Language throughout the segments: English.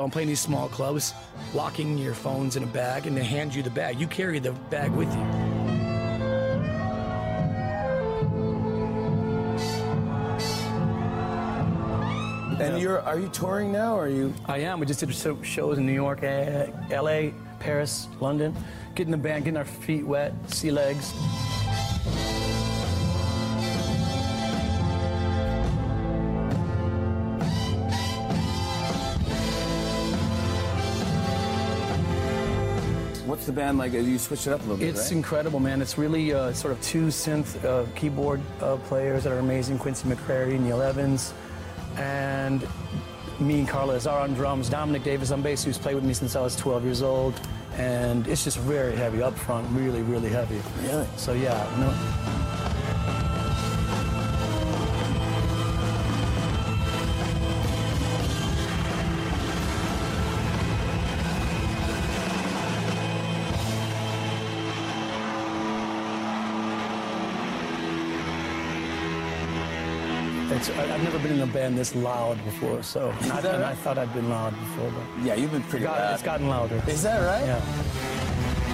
So I'm playing these small clubs, locking your phones in a bag, and they hand you the bag. You carry the bag with you. And you're are you touring now? Or are you? I am. We just did show- shows in New York, eh, L.A., Paris, London. Getting the band, getting our feet wet, sea legs. The band like? You switch it up a little bit, It's right? incredible, man. It's really uh, sort of two synth uh, keyboard uh, players that are amazing. Quincy McCrary, Neal Evans, and me and Carla Azar on drums. Dominic Davis on bass, who's played with me since I was 12 years old. And it's just very heavy up front, really, really heavy. Really? So yeah, no. It's, I, I've never been in a band this loud before, so and I, that and I thought I'd been loud before, but yeah, you've been pretty God, loud. it's gotten louder. Is that right? Yeah.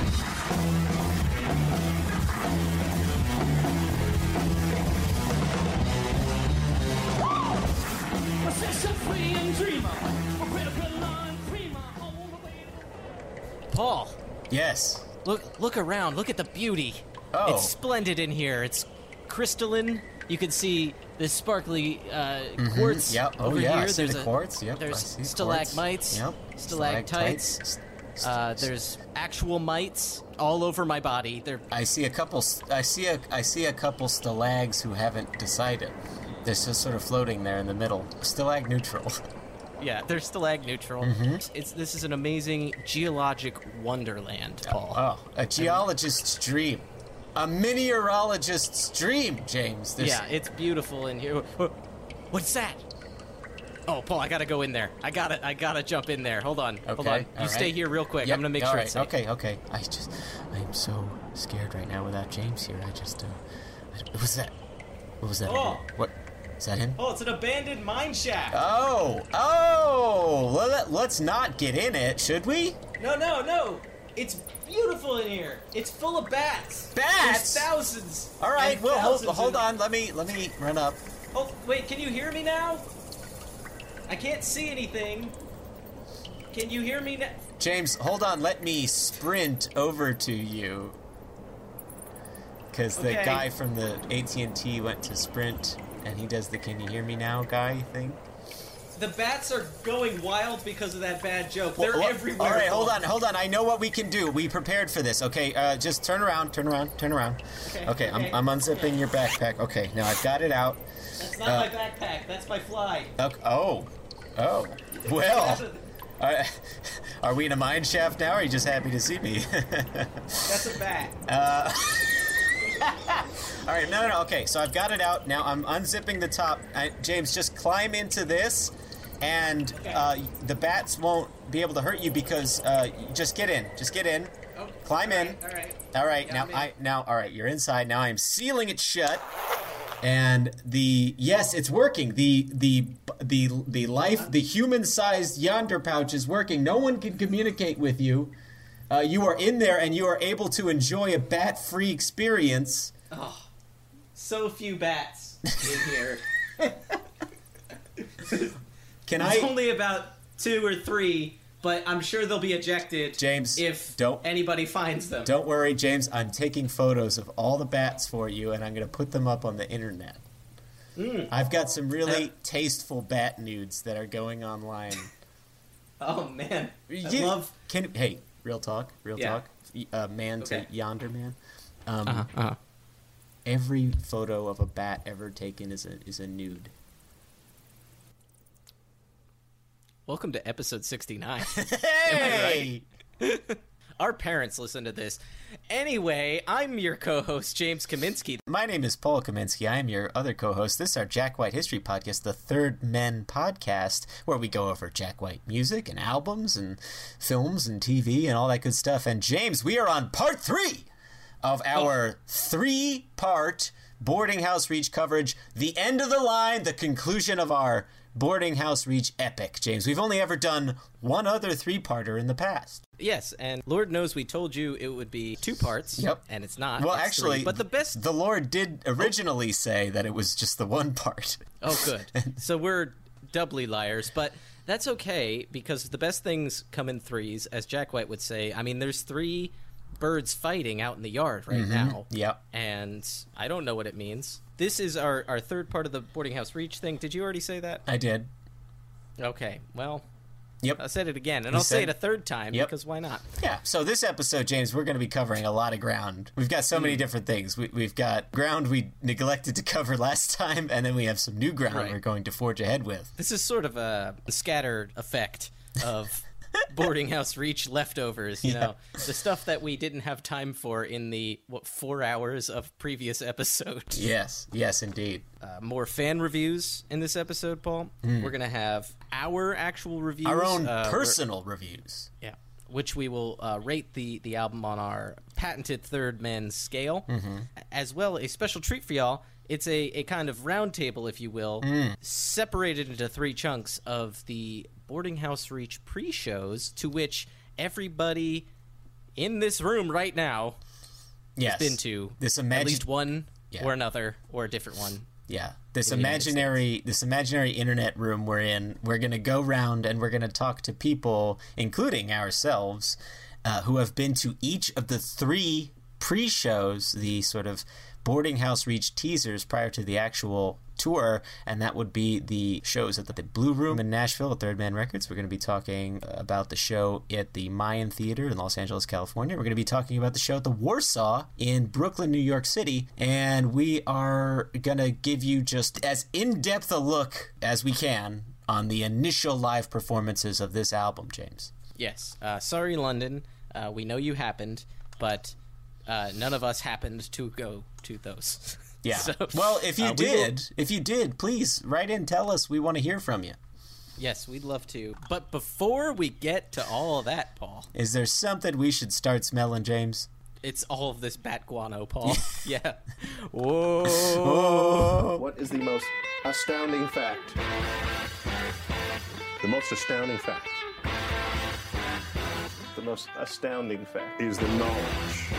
Paul, Yes. look look around. Look at the beauty. Oh. It's splendid in here. It's crystalline. You can see the sparkly uh, quartz Yep. Oh over yeah. here. I see there's the a, quartz. Yep. There's stalagmites. Yep. Stalactites. Uh, there's actual mites all over my body. They're I see a couple. I see a. I see a couple stalags who haven't decided. They're just sort of floating there in the middle. Stalag neutral. yeah, they're stalag neutral. Mm-hmm. It's this is an amazing geologic wonderland, Paul. Oh, a geologist's dream. A mineralogist's dream, James. There's- Yeah, it's beautiful in here. What's that? Oh, Paul, I gotta go in there. I gotta, I gotta jump in there. Hold on, okay, hold on. You all stay here real quick. Yep, I'm gonna make sure right, it's safe. Okay, okay. I just, I am so scared right now without James here. I just, uh, I, what was that? What was that? Oh. What? Is that him? Oh, it's an abandoned mine shaft. Oh, oh. Well, let, let's not get in it, should we? no, no, no. It's beautiful in here. It's full of bats. Bats? There's thousands. All right. Well, hold, hold on. Let me, let me run up. Oh, wait. Can you hear me now? I can't see anything. Can you hear me now? James, hold on. Let me sprint over to you. Because the Okay. guy from the AT&T went to sprint, and he does the "Can you hear me now?" guy thing. The bats are going wild because of that bad joke. They're Well, everywhere. All right, hold on, hold on. I know what we can do. We prepared for this. Okay, uh, just turn around, turn around, turn around. Okay, Okay, okay, I'm, I'm unzipping okay. your backpack. Okay, now I've got it out. That's not Uh, my backpack. That's my fly. Okay, oh, oh. Well, are, are we in a mine shaft now? Or are you just happy to see me? That's a bat. All right, no, no, no. Okay, so I've got it out. Now I'm unzipping the top. I, James, just climb into this, and uh, the bats won't be able to hurt you because uh, just get in. Just get in. Oh, Climb all in. right, All right. All right, Yeah, now in. I now all right, you're inside. Now I'm sealing it shut. And the yes, it's working. The the the the life, the human-sized Yondr pouch is working. No one can communicate with you. Uh, you are in there, and you are able to enjoy a bat-free experience. Oh, so few bats in here. Can It's I? only about two or three, but I'm sure they'll be ejected. James, if don't- anybody finds them. Don't worry, James. I'm taking photos of all the bats for you, and I'm going to put them up on the internet. I've got some really tasteful bat nudes that are going online. Oh man, I love. Can hey, real talk, real Yeah. talk. Uh, man Okay. to yonder man. Um, Uh-huh, uh-huh. Every photo of a bat ever taken is a is a nude. Welcome to episode sixty-nine. Hey, Our parents listen to this. Anyway, I'm your co-host James Kaminsky. my name is Paul Kaminsky. I am your other co-host. This is our Jack White History Podcast, the Third Men Podcast, where we go over Jack White music and albums and films and TV and all that good stuff. And James, we are on part three of our oh. three-part boarding house reach coverage. The end of the line, the conclusion of our boarding house reach epic. James, we've only ever done one other three-parter in the past. Yes, and Lord knows we told you it would be two parts. Yep. and it's not. Well, it's actually, three. but the best. the Lord did originally say that it was just the one part. Oh, good. so we're doubly liars, but that's okay because the best things come in threes, as Jack White would say. I mean, there's three birds fighting out in the yard right mm-hmm. now. Yep. And I don't know what it means. This is our, our third part of the boarding house reach thing. Did you already say that? I did. Okay, well, Yep. I said it again, and You I'll say it a third time Yep. because why not? Yeah. So this episode, James, we're going to be covering a lot of ground. We've got so Hmm. many different things. We, we've got ground we neglected to cover last time, and then we have some new ground Right. we're going to forge ahead with. This is sort of a scattered effect of boarding house reach leftovers. You know, the stuff that we didn't have time for in the what four hours of previous episode. Yes. Yes, indeed. Uh, more fan reviews in this episode, Paul. We're gonna have our actual reviews. Our own uh, personal reviews. yeah, which we will uh, rate the the album on our patented third man scale, Mm-hmm. as well a special treat for y'all. It's a, a kind of round table, if you will, Mm. separated into three chunks of the boarding house reach pre-shows, to which everybody in this room right now Yes. has been to this at least one Yeah. or another or a different one. Yeah, this in the United imaginary this imaginary internet room we're in, we're going to go round and we're going to talk to people, including ourselves, uh, who have been to each of the three pre-shows, the sort of boarding house reach teasers prior to the actual tour, and that would be the shows at the Blue Room in Nashville at Third Man Records. We're going to be talking about the show at the Mayan Theater in Los Angeles, California. We're going to be talking about the show at the Warsaw in Brooklyn, New York City, and we are going to give you just as in-depth a look as we can on the initial live performances of this album, James. Yes. Uh, sorry, London. Uh, we know you happened, but uh, none of us happened to go to those. Yeah. So, well, if you uh, we will- did, if you did, please write in, tell us. We want to hear from you. yes, we'd love to. But before we get to all of that, Paul, Is there something we should start smelling, James? it's all of this bat guano, Paul. yeah. Whoa. What is the most astounding fact? The most astounding fact. The most astounding fact is the knowledge.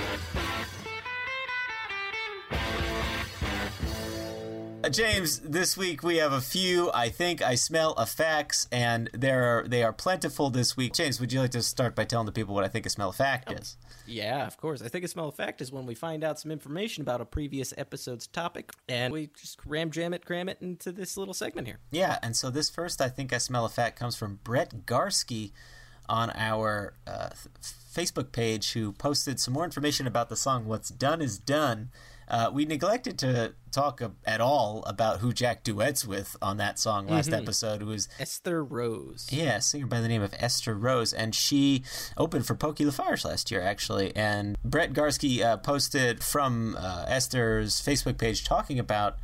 Uh, James, this week we have a few. I think I smell effects, and there are they are plentiful this week. James, would you like to start by telling the people what I think a smell effect is? Yeah, of course. I think a smell effect is when we find out some information about a previous episode's topic, and we just ram jam it, cram it into this little segment here. Yeah, and so this first I think I smell effect comes from Brett Garsky on our uh, Facebook page, who posted some more information about the song "What's Done Is Done." Uh, we neglected to talk at all about who Jack duets with on that song last episode. It was Esther Rose. Yeah, a singer by the name of Esther Rose, and she opened for Pokey LaFarge last year, actually. And Brett Garsky uh, posted from uh, Esther's Facebook page talking about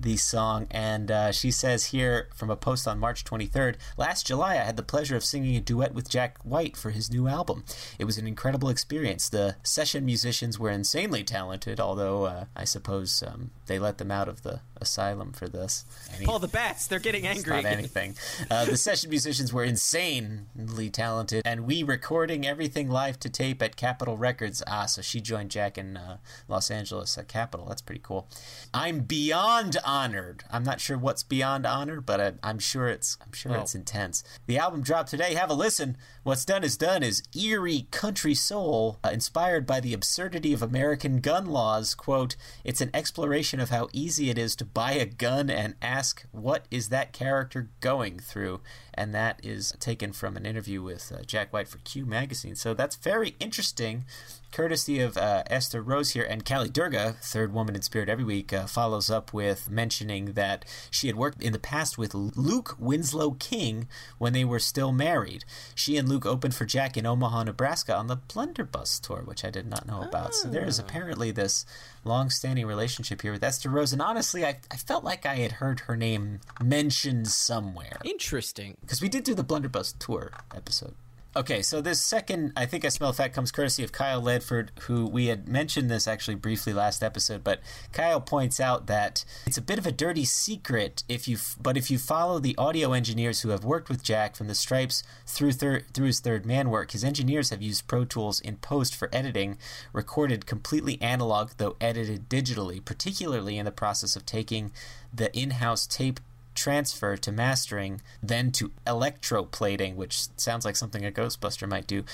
the song, and uh, she says here from a post on March 23rd Last July, I had the pleasure of singing a duet with Jack White for his new album. It was an incredible experience. The session musicians were insanely talented, although uh, I suppose um, they let them out of the asylum for this. Any- Paul the Bats, they're getting angry. not anything. Uh, the session musicians were insanely talented, and we recording everything live to tape at Capitol Records. Ah, so she joined Jack in uh, Los Angeles at Capitol. That's pretty cool. I'm beyond honored. I'm not sure what's beyond honor, but I, I'm sure it's I'm sure Oh. it's intense. The album dropped today. Have a listen. What's done is done is eerie country soul, uh, inspired by the absurdity of American gun laws. Quote: It's an exploration of how easy it is to buy a gun and ask, What is that character going through? And that is taken from an interview with uh, Jack White for Q Magazine. So that's very interesting, courtesy of uh, Esther Rose here. And Callie Durga, third woman in Spirit every week, uh, follows up with mentioning that she had worked in the past with Luke Winslow King when they were still married. She and Luke opened for Jack in Omaha, Nebraska on the Blunderbuss tour, which I did not know about. So there is apparently this long-standing relationship here with Esther Rose. And honestly, I, I felt like I had heard her name mentioned somewhere Interesting. because we did do the Blunderbuss tour episode. Okay, so this second, I think I smell fat, comes courtesy of Kyle Ledford, who we had mentioned this actually briefly last episode, but Kyle points out that it's a bit of a dirty secret if you, but if you follow the audio engineers who have worked with Jack from the Stripes through thir- through his Third Man work, his engineers have used Pro Tools in post for editing, recorded completely analog though edited digitally, particularly in the process of taking the in-house tape transfer to mastering, then to electroplating, which sounds like something a Ghostbuster might do.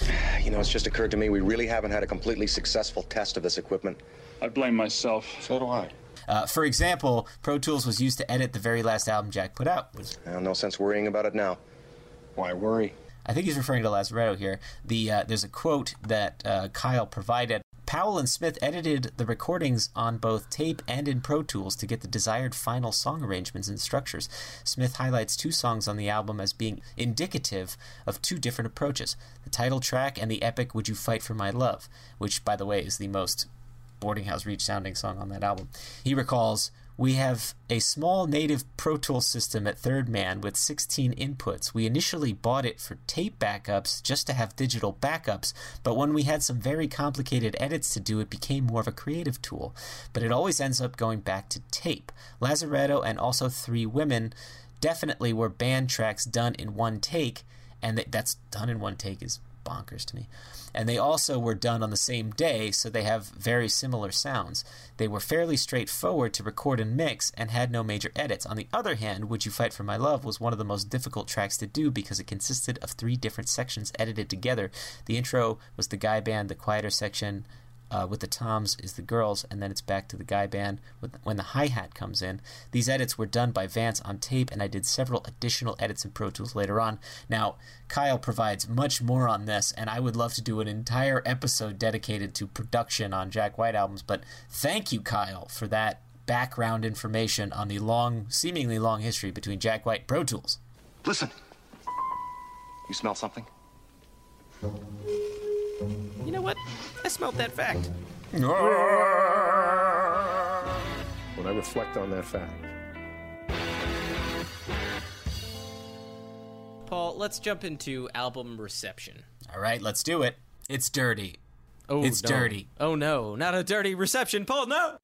You know, it's just occurred to me we really haven't had a completely successful test of this equipment. I blame myself. So do I. Uh, for example, Pro Tools was used to edit the very last album Jack put out. Well, no sense worrying about it now. Why worry? I think he's referring to Lazaretto here. The uh, there's a quote that uh, Kyle provided. Powell and Smith edited the recordings on both tape and in Pro Tools to get the desired final song arrangements and structures. Smith highlights two songs on the album as being indicative of two different approaches the title track and the epic Would You Fight for My Love, which, by the way, is the most boarding house reach sounding song on that album. He recalls, we have a small native Pro Tools system at Third Man with 16 inputs. We initially bought it for tape backups just to have digital backups, but when we had some very complicated edits to do, it became more of a creative tool. But it always ends up going back to tape. Lazaretto and also Three Women definitely were band tracks done in one take, and that's done in one take is bonkers to me. And they also were done on the same day, so they have very similar sounds. They were fairly straightforward to record and mix and had no major edits. On the other hand, Would You Fight for My Love was one of the most difficult tracks to do because it consisted of three different sections edited together. The intro was the guy band, the quieter section uh, with the toms is the girls, and then it's back to the guy band with, when the hi hat comes in. These edits were done by Vance on tape, and I did several additional edits in Pro Tools later on. Now, Kyle provides much more on this, and I would love to do an entire episode dedicated to production on Jack White albums, but thank you, Kyle, for that background information on the long, seemingly long history between Jack White and Pro Tools. Listen. You smell something? You know what? I smelled that fact. When I reflect on that fact, Paul, let's jump into album reception. All right, let's do it. It's dirty. Oh, It's no. dirty. Oh no, not a dirty reception, Paul. No.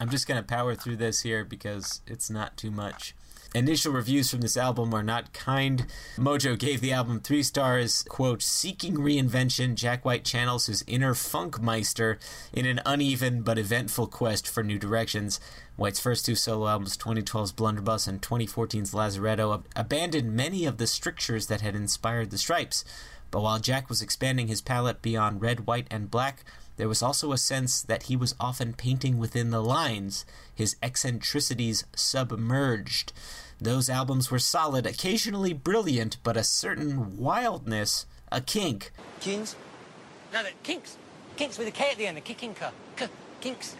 I'm just going to power through this here because it's not too much. Initial reviews from this album are not kind. Mojo gave the album three stars. Quote, seeking reinvention, Jack White channels his inner funk meister in an uneven but eventful quest for new directions. White's first two solo albums, 2012's Blunderbuss and 2014's Lazaretto, abandoned many of the strictures that had inspired the Stripes. But while Jack was expanding his palette beyond red, white, and black, there was also a sense that he was often painting within the lines, his eccentricities submerged. Those albums were solid, occasionally brilliant, but a certain wildness, a kink, Kings? No, the kinks. Kinks with a K at the end, the kicking car. K- kinks.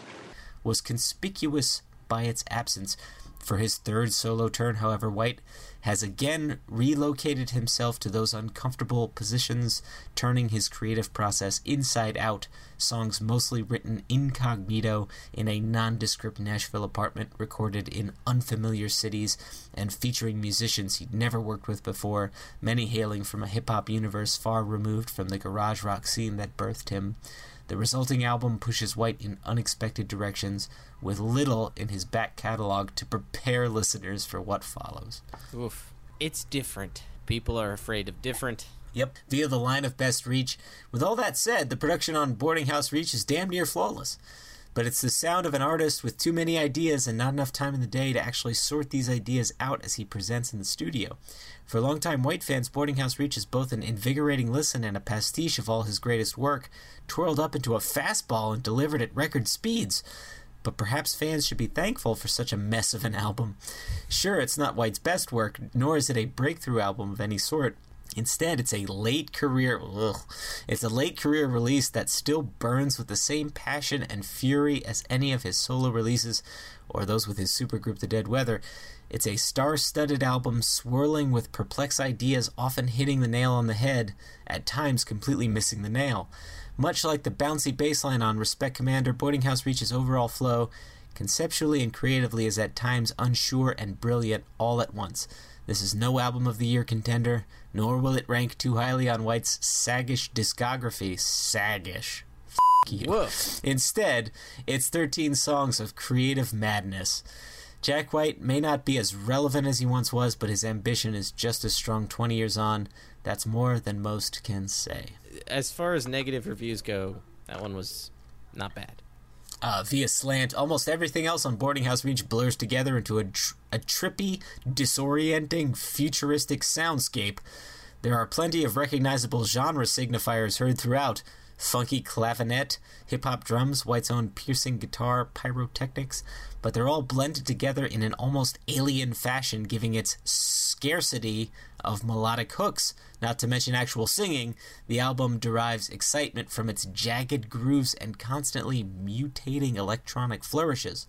was conspicuous by its absence. For his third solo turn, however, White has again relocated himself to those uncomfortable positions, turning his creative process inside out. Songs mostly written incognito in a nondescript Nashville apartment, recorded in unfamiliar cities, and featuring musicians he'd never worked with before, many hailing from a hip hop universe far removed from the garage rock scene that birthed him. The resulting album pushes White in unexpected directions, with little in his back catalog to prepare listeners for what follows. Oof. It's different. People are afraid of different. Yep, via the line of best reach. With all that said, the production on Boarding House Reach is damn near flawless. But it's the sound of an artist with too many ideas and not enough time in the day to actually sort these ideas out as he presents in the studio. For longtime White fans, Boarding House Reach is both an invigorating listen and a pastiche of all his greatest work, twirled up into a fastball and delivered at record speeds. But perhaps fans should be thankful for such a mess of an album. Sure, it's not White's best work, nor is it a breakthrough album of any sort. Instead, it's a late career. Ugh, it's a late career release that still burns with the same passion and fury as any of his solo releases or those with his supergroup The Dead Weather. It's a star-studded album swirling with perplex ideas, often hitting the nail on the head, at times completely missing the nail. Much like the bouncy bass line on Respect Commander, Boarding House Reach's overall flow, conceptually and creatively, is at times unsure and brilliant all at once. This is no album of the year contender, nor will it rank too highly on White's saggish discography. Saggish. F you. Whoa. Instead, it's 13 songs of creative madness. Jack White may not be as relevant as he once was, but his ambition is just as strong 20 years on. That's more than most can say. As far as negative reviews go, that one was not bad. Uh, via slant, almost everything else on Boarding House Reach blurs together into a, tr- a trippy, disorienting, futuristic soundscape. There are plenty of recognizable genre signifiers heard throughout funky clavinet, hip hop drums, White's own piercing guitar, pyrotechnics, but they're all blended together in an almost alien fashion, giving its scarcity of melodic hooks. Not to mention actual singing, the album derives excitement from its jagged grooves and constantly mutating electronic flourishes.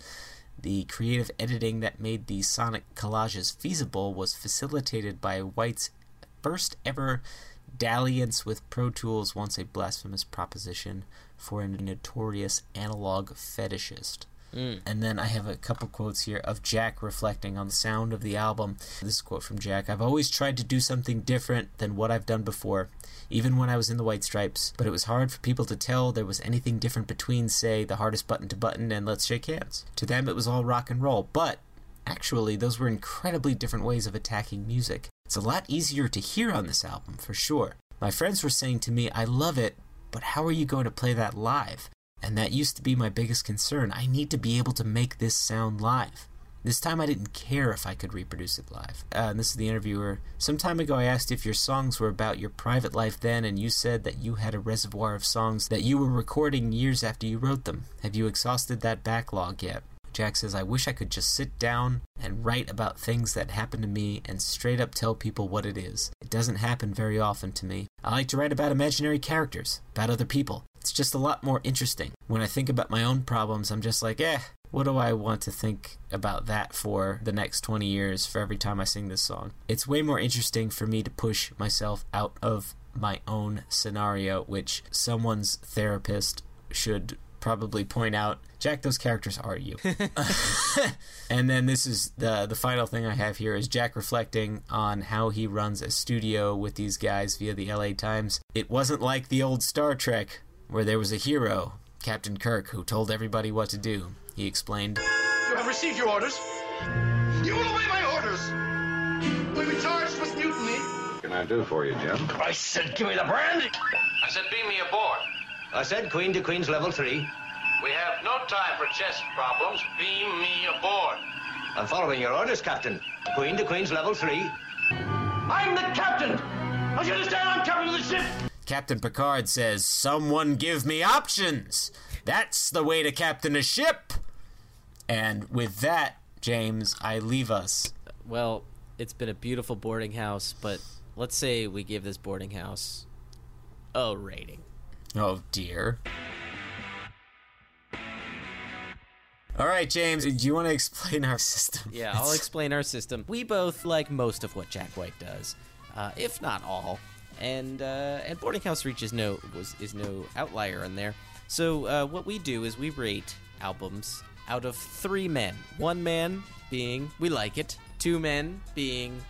The creative editing that made these sonic collages feasible was facilitated by White's first ever dalliance with Pro Tools, once a blasphemous proposition for a notorious analog fetishist. Mm. And then I have a couple quotes here of Jack reflecting on the sound of the album. This quote from Jack I've always tried to do something different than what I've done before, even when I was in the White Stripes, but it was hard for people to tell there was anything different between, say, the hardest button to button and let's shake hands. To them, it was all rock and roll, but actually, those were incredibly different ways of attacking music. It's a lot easier to hear on this album, for sure. My friends were saying to me, I love it, but how are you going to play that live? And that used to be my biggest concern. I need to be able to make this sound live. This time I didn't care if I could reproduce it live. Uh, and this is the interviewer. Some time ago I asked if your songs were about your private life then, and you said that you had a reservoir of songs that you were recording years after you wrote them. Have you exhausted that backlog yet? Jack says, I wish I could just sit down and write about things that happen to me and straight up tell people what it is. It doesn't happen very often to me. I like to write about imaginary characters, about other people. It's just a lot more interesting. When I think about my own problems, I'm just like, eh, what do I want to think about that for the next 20 years for every time I sing this song? It's way more interesting for me to push myself out of my own scenario, which someone's therapist should probably point out Jack, those characters are you. and then this is the the final thing I have here is Jack reflecting on how he runs a studio with these guys via the LA Times. It wasn't like the old Star Trek where there was a hero, Captain Kirk, who told everybody what to do. He explained. You have received your orders. You will obey my orders. We'll be charged with mutiny. What can I do for you, Jim? I said, give me the brandy. I said, beam me aboard. I said Queen to Queen's level three. We have no time for chess problems. Beam me aboard. I'm following your orders, Captain. Queen to Queen's level three. I'm the captain. Don't you understand? I'm captain of the ship. Captain Picard says, Someone give me options! That's the way to captain a ship! And with that, James, I leave us. Well, it's been a beautiful boarding house, but let's say we give this boarding house a rating. Oh dear. All right, James, do you want to explain our system? Yeah, I'll explain our system. We both like most of what Jack White does, uh, if not all. And uh, and Boarding House Reach is no was is no outlier in there. So uh, what we do is we rate albums out of three men. One man being we like it. Two men being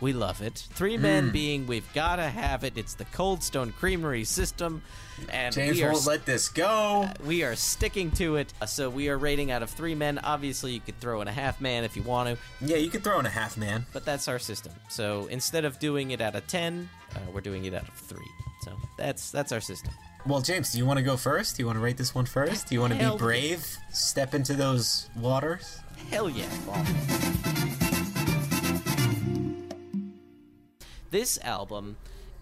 we love it. Three men being we've gotta have it. It's the Cold Stone Creamery system, and James we are won't let this go. we are sticking to it. Uh, So we are rating out of three men. Obviously, you could throw in a half man if you want to, Yeah, you could throw in a half man. but that's our system. So instead of doing it out of ten, uh, we're doing it out of three. So that's that's our system. Well, James, do you want to go first? Do you want to rate this one first? Do you want to Hell be brave? Step into those waters? Hell yeah, Paul. This album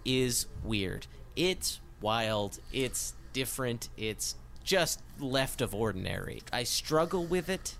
is weird. It's wild. It's different. It's just left of ordinary. I struggle with it.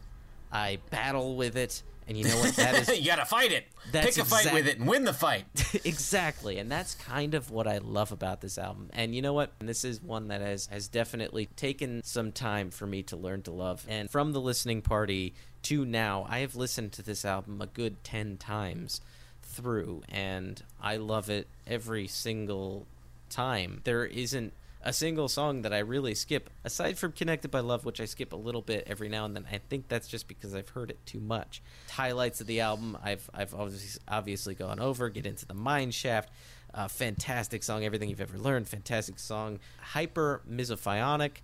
I battle with it. And you know what? That is you gotta fight it. Pick a fight exact- with it and win the fight. exactly and that's kind of what i love about this album and you know what this is one that has has definitely taken some time for me to learn to love and from the listening party to now i have listened to this album a good 10 times through and i love it every single time there isn't a single song that I really skip, aside from Connected by Love, which I skip a little bit every now and then. I think that's just because I've heard it too much. Highlights of the album, I've I've obviously, obviously gone over. Get into the Mine Shaft, uh, fantastic song, everything you've ever learned, fantastic song. Hypermisophoniac,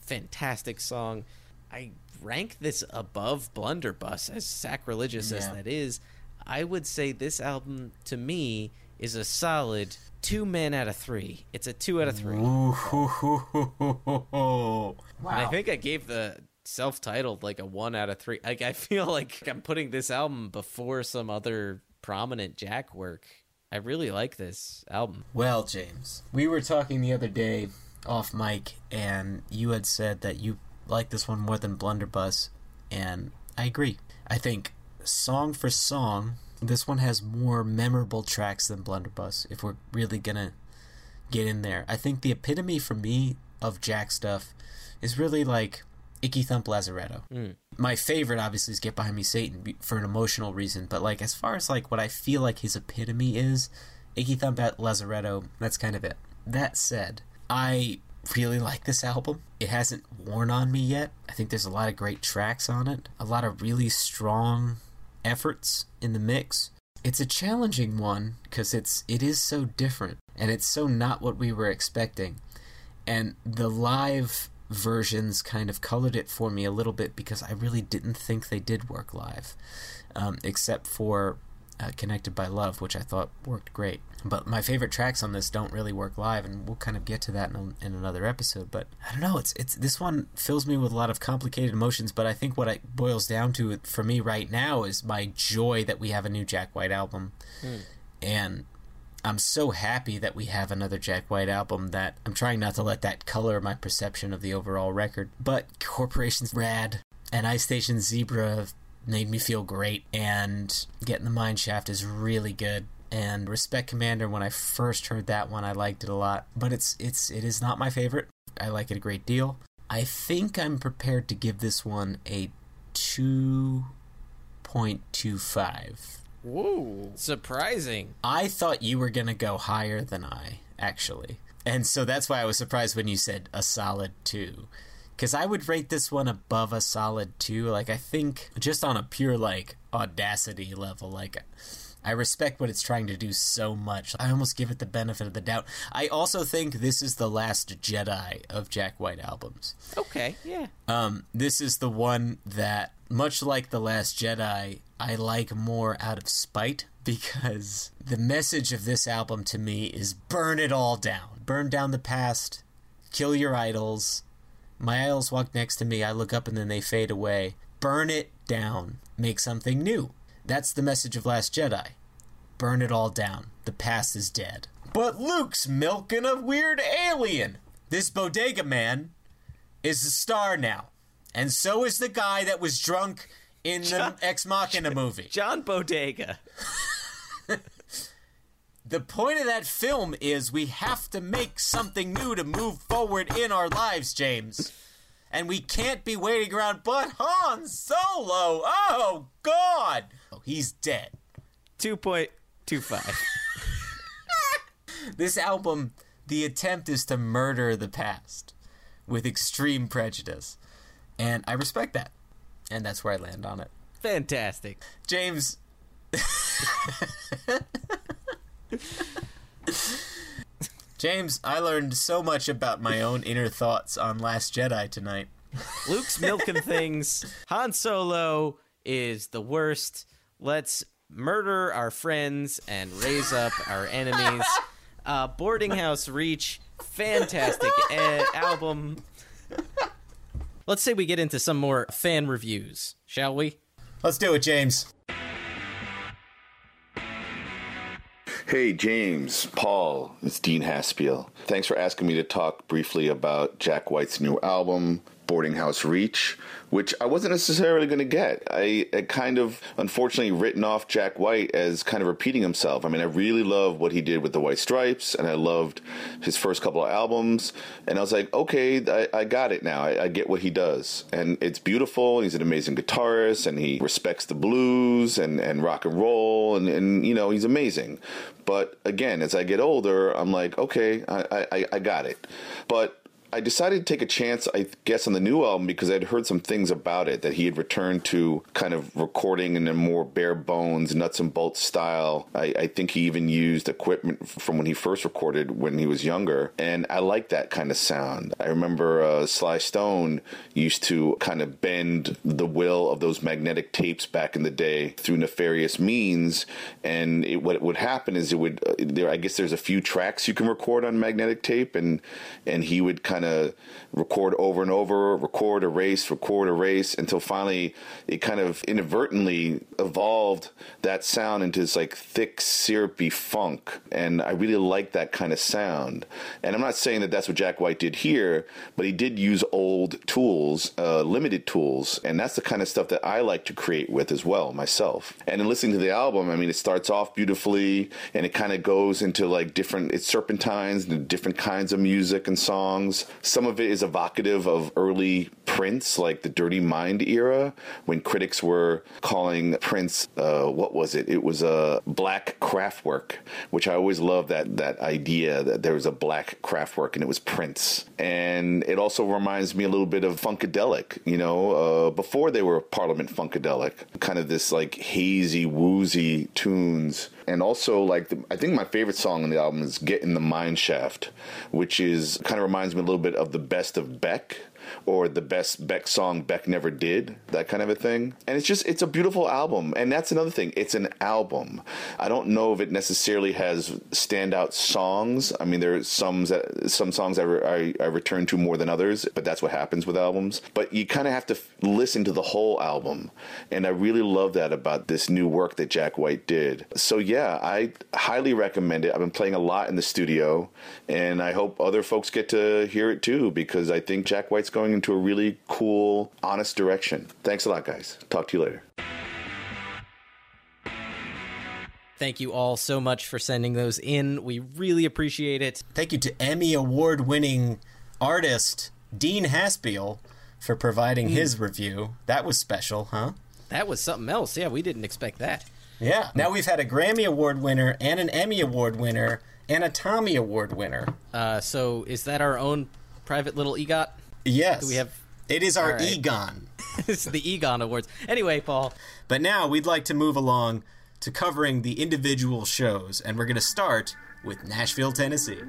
fantastic song. I rank this above Blunderbuss, as sacrilegious as that is. I would say this album to me is a solid two men out of three. It's a two out of three. Wow. And I think I gave the self-titled like a one out of three. Like I feel like I'm putting this album before some other prominent Jack work. I really like this album. Well, James, we were talking the other day off mic, and you had said that you like this one more than Blunderbuss, and I agree. I think song for song, this one has more memorable tracks than Blunderbuss. If we're really gonna get in there, I think the epitome for me of Jack stuff is really like Icky Thump Lazaretto. Hmm. My favorite, obviously, is Get Behind Me, Satan, for an emotional reason. But like, as far as like what I feel like his epitome is, Icky Thump at Lazaretto, that's kind of it. That said, I really like this album. It hasn't worn on me yet. I think there's a lot of great tracks on it, a lot of really strong efforts in the mix. It's a challenging one because it's it is so different and it's so not what we were expecting. And the live versions kind of colored it for me a little bit because I really didn't think they did work live, um, except for uh, Connected by Love, which I thought worked great. But my favorite tracks on this don't really work live, and we'll kind of get to that in, a, in another episode. But I don't know. It's it's this one fills me with a lot of complicated emotions. But I think what it boils down to for me right now is my joy that we have a new Jack White album, and I'm so happy that we have another Jack White album that I'm trying not to let that color my perception of the overall record. But Corporation's rad, and Ice Station Zebra made me feel great, and Getting the Mine Shaft is really good. And Respect Commander, when I first heard that one, I liked it a lot. But it's it's it is not my favorite. I like it a great deal. I think I'm prepared to give this one a two point two five. Whoa. Surprising. I thought you were going to go higher than I, actually. And so that's why I was surprised when you said a solid two. Because I would rate this one above a solid two. Like, I think just on a pure, like, audacity level, like, I respect what it's trying to do so much. I almost give it the benefit of the doubt. I also think this is the last Jedi of Jack White albums. Okay, yeah. Um, this is the one that, much like The Last Jedi, I like more out of spite because the message of this album to me is burn it all down. Burn down the past, kill your idols. My idols walk next to me, I look up and then they fade away. Burn it down. Make something new. That's the message of Last Jedi. Burn it all down. The past is dead. But Luke's milking a weird alien. This bodega man is a star now. And so is the guy that was drunk in the Ex Machina movie. John Bodega. The point of that film is we have to make something new to move forward in our lives, James. And we can't be waiting around, but Han Solo! Oh, God! Oh, he's dead. 2.25. This album, the attempt is to murder the past with extreme prejudice. And I respect that. And that's where I land on it. Fantastic. James. James, I learned so much about my own inner thoughts on Last Jedi tonight. Luke's milking things. Han Solo is the worst. Let's murder our friends and raise up our enemies. Uh, Boarding House Reach fantastic uh, album. Let's say we get into some more fan reviews, shall we? Let's do it, James. Hey, James, Paul, it's Dean Haspiel. Thanks for asking me to talk briefly about Jack White's new album, Boarding House Reach, which I wasn't necessarily going to get. I, I, kind of, unfortunately, written off Jack White as kind of repeating himself. I mean, I really love what he did with the White Stripes, and I loved his first couple of albums. And I was like, okay, I, I got it now. I, I get what he does. And it's beautiful. He's an amazing guitarist, and he respects the blues and, and rock and roll, and, and, you know, he's amazing. But again, as I get older, I'm like, okay, I, I, I got it. But I decided to take a chance, I guess, on the new album because I'd heard some things about it that he had returned to kind of recording in a more bare bones, nuts and bolts style. I, I think he even used equipment from when he first recorded when he was younger, and I like that kind of sound. I remember uh, Sly Stone used to kind of bend the will of those magnetic tapes back in the day through nefarious means, and it, what would happen is it would uh, there. I guess there's a few tracks you can record on magnetic tape, and and he would kind of record over and over, record, erase, record, erase, until finally it kind of inadvertently evolved that sound into this like thick, syrupy funk. And I really like that kind of sound. And I'm not saying that that's what Jack White did here, but he did use old tools, uh, limited tools, and that's the kind of stuff that I like to create with as well myself. And in listening to the album, I mean, it starts off beautifully, and it kind of goes into like different, it's serpentines and different kinds of music and songs. Some of it is evocative of early Prince, like the Dirty Mind era, when critics were calling Prince, uh, what was it? It was a black Kraftwerk, which I always loved that that idea that there was a black Kraftwerk and it was Prince. And it also reminds me a little bit of Funkadelic, you know, uh, before they were Parliament Funkadelic, kind of this like hazy, woozy tunes and also like the, I think my favorite song on the album is "Get in the Mine Shaft," which is kind of reminds me a little bit of the best of Beck or the best Beck song Beck never did, that kind of a thing. And it's just it's a beautiful album, and that's another thing. It's an album. I don't know if it necessarily has standout songs. I mean, there are some that some songs I, re, I, I return to more than others, but that's what happens with albums. But you kind of have to f- listen to the whole album, and I really love that about this new work that Jack White did. So yeah, I highly recommend it. I've been playing a lot in the studio, and I hope other folks get to hear it too because I think Jack White's going into a really cool, honest direction. Thanks a lot, guys. Talk to you later. Thank you all so much for sending those in. We really appreciate it. Thank you to Emmy Award winning artist Dean Haspiel for providing mm. his review. That was special, huh? That was something else. Yeah, we didn't expect that. Yeah. Now we've had a Grammy Award winner and an Emmy Award winner and a Tommy Award winner. Uh, so is that our own private little EGOT? Yes. Do we have? It is our right. Egon. it's the Egon Awards. Anyway, Paul. But now we'd like to move along to covering the individual shows, and we're going to start with Nashville, Tennessee.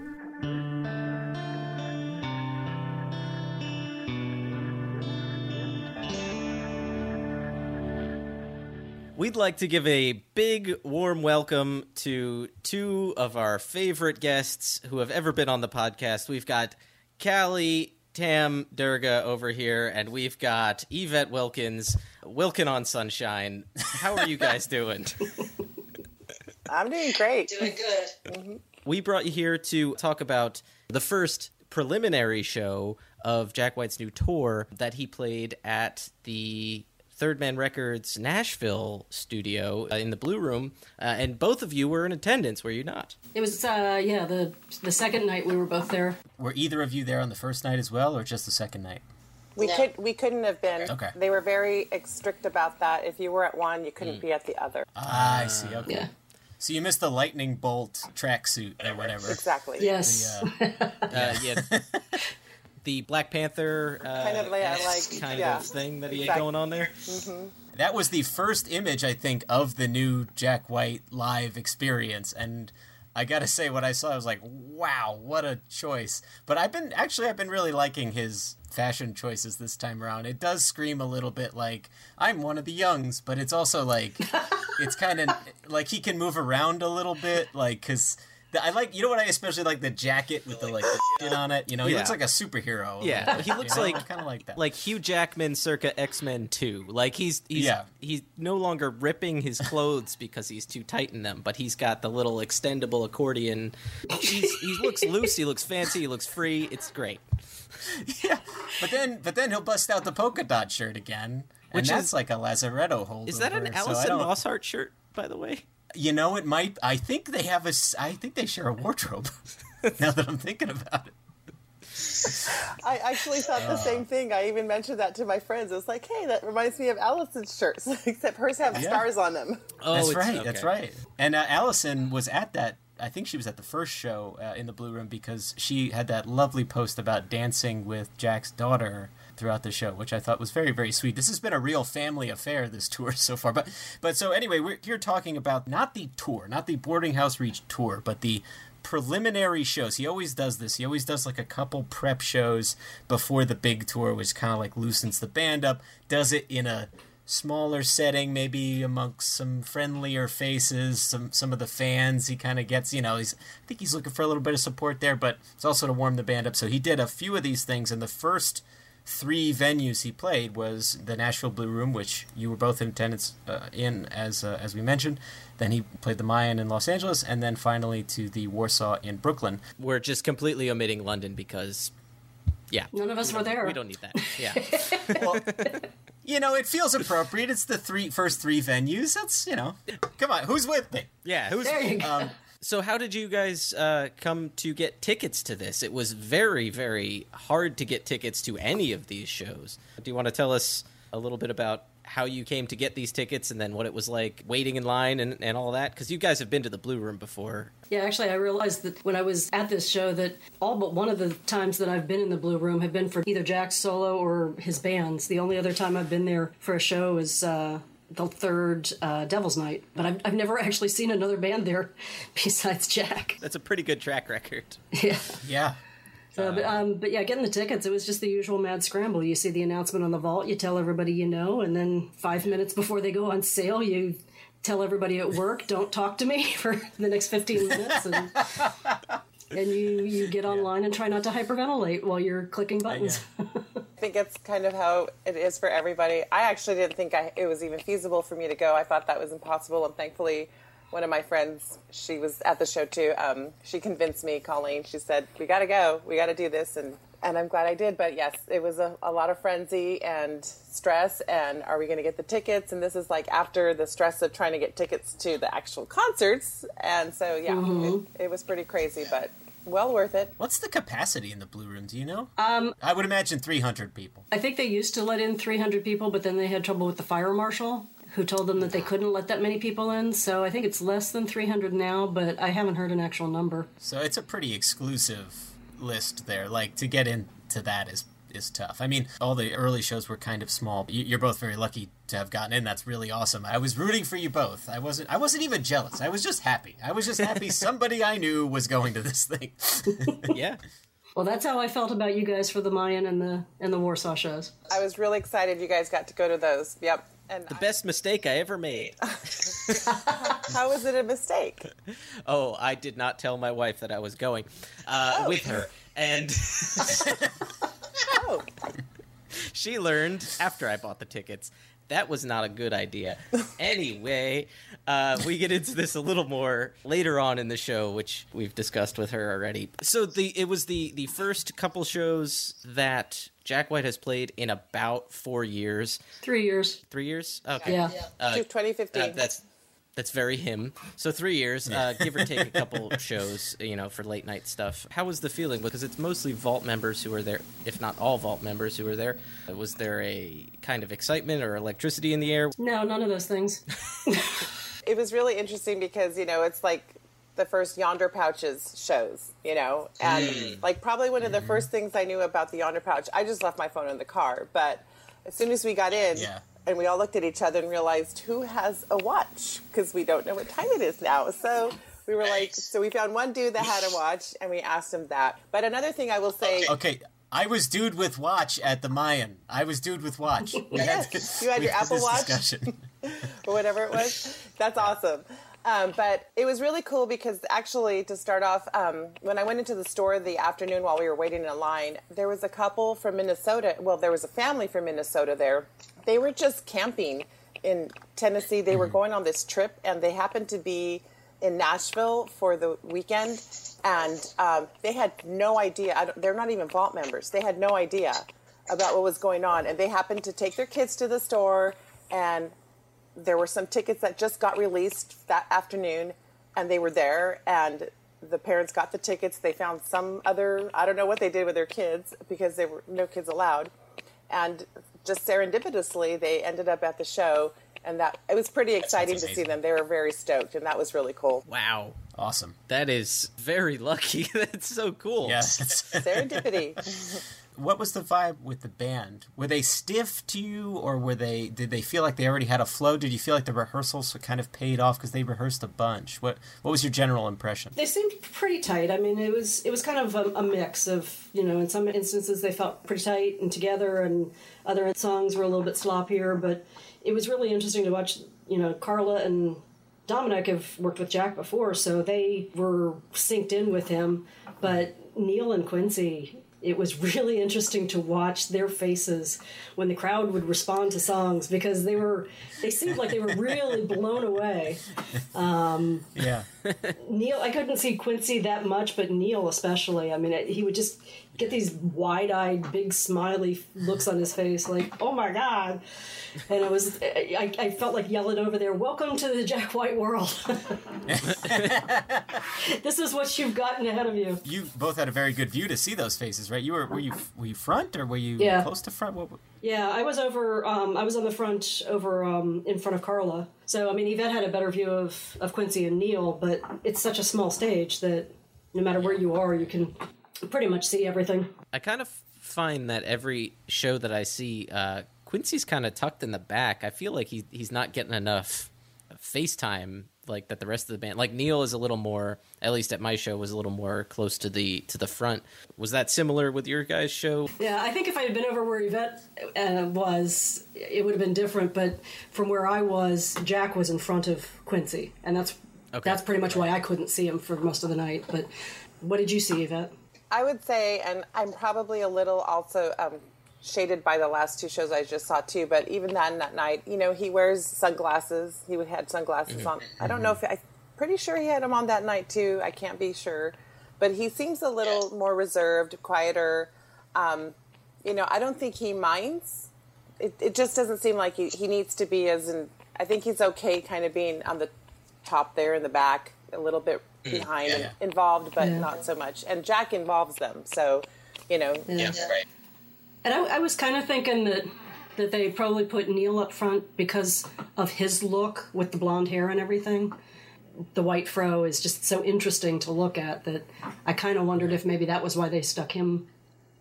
We'd like to give a big, warm welcome to two of our favorite guests who have ever been on the podcast. We've got Callie Tam Durga over here, and we've got Yvette Wilkins, Wilkin on Sunshine. How are you guys doing? I'm doing great. Doing good. Mm-hmm. We brought you here to talk about the first preliminary show of Jack White's new tour that he played at the Third Man Records Nashville studio uh, in the Blue Room, uh, and both of you were in attendance, were you not? It was, uh, yeah, the the second night we were both there. Were either of you there on the first night as well, or just the second night? We No. could we couldn't have been. Okay. They were very strict about that. If you were at one, you couldn't be at the other. Ah, I see. Okay. Yeah. So you missed the lightning bolt tracksuit or whatever. Exactly. Yes. The, uh, Uh, yeah. the Black Panther uh, Kind of like- like- kind yeah, of thing that he had going on there. that was the first image I think of the new Jack White live experience, and I gotta say, what I saw, I was like, "Wow, what a choice!" But I've been actually, I've been really liking his fashion choices this time around. It does scream a little bit like I'm one of the youngs, but it's also like it's kind of like he can move around a little bit, like because The- I like you know what I especially like the jacket with the like the shit on it. You know, he Yeah. looks like a superhero. Yeah, he looks you know? like kind of like that. like Hugh Jackman circa X Men Two. Like he's he's Yeah. he's no longer ripping his clothes because he's too tight in them, but he's got the little extendable accordion. He's, he looks loose. He looks fancy. He looks free. It's great. Yeah, but then, but then he'll bust out the polka dot shirt again, and Which that's is- like a Lazaretto holdover. Is that an Allison don't- Mosshart shirt, by the way? You know, it might. I think they have a. I think they share a wardrobe. now that I'm thinking about it. I actually thought the Uh. same thing. I even mentioned that to my friends. It was like, hey, that reminds me of Allison's shirts, except hers have Yeah. stars on them. Oh, that's right. That's right. And uh, Allison was at that. I think she was at the first show uh, in the Blue Room because she had that lovely post about dancing with Jack's daughter throughout the show, which I thought was very, very sweet. This has been a real family affair this tour so far. But, but so anyway, we're here talking about not the tour, not the Boarding House Reach tour, but the preliminary shows. He always does this. He always does like a couple prep shows before the big tour, which kind of like loosens the band up. Does it in a smaller setting, maybe amongst some friendlier faces, some some of the fans. He kind of gets, you know, he's I think he's looking for a little bit of support there, but it's also to warm the band up. So he did a few of these things, and the first three venues he played was the Nashville Blue Room, which you were both in attendance uh, in, as uh, as we mentioned. Then he played the Mayan in Los Angeles, and then finally to the Warsaw in Brooklyn. We're just completely omitting London because, yeah, None of us we were there. We don't need that. Yeah. You know, it feels appropriate. It's the three first three venues. That's you know, come on, who's with me? Yeah, who's There you go. um, so how did you guys uh, come to get tickets to this? It was very, very hard to get tickets to any of these shows. Do you want to tell us a little bit about how you came to get these tickets and then what it was like waiting in line and, and all that? Because you guys have been to the Blue Room before. Yeah, actually, I realized that when I was at this show that all but one of the times that I've been in the Blue Room have been for either Jack's solo or his bands. The only other time I've been there for a show is uh, the third uh, Devil's Night, but I've, I've never actually seen another band there besides Jack. That's a pretty good track record. Yeah. Yeah. So, but, um, but yeah, getting the tickets, it was just the usual mad scramble. You see the announcement on the vault, you tell everybody you know, and then five minutes before they go on sale, you tell everybody at work, don't talk to me for the next 15 minutes. And, and you, you get online and try not to hyperventilate while you're clicking buttons. I think it's kind of how it is for everybody. I actually didn't think I, it was even feasible for me to go. I thought that was impossible, and thankfully, one of my friends, she was at the show too. Um, she convinced me, Colleen. She said, "We got to go. We got to do this," and and I'm glad I did. But yes, it was a, a lot of frenzy and stress. And are we going to get the tickets? And this is like after the stress of trying to get tickets to the actual concerts. And so yeah, Mhm. it, it was pretty crazy, but well worth it. What's the capacity in the Blue Room? Do you know? Um, I would imagine 300 people. I think they used to let in 300 people, but then they had trouble with the fire marshal, who told them that they couldn't let that many people in. So I think it's less than 300 now, but I haven't heard an actual number. So it's a pretty exclusive list there. Like to get into that is is tough. I mean, all the early shows were kind of small. You- You're both very lucky to have gotten in. That's really awesome. I was rooting for you both. I wasn't. I wasn't even jealous. I was just happy. I was just happy somebody I knew was going to this thing. yeah. Well, that's how I felt about you guys for the Mayan and the and the Warsaw shows. I was really excited you guys got to go to those. Yep. And The best mistake I ever made. how was it a mistake? Oh, I did not tell my wife that I was going uh, with her, and Oh. she learned after I bought the tickets. That was not a good idea. Anyway, uh, we get into this a little more later on in the show, which we've discussed with her already. So the it was the the first couple shows that Jack White has played in about four years. Three years. Three years. Okay. Yeah. Uh, 2015. uh, that's that's very him. So three years, uh, give or take a couple shows, you know, for late night stuff. How was the feeling? Because it's mostly Vault members who are there, if not all Vault members who are there. Was there a kind of excitement or electricity in the air? No, none of those things. it was really interesting because you know it's like the first Yondr Pouches shows, you know, and Mm. like probably one of the first things I knew about the Yondr Pouch. I just left my phone in the car, but as soon as we got in. Yeah. And we all looked at each other and realized who has a watch because we don't know what time it is now. So we were like, so we found one dude that had a watch and we asked him that. But another thing I will say, Okay. I was dude with watch at the Mayan. I was dude with watch. We Yes, you had your Apple Watch? or whatever it was. That's awesome. Um, but it was really cool because actually, to start off, um, when I went into the store the afternoon while we were waiting in line, there was a couple from Minnesota. Well, there was a family from Minnesota there. They were just camping in Tennessee. They were going on this trip, and they happened to be in Nashville for the weekend, and um, they had no idea. I don't, they're not even Vault members. They had no idea about what was going on, and they happened to take their kids to the store, and there were some tickets that just got released that afternoon, and they were there, and the parents got the tickets. They found some other I don't know what they did with their kids because there were no kids allowed, and just serendipitously they ended up at the show and that it was pretty exciting to see them. They were very stoked, and that was really cool. Wow. Awesome. That is very lucky. That's so cool. Yes. Serendipity. what was the vibe with the band? Were they stiff to you, or were they? Did they feel like they already had a flow? Did you feel like the rehearsals kind of paid off because they rehearsed a bunch? What What was your general impression? They seemed pretty tight. I mean, it was it was kind of a, a mix of you know, in some instances they felt pretty tight and together, and other songs were a little bit sloppier, but it was really interesting to watch. You know, Carla and Dominic have worked with Jack before, so they were synced in with him. But Neal and Quincy, it was really interesting to watch their faces when the crowd would respond to songs because they were they seemed like they were really blown away. Um, yeah, Neal, I couldn't see Quincy that much, but Neal especially. I mean, he would just get these wide-eyed, big, smiley looks on his face, like "Oh my god!" And it was, I, I felt like yelling over there, "Welcome to the Jack White world." this is what you've gotten ahead of you. You both had a very good view to see those faces, right? You were were you were you front or were you Yeah. close to front? What, Yeah, I was over. Um, I was on the front over um, in front of Carla. So I mean, Yvette had a better view of of Quincy and Neal, but it's such a small stage that no matter where you are, you can pretty much see everything. I kind of find that every show that I see, uh, Quincy's kind of tucked in the back. I feel like he he's not getting enough FaceTime like that the rest of the band. Like Neal is a little more, at least at my show, was a little more close to the to the front. Was that similar with your guys' show? Yeah, I think if I had been over where Yvette uh, was, it would have been different. But from where I was, Jack was in front of Quincy, and that's Okay. that's pretty much why I couldn't see him for most of the night. But what did you see, Yvette? I would say, and I'm probably a little also um, shaded by the last two shows I just saw too. But even then, that night, you know, he wears sunglasses. He had sunglasses Mm-hmm. on. I don't know if I'm pretty sure he had them on that night too. I can't be sure, but he seems a little more reserved, quieter. Um, you know, I don't think he minds. It, it just doesn't seem like he, he needs to be as in. I think he's okay, kind of being on the top there in the back, a little bit Mm. behind Yeah, and yeah. involved, but Yeah. not so much. And Jack involves them, so you know. Yeah. And I, I was kind of thinking that that they probably put Neal up front because of his look with the blonde hair and everything. The white fro is just so interesting to look at that I kind of wondered if maybe that was why they stuck him.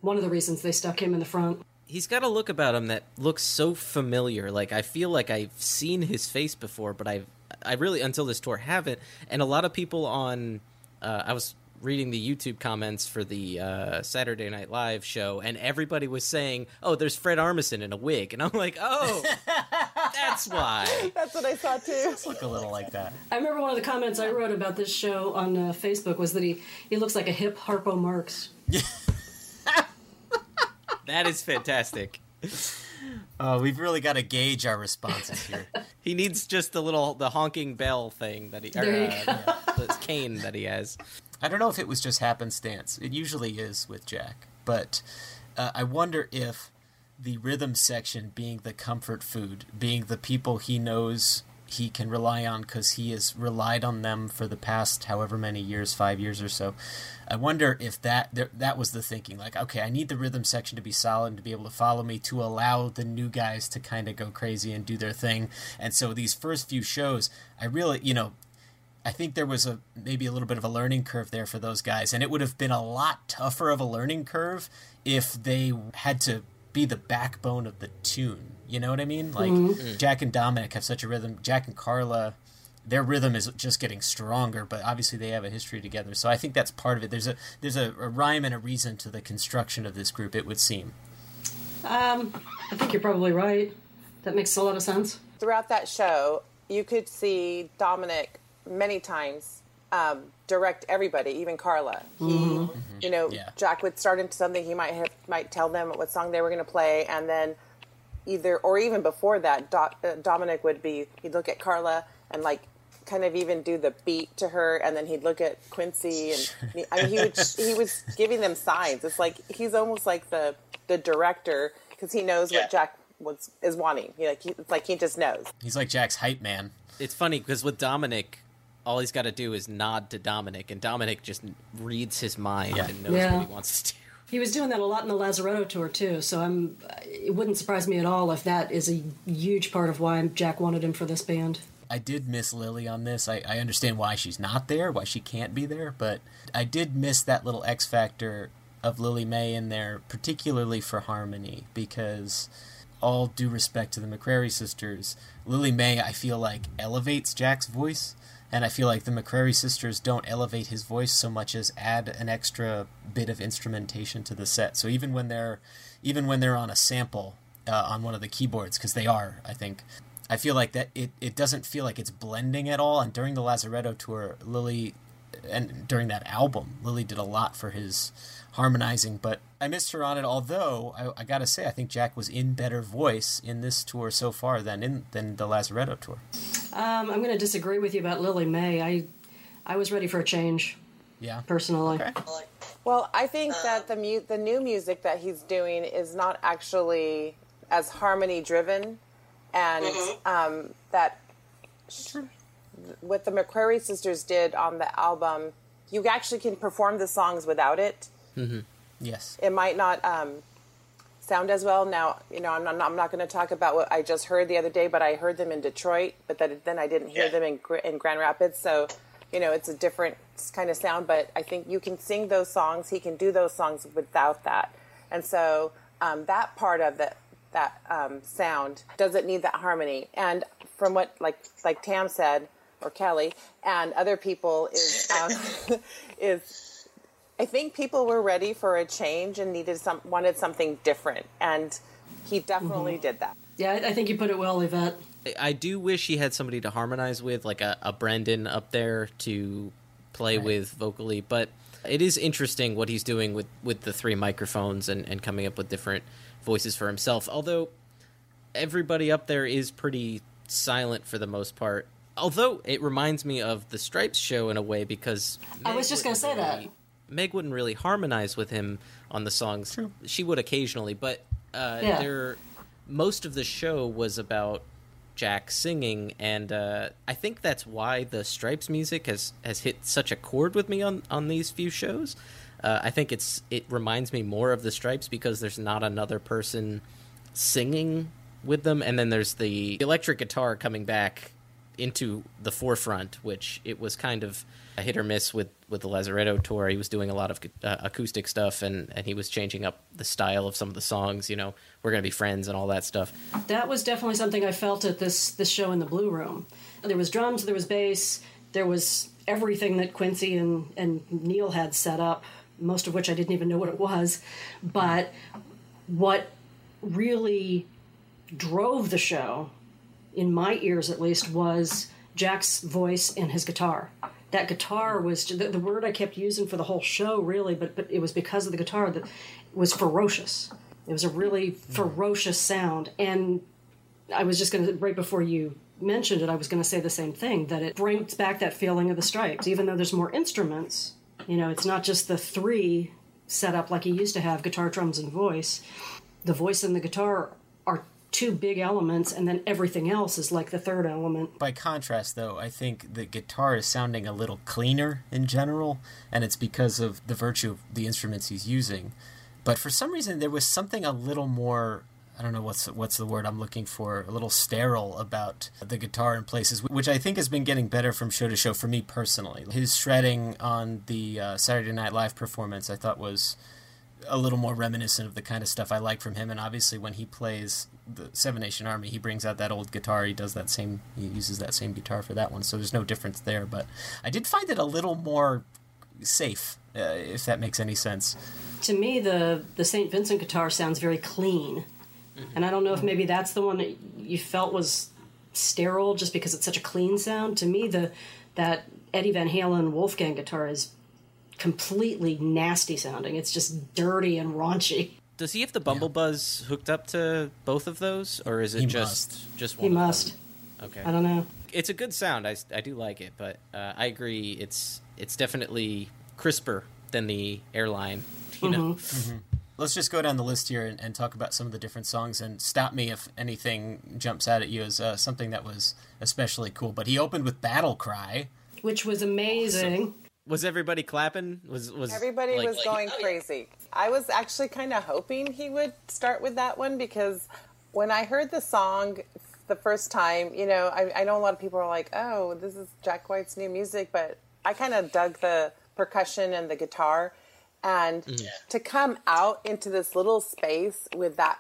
One of the reasons they stuck him in the front. He's got a look about him that looks so familiar. Like I feel like I've seen his face before, but I've I really until this tour haven't. And a lot of people on, uh, I was reading the YouTube comments for the uh, Saturday Night Live show, and everybody was saying, "Oh, there's Fred Armisen in a wig," and I'm like, "Oh, that's why." That's what I saw too. look a little like that. I remember one of the comments I wrote about this show on uh, Facebook was that he, he looks like a hip Harpo Marx. That is fantastic. Uh, we've really got to gauge our responses here. He needs just the little the honking bell thing that he, or, There you uh, the cane that he has. I don't know if it was just happenstance. It usually is with Jack, but uh, I wonder if the rhythm section being the comfort food, being the people he knows he can rely on because he has relied on them for the past however many years, five years or so. I wonder if that that was the thinking. Like, okay, I need the rhythm section to be solid and to be able to follow me to allow the new guys to kind of go crazy and do their thing. And so these first few shows, I really, you know, I think there was a maybe a little bit of a learning curve there for those guys, and it would have been a lot tougher of a learning curve if they had to be the backbone of the tune. You know what I mean? Like Mhm. Jack and Dominic have such a rhythm. Jack and Carla, their rhythm is just getting stronger, but obviously they have a history together. So I think that's part of it. There's a there's a, a rhyme and a reason to the construction of this group. It would seem. Um, I think you're probably right. That makes a lot of sense. Throughout that show, you could see Dominic many times um, direct everybody, even Carla. He, Mhm. you know, Yeah. Jack would start into something. He might have, might tell them what song they were going to play, and then either or even before that, Do, uh, Dominic would be he'd look at Carla and like kind of even do the beat to her, and then he'd look at Quincy, and he, I mean he would he was giving them signs. It's like he's almost like the the director because he knows what Jack was is wanting. You know, like he, it's like he just knows. He's like Jack's hype man. It's funny because with Dominic, all he's got to do is nod to Dominic, and Dominic just reads his mind and knows Yeah. what he wants to do. He was doing that a lot in the Lazaretto tour too, so I'm. It wouldn't surprise me at all if that is a huge part of why Jack wanted him for this band. I did miss Lillie on this. I, I understand why she's not there, why she can't be there, but I did miss that little X factor of Lillie Mae in there, particularly for harmony, because all due respect to the McCrary sisters, Lillie Mae, I feel like, elevates Jack's voice, and I feel like the McCrary sisters don't elevate his voice so much as add an extra bit of instrumentation to the set. So even when they're even when they're on a sample uh, on one of the keyboards, because they are, I think, I feel like that it, it doesn't feel like it's blending at all. And during the Lazaretto tour, Lillie, and during that album, Lillie did a lot for his harmonizing. But I missed her on it. Although I, I gotta say, I think Jack was in better voice in this tour so far than in than the Lazaretto tour. Um, I'm going to disagree with you about Lillie Mae. I, I was ready for a change. Yeah. Personally. Well, I think that the mu- the new music that he's doing is not actually as harmony driven, and um, that what the McCrary sisters did on the album, you actually can perform the songs without it. Mm-hmm. Yes. It might not um, sound as well. Now, you know, I'm not, I'm not going to talk about what I just heard the other day, but I heard them in Detroit, but that, then I didn't hear them in, in Grand Rapids. So, you know, it's a different kind of sound, but I think you can sing those songs. He can do those songs without that. And so um, that part of the, that um, sound doesn't need that harmony. And from what, like, like Tam said, or Kelly and other people is, um, is I think people were ready for a change and needed some wanted something different, and he definitely mm-hmm. did that. Yeah, I, I think you put it well, Yvette. I- I do wish he had somebody to harmonize with, like a, a Brendan up there to play with vocally. But it is interesting what he's doing with, with the three microphones and, and coming up with different voices for himself. Although everybody up there is pretty silent for the most part. Although it reminds me of the Stripes show in a way because I was just going to say that. Meg wouldn't really harmonize with him on the songs. She would occasionally, but uh, Yeah. there most of the show was about Jack singing, and uh, I think that's why the Stripes music has has hit such a chord with me on on these few shows. Uh, I think it's it reminds me more of the Stripes because there's not another person singing with them, and then there's the electric guitar coming back into the forefront, which it was kind of a hit or miss with with the Lazaretto tour. He was doing a lot of uh, acoustic stuff, and and he was changing up the style of some of the songs. You know, we're gonna be friends and all that stuff. That was definitely something I felt at this this show in the Blue Room. There was drums, there was bass, there was everything that Quincy and and Neal had set up. Most of which I didn't even know what it was, but what really drove the show, in my ears at least, was Jack's voice and his guitar. That guitar was the, the word I kept using for the whole show, really, but but it was because of the guitar that was ferocious. It was a really ferocious sound, and I was just going to right before you mentioned it, I was going to say the same thing that it brings back that feeling of the Stripes, even though there's more instruments. You know, it's not just the three set up like he used to have guitar, drums, and voice. The voice and the guitar are two big elements, and then everything else is like the third element. By contrast, though, I think the guitar is sounding a little cleaner in general, and it's because of the virtue of the instruments he's using. But for some reason, there was something a little more. I don't know what's what's the word I'm looking for. A little sterile about the guitar in places, which I think has been getting better from show to show for me personally. His shredding on the uh, Saturday Night Live performance, I thought was a little more reminiscent of the kind of stuff I like from him. And obviously, when he plays the Seven Nation Army, he brings out that old guitar. He does that same. He uses that same guitar for that one. So there's no difference there. But I did find it a little more safe, uh, if that makes any sense. To me, the the St. Vincent guitar sounds very clean, and I don't know if maybe that's the one that you felt was sterile just because it's such a clean sound. To me, the that Eddie Van Halen Wolfgang guitar is completely nasty sounding. It's just dirty and raunchy. Does he have the Bumblebuzz hooked up to both of those, or is it He just must. just He one? of must. them? Okay. I don't know. It's a good sound. I, I do like it, but uh, I agree. It's it's definitely crisper than the airline. You know. Mm-hmm. Let's just go down the list here and, and talk about some of the different songs and stop me if anything jumps out at you as uh, something that was especially cool. But he opened with Battle Cry. Which was amazing. Was everybody clapping? Was was Everybody like- was going oh, crazy. I was actually kind of hoping he would start with that one because when I heard the song the first time, you know, I, I know a lot of people are like, oh, this is Jack White's new music, but I kind of dug the percussion and the guitar. And mm. to come out into this little space with that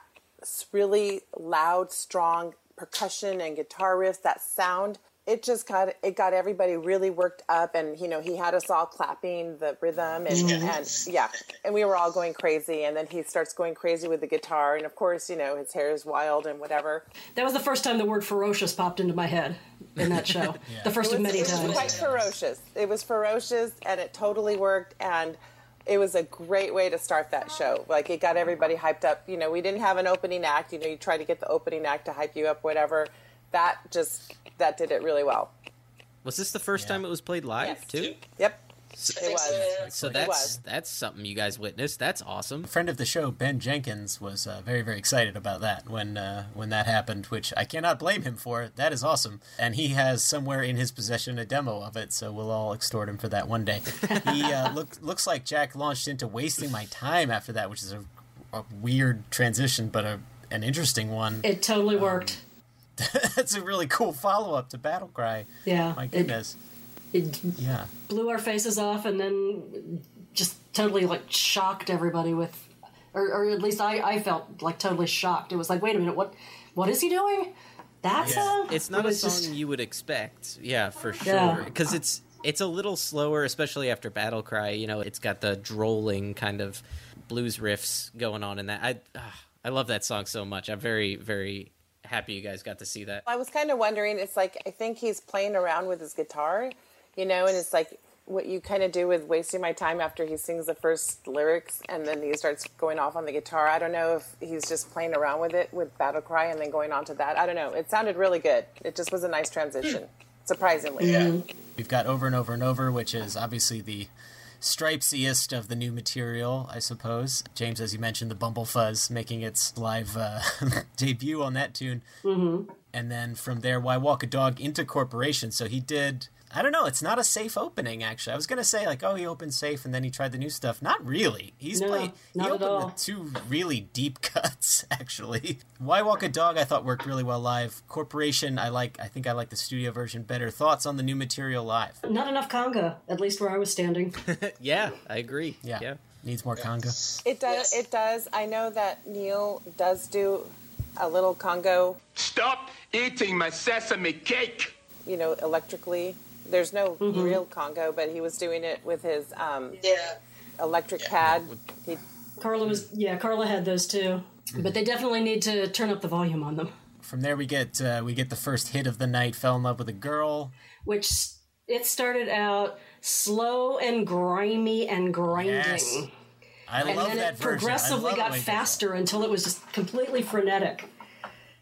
really loud, strong percussion and guitar riffs, that sound, it just got it got everybody really worked up and you know he had us all clapping the rhythm and, and yeah and we were all going crazy and then he starts going crazy with the guitar and of course you know his hair is wild and whatever. That was the first time the word ferocious popped into my head in that show. The first it of many it was times. quite ferocious. It was ferocious and it totally worked and it was a great way to start that show. Like it got everybody hyped up. You know we didn't have an opening act. You know you try to get the opening act to hype you up whatever that just that did it really well Was this the first time it was played live Yes. too? Yep. It was. So that's was. that's something you guys witnessed. That's awesome. friend of the show, Ben Jenkins, was uh, very, very excited about that when uh, when that happened, which I cannot blame him for. That is awesome, and he has somewhere in his possession a demo of it, so we'll all extort him for that one day. he uh, look, looks like Jack launched into wasting my time after that, which is a, a weird transition, but a an interesting one. It totally worked. That's a really cool follow up to Battle Cry. Yeah, my goodness. It yeah. blew our faces off and then just totally like shocked everybody with or, or at least I, I felt like totally shocked. It was like, wait a minute, what what is he doing? That song? It's not It a song just- you would expect. Yeah, for sure. Because it's it's a little slower, especially after Battle Cry. You know, it's got the drolling kind of blues riffs going on in that. I ah, I love that song so much. I'm very very happy you guys got to see that. I was kind of wondering. It's like I think he's playing around with his guitar, you know, and it's like what you kind of do with wasting my time after he sings the first lyrics and then he starts going off on the guitar. I don't know if he's just playing around with it with Battle Cry and then going on to that. I don't know. It sounded really good. It just was a nice transition, surprisingly. Yeah. We've got Over and Over and Over, which is obviously the stripesiest of the new material, I suppose. James, as you mentioned, the Bumblefuzz making its live uh, debut on that tune. Mm-hmm. And then from there, Why Walk a Dog into Corporation. So he did. I don't know. It's not a safe opening, actually. I was gonna say like, oh, he opened safe, and then he tried the new stuff. Not really. He's No, played. not he at opened all. with two really deep cuts, actually. Why Walk a Dog? I thought worked really well live. Corporation, I like. I think I like the studio version better. Thoughts on the new material live? Not enough conga, at least where I was standing. yeah, I agree. Yeah, yeah. needs more conga. It does. It does. I know that Neal does do a little conga. Stop eating my sesame cake. You know, electrically. There's no real conga, but he was doing it with his um, yeah. electric pad. He, Carla was yeah, Carla had those too. But they definitely need to turn up the volume on them. From there, we get uh, we get the first hit of the night. Fell in love with a girl. Which it started out slow and grimy and grinding. Yes. I and love then that it version. I progressively love got the way it faster until it was just completely frenetic.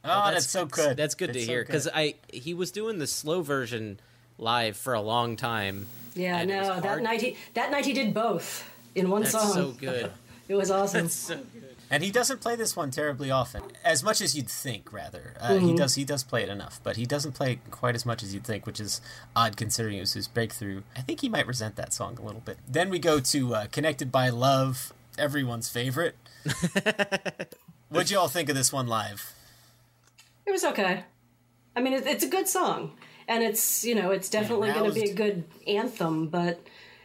Oh, that's, so good. That's good It's to so hear because I he was doing the slow version live for a long time. Yeah, And no, that hard- night he that night he did both in one song. That's song. so good. It was awesome. That's so good. And he doesn't play this one terribly often, as much as you'd think. Rather, uh, he Mhm. does he does play it enough, but he doesn't play it quite as much as you'd think, which is odd considering it was his breakthrough. I think he might resent that song a little bit. Then we go to uh, "Connected by Love," everyone's favorite. What'd you all think of this one live? It was okay. I mean, it's a good song, and it's you know it's definitely going to be a good anthem, but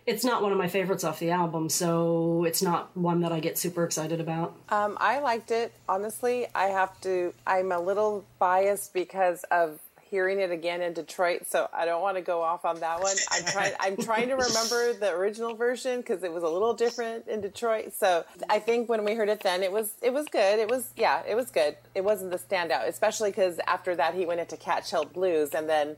it's not one of my favorites off the album, so it's not one that I get super excited about. um, I liked it. Honestly, I have to. I'm a little biased because of hearing it again in Detroit, so I don't want to go off on that one. I'm trying. I'm trying to remember the original version because it was a little different in Detroit. So I think when we heard it then, it was it was good. It was yeah, it was good. It wasn't the standout, especially because after that he went into Catch Hell Blues, and then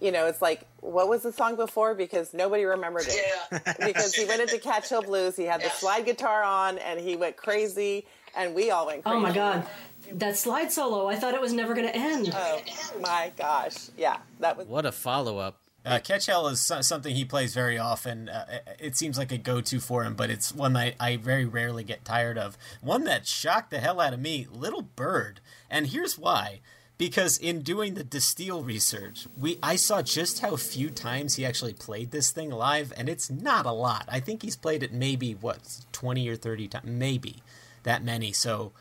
you know, it's like, what was the song before? Because nobody remembered it. Yeah. because he went into Catch Hell Blues, he had the slide guitar on, and he went crazy, and we all went crazy. Oh my god, that slide solo! I thought it was never going to end. Oh my gosh, yeah, that was. What a follow up. Uh, Catch Hell is so- something he plays very often. Uh, it- it seems like a go-to for him, but it's one that I very rarely get tired of. One that shocked the hell out of me, Little Bird, and here's why. Because in doing the Distill research, we I saw just how few times he actually played this thing live, and it's not a lot. I think he's played it maybe what twenty or thirty times, maybe that many. So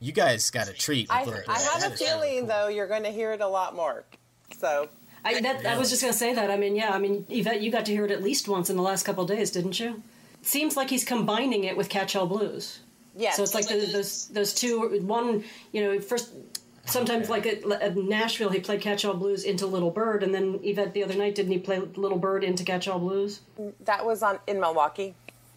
you guys got a treat. I, Little I have a is feeling though you're going to hear it a lot more. So I, that, I was just going to say that. I mean, yeah, I mean, Yvette, you got to hear it at least once in the last couple of days, didn't you? Seems like he's combining it with Catch Hell Blues. Yeah. So it's like the, those those two. One, you know, first sometimes like at, at Nashville he played Catch Hell Blues into Little Bird, and then Yvette the other night didn't he play Little Bird into Catch Hell Blues? that was on in Milwaukee.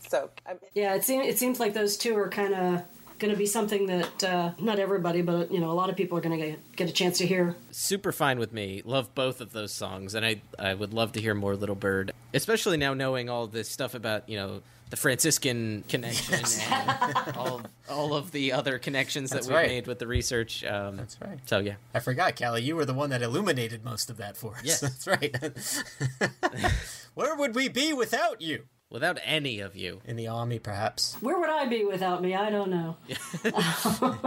So I, Yeah, it seems it seems like those two are kind of going to be something that uh, not everybody, but you know, a lot of people are going to get, get a chance to hear. Super fine with me. Love both of those songs, and I I would love to hear more Little Bird, especially now knowing all this stuff about you know the Franciscan connection and all all of the other connections That's that we've right. made with the research. Um, That's right. So yeah, I forgot, Callie. You were the one that illuminated most of that for us. Yes. That's right. Where would we be without you? Without any of you. In the army, perhaps. Where would I be without me? I don't know.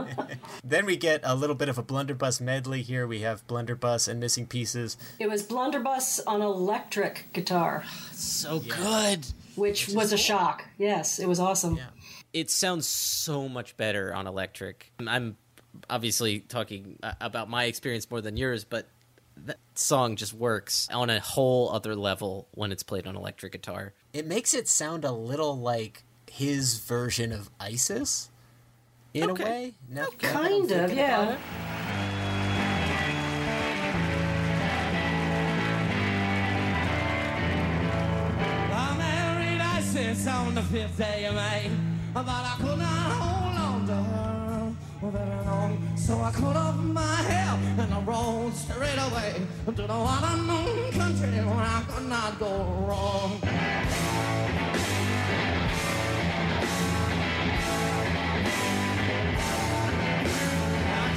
Then we get a little bit of a blunderbuss medley here. We have blunderbuss and missing pieces. It was Blunderbuss on electric guitar, So good. which was a shock. Yes, it was awesome. It sounds so much better on electric. I'm obviously talking uh, about my experience more than yours, but that song just works on a whole other level when it's played on electric guitar. It makes it sound a little like his version of ISIS, in Okay. a way. Now- oh, now Kind of, yeah. I married ISIS on the fifth day of May, but I could not hold on to her long. So I cut off my hair and I rode straight away to the one unknown country where I could not go wrong. I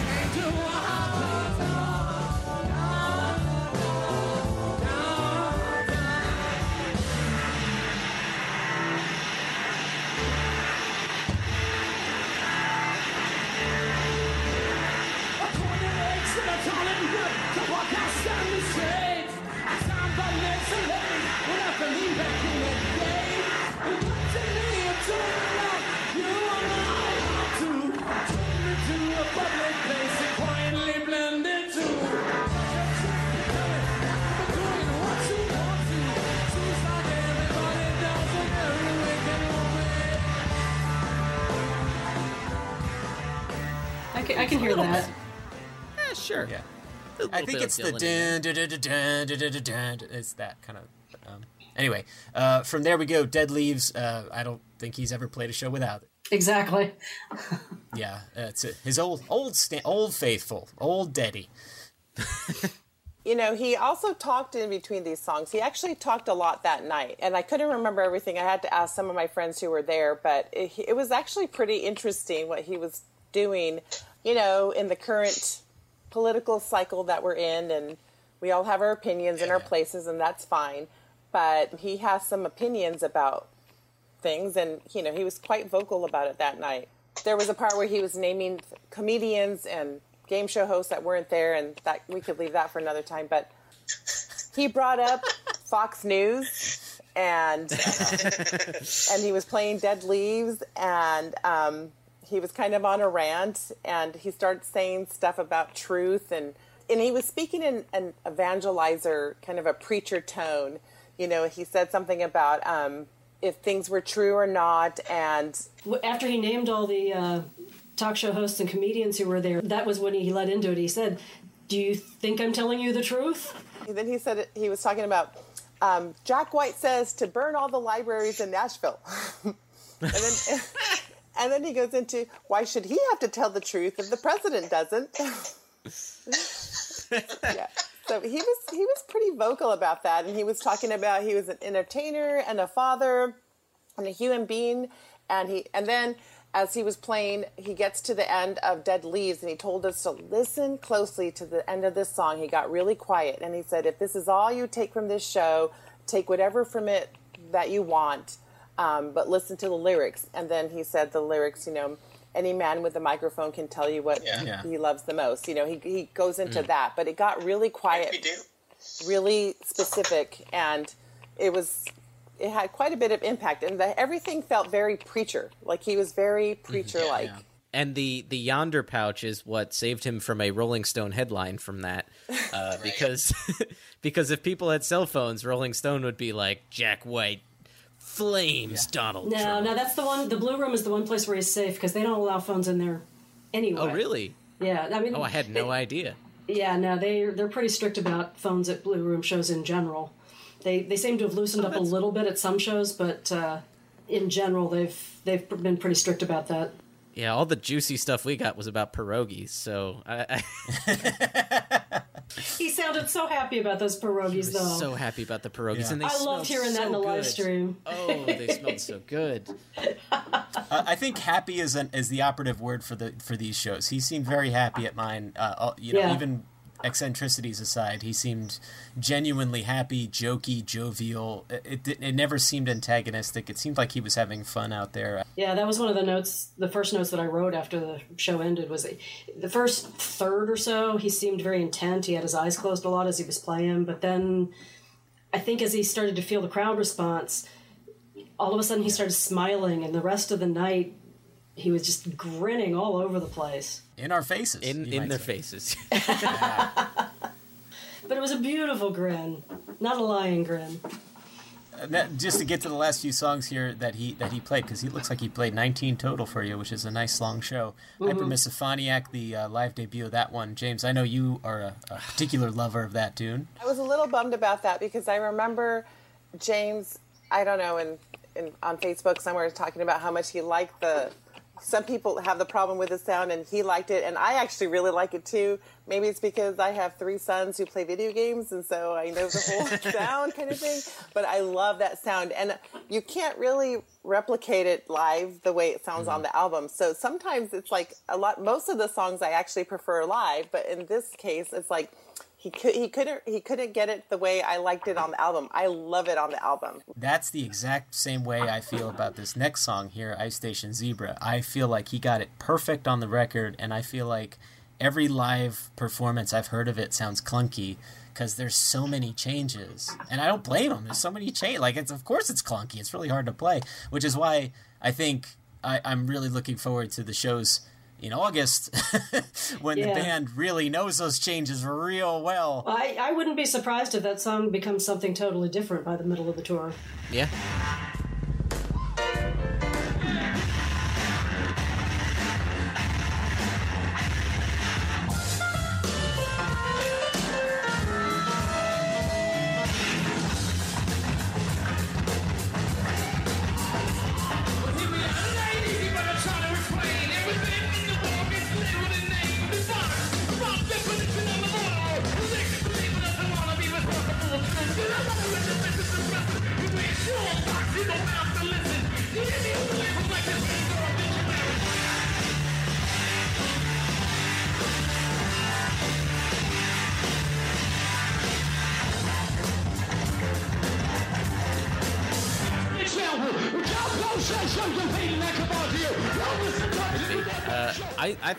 came to a hospital. I can, I can hear that. Yeah, sure. Yeah. I think it's the Dylan in there. dun, dun, dun, dun, dun, dun, dun, dun, dun. It's that kind of. Um, anyway, uh, from there we go. Dead Leaves. Uh, I don't think he's ever played a show without it. Exactly. Yeah, it's a, his old, old, sta- old faithful, old Daddy. You know, he also talked in between these songs. He actually talked a lot that night, and I couldn't remember everything. I had to ask some of my friends who were there, but it, it was actually pretty interesting what he was doing, you know, in the current political cycle that we're in, and we all have our opinions and our places, and that's fine. But he has some opinions about things, and you know, he was quite vocal about it that night. There was a part where he was naming comedians and game show hosts that weren't there, and that we could leave that for another time. But he brought up Fox News, and and he was playing Dead Leaves, and um, he was kind of on a rant, and he started saying stuff about truth, and and he was speaking in an evangelizer, kind of a preacher tone. You know, he said something about um, if things were true or not, and After he named all the uh, talk show hosts and comedians who were there, that was when he led into it. He said, "Do you think I'm telling you the truth?" And then he said he was talking about um, Jack White says to burn all the libraries in Nashville, and then and then he goes into why should he have to tell the truth if the president doesn't? yeah. So he was he was pretty vocal about that, and he was talking about he was an entertainer and a father and a human being, and he and then as he was playing, he gets to the end of Dead Leaves, and he told us to listen closely to the end of this song. He got really quiet, and he said, "If this is all you take from this show, take whatever from it that you want, um, but listen to the lyrics." And then he said the lyrics, you know. Any man with a microphone can tell you what Yeah. he, Yeah. he loves the most. You know, he, he goes into Mm. that, but it got really quiet, really specific, and it was it had quite a bit of impact, and the, everything felt very preacher. Like he was very preacher like. And the the Yondr pouch is what saved him from a Rolling Stone headline from that, uh, because because if people had cell phones, Rolling Stone would be like Jack White flames Donald No, Trump. no, that's the one. The blue room is the one place where he's safe because they don't allow phones in there anyway. Oh really? Yeah, I mean. Oh, I had no they- idea. Yeah, no, they they're pretty strict about phones at blue room shows in general. They they seem to have loosened Oh, up a little bit at some shows, but uh, in general, they've they've been pretty strict about that. Yeah, all the juicy stuff we got was about pierogies. So I, I He sounded so happy about those pierogies, was though. so happy about the pierogies, Yeah. and they I loved smelled hearing that in the so live stream. Oh, they smelled so good. Uh, I think happy is an, is the operative word for the for these shows. He seemed very happy at mine. Uh, you know, Yeah. even eccentricities aside, he seemed genuinely happy, jokey, jovial. It, it, it never seemed antagonistic. It seemed like he was having fun out there. Yeah, that was one of the notes. The first notes that I wrote after the show ended was the first third or so. He seemed very intent. He had his eyes closed a lot as he was playing, but then I think as he started to feel the crowd response, all of a sudden he started smiling, and the rest of the night he was just grinning all over the place. In our faces. In in their faces. But it was a beautiful grin, not a lying grin. Uh, that- just to get to the last few songs here that he that he played because he looks like he played 19 total for you, which is a nice long show. Mhm. Hypermisophoniac, the uh, live debut of that one. James, I know you are a, a particular lover of that tune. I was a little bummed about that because I remember James, I don't know, in, in on Facebook somewhere talking about how much he liked the. Some people have the problem with the sound, and he liked it, and I actually really like it too. Maybe it's because I have three sons who play video games, and so I know the whole sound kind of thing. But I love that sound, and you can't really replicate it live the way it sounds on mm-hmm. the album. So sometimes it's like a lot. Most of the songs I actually prefer live, but in this case, it's like he could he couldn't he couldn't get it the way I liked it on the album. I love it on the album. That's the exact same way I feel about this next song here, Ice Station Zebra. I feel like he got it perfect on the record, and I feel like every live performance I've heard of it sounds clunky because there's so many changes, and I don't blame him. There's so many changes. Like it's of course it's clunky. It's really hard to play, which is why I think I, I'm really looking forward to the shows in August when Yeah. the band really knows those changes real well. I, I wouldn't be surprised if that song becomes something totally different by the middle of the tour. Yeah.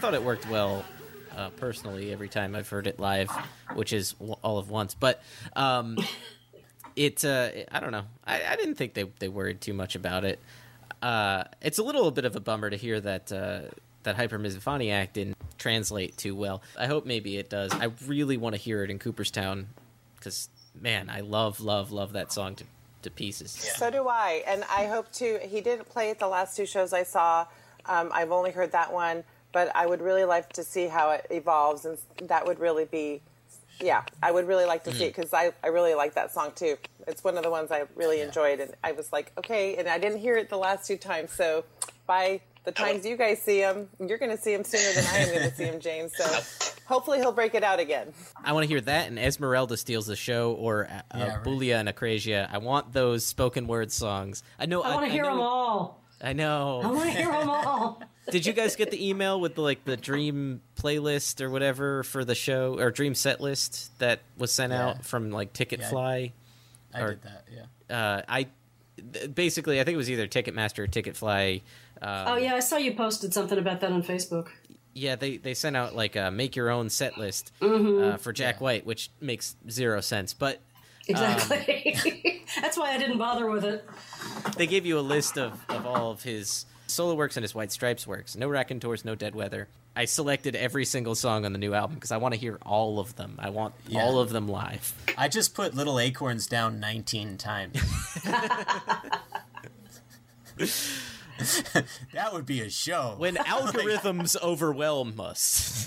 Thought it worked well uh, personally every time I've heard it live, which is all of once. But um, it, uh, I don't know. I, I didn't think they, they worried too much about it. Uh, it's a little bit of a bummer to hear that uh, that hypermisophoniac didn't translate too well. I hope maybe it does. I really want to hear it in Cooperstown because man, I love love love that song to to pieces. So do I, and I hope to. He didn't play at the last two shows I saw. Um, I've only heard that one, but I would really like to see how it evolves, and that would really be, yeah, I would really like to see it because I, I really like that song too. It's one of the ones I really enjoyed, and I was like, okay, and I didn't hear it the last two times, so by the times you guys see him, you're going to see him sooner than I am going to see him, James. So Hopefully, he'll break it out again. I want to hear that and Esmerelda steals the show or uh, Yeah, right. Bulia and Akrasia. I want those spoken word songs. I know. I want to hear know, them all. I know. I want to hear them all. Did you guys get the email with the, like the dream playlist or whatever for the show or dream set list that was sent Yeah. out from like Ticketfly? I Or- did that. Yeah. Uh, I th- basically I think it was either Ticketmaster or Ticketfly. Um, oh yeah, I saw you posted something about that on Facebook. yeah, they they sent out like a make your own set list Mhm. uh, for Jack White, which makes zero sense. But Exactly. That's why I didn't bother with it. They gave you a list of, of all of his solo works and his White Stripes works. No Raconteurs, no Dead Weather. I selected every single song on the new album because I want to hear all of them. I want Yeah. all of them live. I just put Little Acorns down 19 times. that would be a show. When algorithms overwhelm us.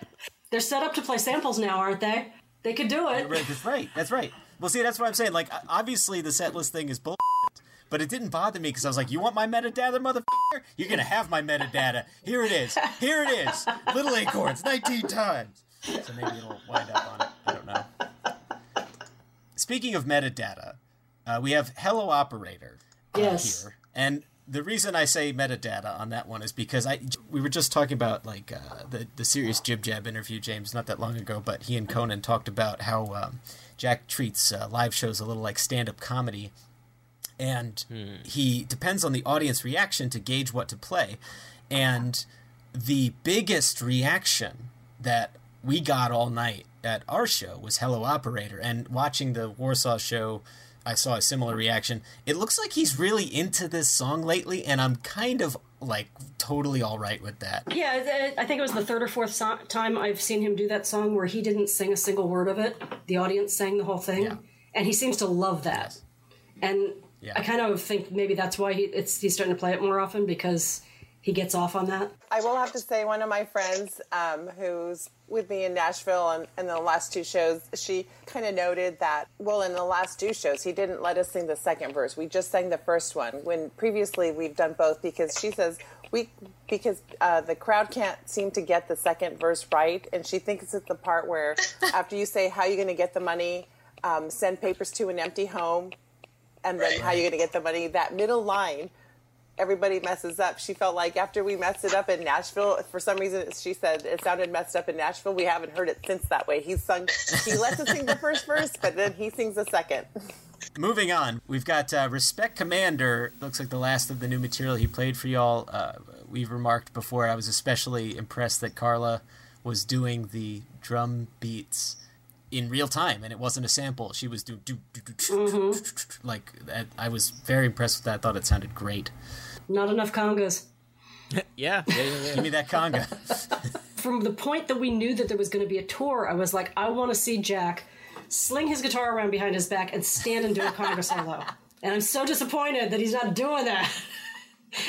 They're set up to play samples now, aren't they? They could do it. Right, that's right. That's right. Well, see, that's what I'm saying. Like, obviously, the set list thing is bull. But it didn't bother me because I was like, "You want my metadata, motherfucker? You're gonna have my metadata. Here it is. Here it is. Little acorns, 19 times." So maybe it'll wind up on it. I don't know. Speaking of metadata, uh, we have Hello Operator uh, Yes. here, and the reason I say metadata on that one is because I we were just talking about like uh, the the serious Jib Jab interview, James, not that long ago, but he and Conan talked about how um, Jack treats uh, live shows a little like stand up comedy, and hmm. he depends on the audience reaction to gauge what to play, and the biggest reaction that we got all night at our show was Hello Operator. And watching the Warsaw show, I saw a similar reaction. It looks like he's really into this song lately, and I'm kind of like totally all right with that. Yeah, I think it was the third or fourth so- time I've seen him do that song where he didn't sing a single word of it. The audience sang the whole thing, and he seems to love that. And Yeah. I kind of think maybe that's why he, it's he's starting to play it more often because he gets off on that. I will have to say, one of my friends um, who's with me in Nashville and, and the last two shows, she kind of noted that, well, in the last two shows, he didn't let us sing the second verse. We just sang the first one when previously we've done both because she says we, because uh, the crowd can't seem to get the second verse right. And she thinks it's the part where after you say, How are you going to get the money? Um, send papers to an empty home. And then how you going to get the money? That middle line everybody messes up. She felt like after we messed it up in Nashville, for some reason she said it sounded messed up in Nashville. We haven't heard it since that way. He's sung, he lets us sing the first verse, but then he sings the second. Moving on, we've got uh, Respect Commander. Looks like the last of the new material he played for y'all. Uh, we've remarked before, I was especially impressed that Carla was doing the drum beats in real time and it wasn't a sample. She was doing do, do, do, do, mm-hmm. like. I was very impressed with that. thought it sounded great. Not enough congas. yeah, yeah, yeah, yeah. Give me that conga. From the point that we knew that there was going to be a tour, I was like, I want to see Jack sling his guitar around behind his back and stand and do a conga solo. And I'm so disappointed that he's not doing that.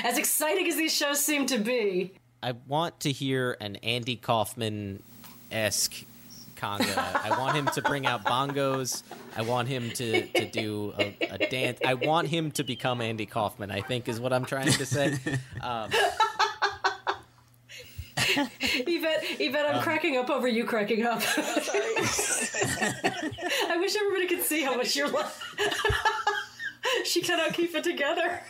As exciting as these shows seem to be, I want to hear an Andy Kaufman esque conga. I want him to bring out bongos. I want him to, to do a, a dance. I want him to become Andy Kaufman, I think is what I'm trying to say. Um, Yvette, Yvette, I'm Um, cracking up over you cracking up. I wish everybody could see how much you're laughing. she cannot keep it together.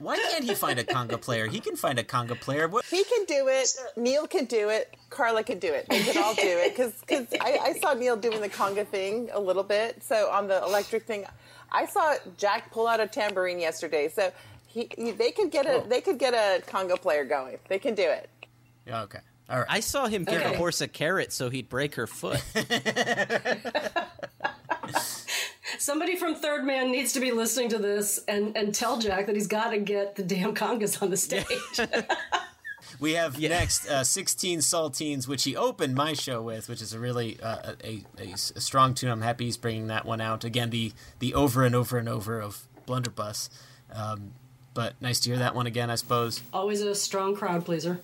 Why can't he find a conga player? He can find a conga player. What? He can do it. Neal can do it. Carla can do it. They can all do it because I, I saw Neal doing the conga thing a little bit. So on the electric thing, I saw Jack pull out a tambourine yesterday. So he, he they could get a they could get a conga player going. They can do it. Yeah, okay. All right. I saw him give Okay. a horse a carrot so he'd break her foot. Somebody from Third Man needs to be listening to this and, and tell Jack that he's got to get the damn congas on the stage. We have next uh, 16 Saltines, which he opened my show with, which is a really uh, a, a, a strong tune. I'm happy he's bringing that one out. Again, the, the over and over and over of Blunderbuss. Um, but nice to hear that one again, I suppose. Always a strong crowd pleaser.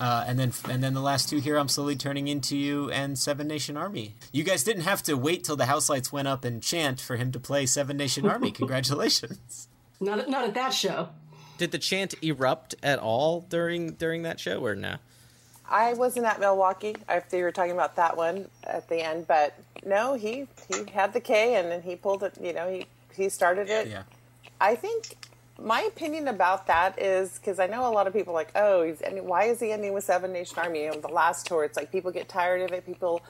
Uh, and then and then the last two here, I'm slowly turning into you and Seven Nation Army. You guys didn't have to wait till the house lights went up and chant for him to play Seven Nation Army. Congratulations. Not at, not at that show. Did the chant erupt at all during during that show or no? I wasn't at Milwaukee after you were talking about that one at the end, but no, he he had the K and then he pulled it. You know, he he started it. Yeah. I think my opinion about that is because I know a lot of people like, oh, he's ending, why is he ending with Seven Nation Army? Know, the last tour, it's like people get tired of it. People,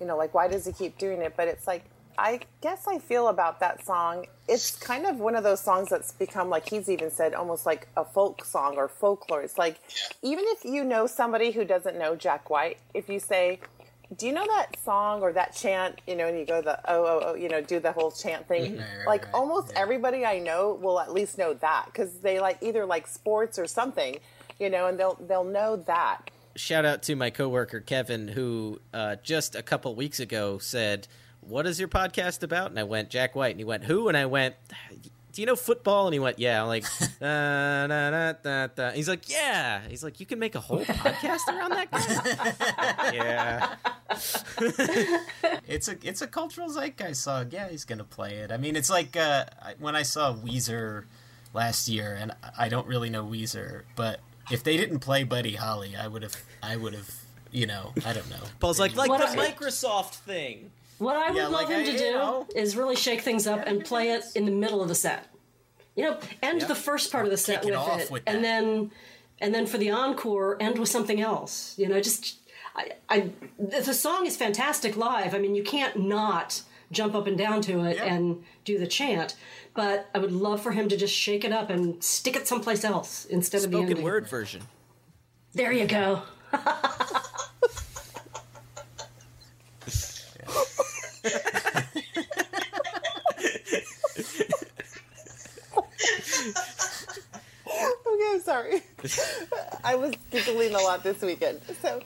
you know, like why does he keep doing it? But it's like I guess I feel about that song. It's kind of one of those songs that's become like he's even said almost like a folk song or folklore. It's like even if you know somebody who doesn't know Jack White, if you say, "Do you know that song or that chant?" You know, and you go the oh oh oh, you know, do the whole chant thing. Right, right, like right. almost everybody I know will at least know that because they like either like sports or something, you know, and they'll they'll know that. Shout out to my coworker Kevin, who uh, just a couple weeks ago said, "What is your podcast about?" And I went, "Jack White," and he went, "Who?" And I went, "Do you know football?" And he went, "Yeah." I'm like, da, da, da, da, da. He's like, "Yeah." He's like, "You can make a whole podcast around that guy?" yeah. it's a it's a cultural zeitgeist song. Yeah, he's gonna play it. I mean, it's like uh, when I saw Weezer last year, and I don't really know Weezer, but if they didn't play Buddy Holly, I would have I would have you know I don't know. Paul's like, like What the I- Microsoft thing. What I would Yeah, love like, him I- to do know. is really shake things up and play it in the middle of the set. You know, end the first part of the set Kick it with it, with and then and then for the encore, end with something else. You know, just I, I the the song is fantastic live. I mean, you can't not jump up and down to it and do the chant. But I would love for him to just shake it up and stick it someplace else instead of the Spoken word version. There you go. Okay, I'm sorry. I was giggling a lot this weekend. So,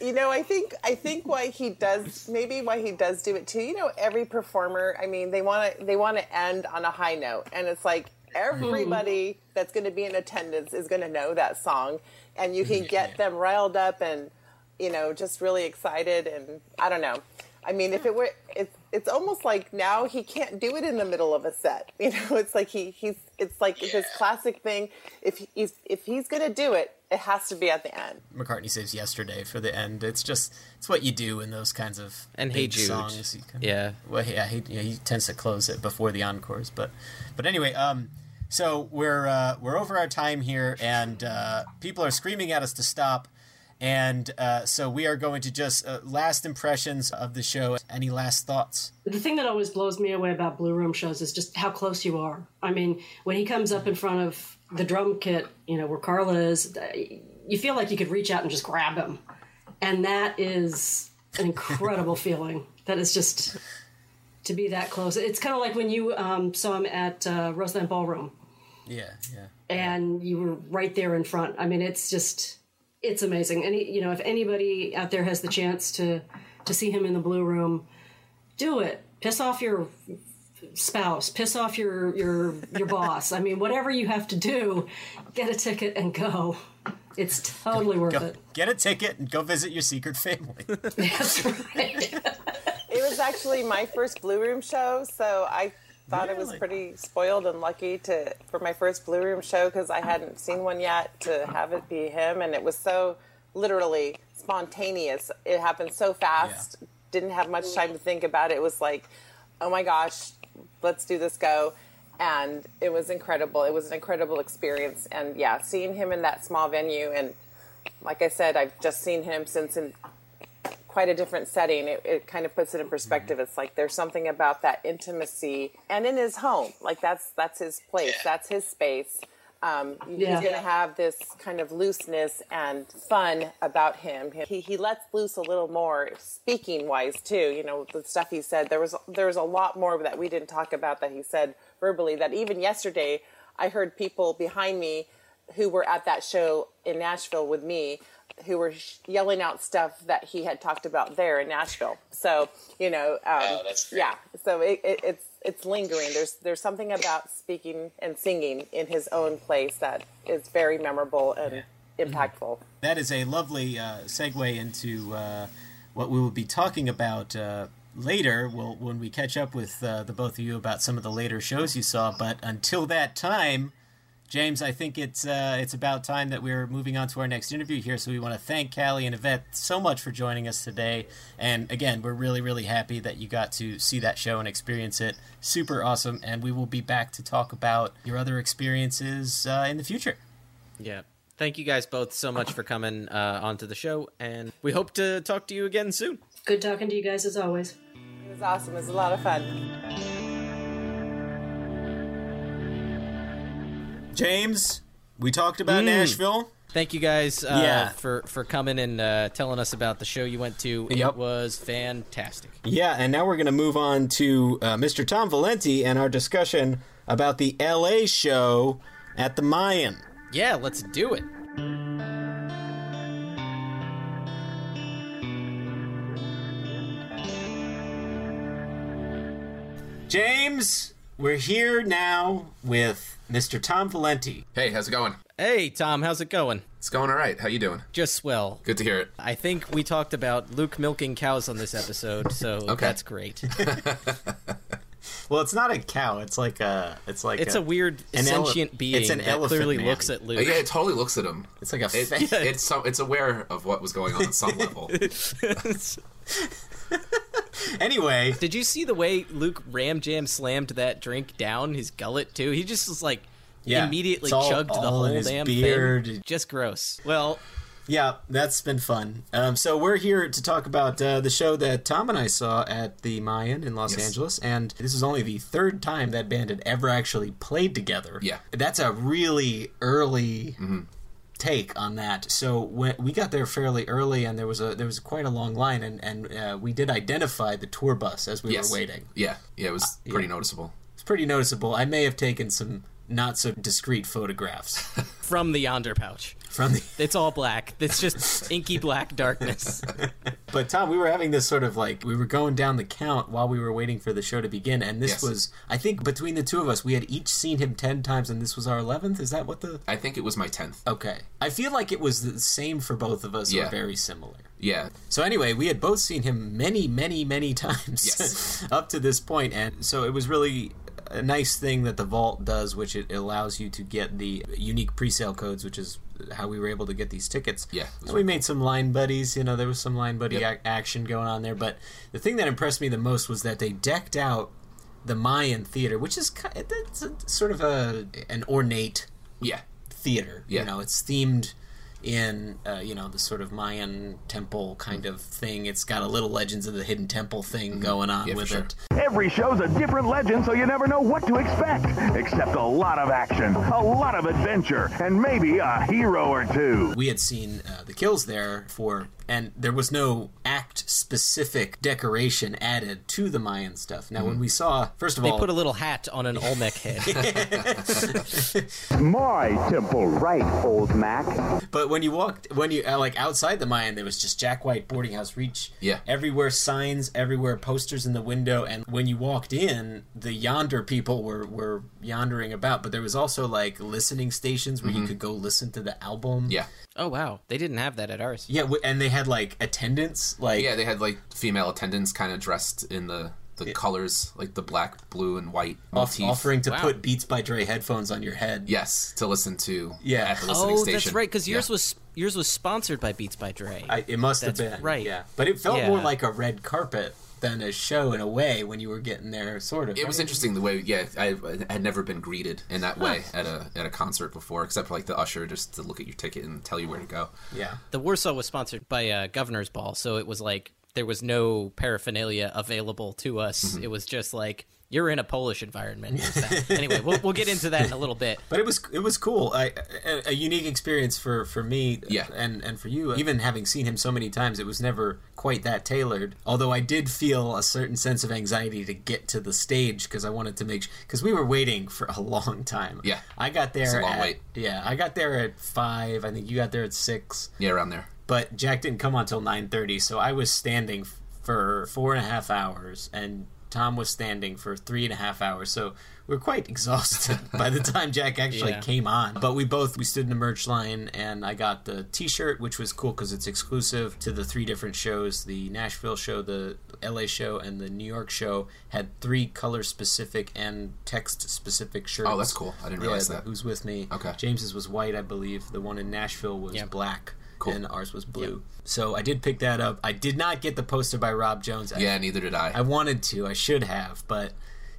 you know, I think I think why he does maybe why he does do it too. You know, every performer. I mean, they want to they want to end on a high note, and it's like everybody that's going to be in attendance is going to know that song, and you can mm-hmm. get them riled up and you know just really excited. And I don't know. I mean, if it were, it's it's almost like now he can't do it in the middle of a set. You know, it's like he he's it's like this classic thing. If he's if he's gonna do it, it has to be at the end. McCartney saves yesterday for the end. It's just it's what you do in those kinds of And Hey big Jude. songs. You kind Yeah. Well, yeah, he, yeah, he tends to close it before the encores, but but anyway, um, so we're uh, we're over our time here, and uh, people are screaming at us to stop, and uh, so we are going to just uh, last impressions of the show. Any last thoughts? The thing that always blows me away about Blue Room shows is just how close you are. I mean, when he comes up in front of the drum kit, you know, where Carla is, you feel like you could reach out and just grab him. And that is an incredible feeling. That is just to be that close. It's kind of like when you um, saw him at uh, Roseland Ballroom Yeah, yeah. and you were right there in front. I mean, it's just it's amazing. Any you know, if anybody out there has the chance to to see him in the blue room, do it. Piss off your spouse, piss off your your your boss. I mean, whatever you have to do, get a ticket and go. It's totally worth Go, it. get a ticket and go visit your secret family. That's right. It was actually my first Blue Room show, so I thought it was pretty spoiled and lucky to for my first Blue Room show because I hadn't seen one yet to have it be him, and it was so literally spontaneous. It happened so fast. Didn't have much time to think about it. It was like, oh my gosh, let's do this go. And it was incredible. It was an incredible experience. And yeah, seeing him in that small venue, and like I said, I've just seen him since in quite a different setting. It, it kind of puts it in perspective. It's like there's something about that intimacy, and in his home, like that's that's his place, that's his space. Um, Yeah. He's going to have this kind of looseness and fun about him. He he lets loose a little more, speaking wise too. You know the stuff he said. There was there was a lot more that we didn't talk about that he said verbally. That even yesterday, I heard people behind me who were at that show in Nashville with me who were yelling out stuff that he had talked about there in Nashville. So you know, um, yeah. So it, it, it's it's lingering. There's there's something about speaking and singing in his own place that is very memorable and impactful. That is a lovely uh, segue into uh, what we will be talking about uh, later. We'll, when we catch up with uh, the both of you about some of the later shows you saw. But until that time, James, I think it's uh, it's about time that we're moving on to our next interview here. So we want to thank Callie and Yvette so much for joining us today. And again, we're really really happy that you got to see that show and experience it. Super awesome. And we will be back to talk about your other experiences uh, in the future. Yeah. Thank you guys both so much for coming uh, onto the show, and we hope to talk to you again soon. Good talking to you guys as always. It was awesome. It was a lot of fun. James, we talked about Mm. Nashville. Thank you guys uh, Yeah. for, for coming and uh, telling us about the show you went to. Yep. It was fantastic. Yeah, and now we're going to move on to uh, Mr. Tom Valenti and our discussion about the LA show at the Mayan. Yeah, let's do it. James, we're here now with Mr. Tom Valenti. Hey, how's it going? Hey, Tom, how's it going? It's going all right. How you doing? Just swell. Good to hear it. I think we talked about Luke milking cows on this episode, so Okay. that's great. Well, it's not a cow. It's like a. It's like It's a weird an ele- sentient being It's an that elephant clearly man. looks at Luke. Yeah, it totally looks at him. It's like a. It, fa- it's so, it's aware of what was going on at some level. anyway, Did you see the way Luke ram jam slammed that drink down his gullet too? He just was like Yeah, immediately all- chugged the all in whole damn beard. thing. Just gross. Well, Yeah, that's been fun. Um, so we're here to talk about uh, the show that Tom and I saw at the Mayan in Los Yes. Angeles, and this is only the third time that band had ever actually played together. Yeah. that's a really early Mm-hmm. Take on that. So when we got there fairly early, and there was a there was quite a long line, and and uh, we did identify the tour bus as we yes. were waiting. Yeah, yeah, it was pretty yeah. noticeable. It's pretty noticeable. I may have taken some not so discreet photographs from the Yondr pouch. From the It's all black. It's just inky black darkness. But Tom, we were having this sort of like we were going down the count while we were waiting for the show to begin, and this Yes. was I think between the two of us, we had each seen him ten times, and this was our eleventh. Is that what the? I think it was my tenth. Okay, I feel like it was the same for both of us, or Yeah. very similar. Yeah, So anyway, we had both seen him many, many, many times Yes. up to this point, and so it was really a nice thing that the vault does, which it allows you to get the unique pre-sale codes, which is how we were able to get these tickets. Yeah, and we made some line buddies. You know, there was some line buddy Yep. ac- action going on there. But the thing that impressed me the most was that they decked out the Mayan theater, which is ki- it's a, sort of a an ornate yeah, theater. Yeah. You know, it's themed in uh, you know the sort of Mayan temple Mm-hmm. kind of thing. It's got a little Legends of the Hidden Temple thing going on Yeah, with sure. it. Every show's a different legend, so you never know what to expect. Except a lot of action, a lot of adventure, and maybe a hero or two. We had seen uh, the kills there for, and there was no act specific decoration added to the Mayan stuff. Now, when we saw, first of They all, they put a little hat on an Olmec head. My temple, right, old Mac? But when you walked, when you uh, like outside the Mayan, there was just Jack White boarding house reach. Yeah. Everywhere signs, everywhere posters in the window, and when you walked in, the Yondr people were were yondering about. But there was also like listening stations where you could go listen to the album. Mm-hmm. yeah, oh wow, they didn't have that at ours. Yeah, w- and they had like attendants, like yeah. They had like female attendants, kind of dressed in the the colors, like the black, blue, and white off- motif. offering to Wow. put Beats by Dre headphones on your head. Yes, to listen to. Yeah. at the oh, listening Oh, station. that's right, because yours Yeah. was yours was sponsored by Beats by Dre. I, it must That's have been right. Yeah, but it felt Yeah. more like a red carpet than a show in a way when you were getting there, sort of. It was interesting the way, yeah, I, I had never been greeted in that way at a at a concert before, except for like the usher just to look at your ticket and tell you where to go. Yeah. the Warsaw was sponsored by uh, Governor's Ball, so it was like there was no paraphernalia available to us. Mm-hmm. It was just like you're in a Polish environment. It anyway, we'll, we'll get into that in a little bit. But it was it was cool. I, a, a unique experience for for me. Yeah. And and for you, even having seen him so many times, it was never quite that tailored. Although I did feel a certain sense of anxiety to get to the stage because I wanted to make because we were waiting for a long time. Yeah. I got there. It's a long at, wait. Yeah, I got there at five. I think you got there at six. Yeah, around there. But Jack didn't come on until nine thirty, so I was standing f- for four and a half hours and. Tom was standing for three and a half hours, so we are quite exhausted by the time Jack actually Yeah. came on. But we both we stood in the merch line, and I got the T-shirt, which was cool because it's exclusive to the three different shows: the Nashville show, the LA show, and the New York show. Had three color specific and text specific shirts. Oh, that's cool. I didn't realize the that. Who's with me? Okay. James's was white, I believe. The one in Nashville was Yeah. black. Cool. And ours was blue. So I did pick that up. I did not get the poster by Rob Jones. I- Yeah, neither did I. I wanted to. I should have, but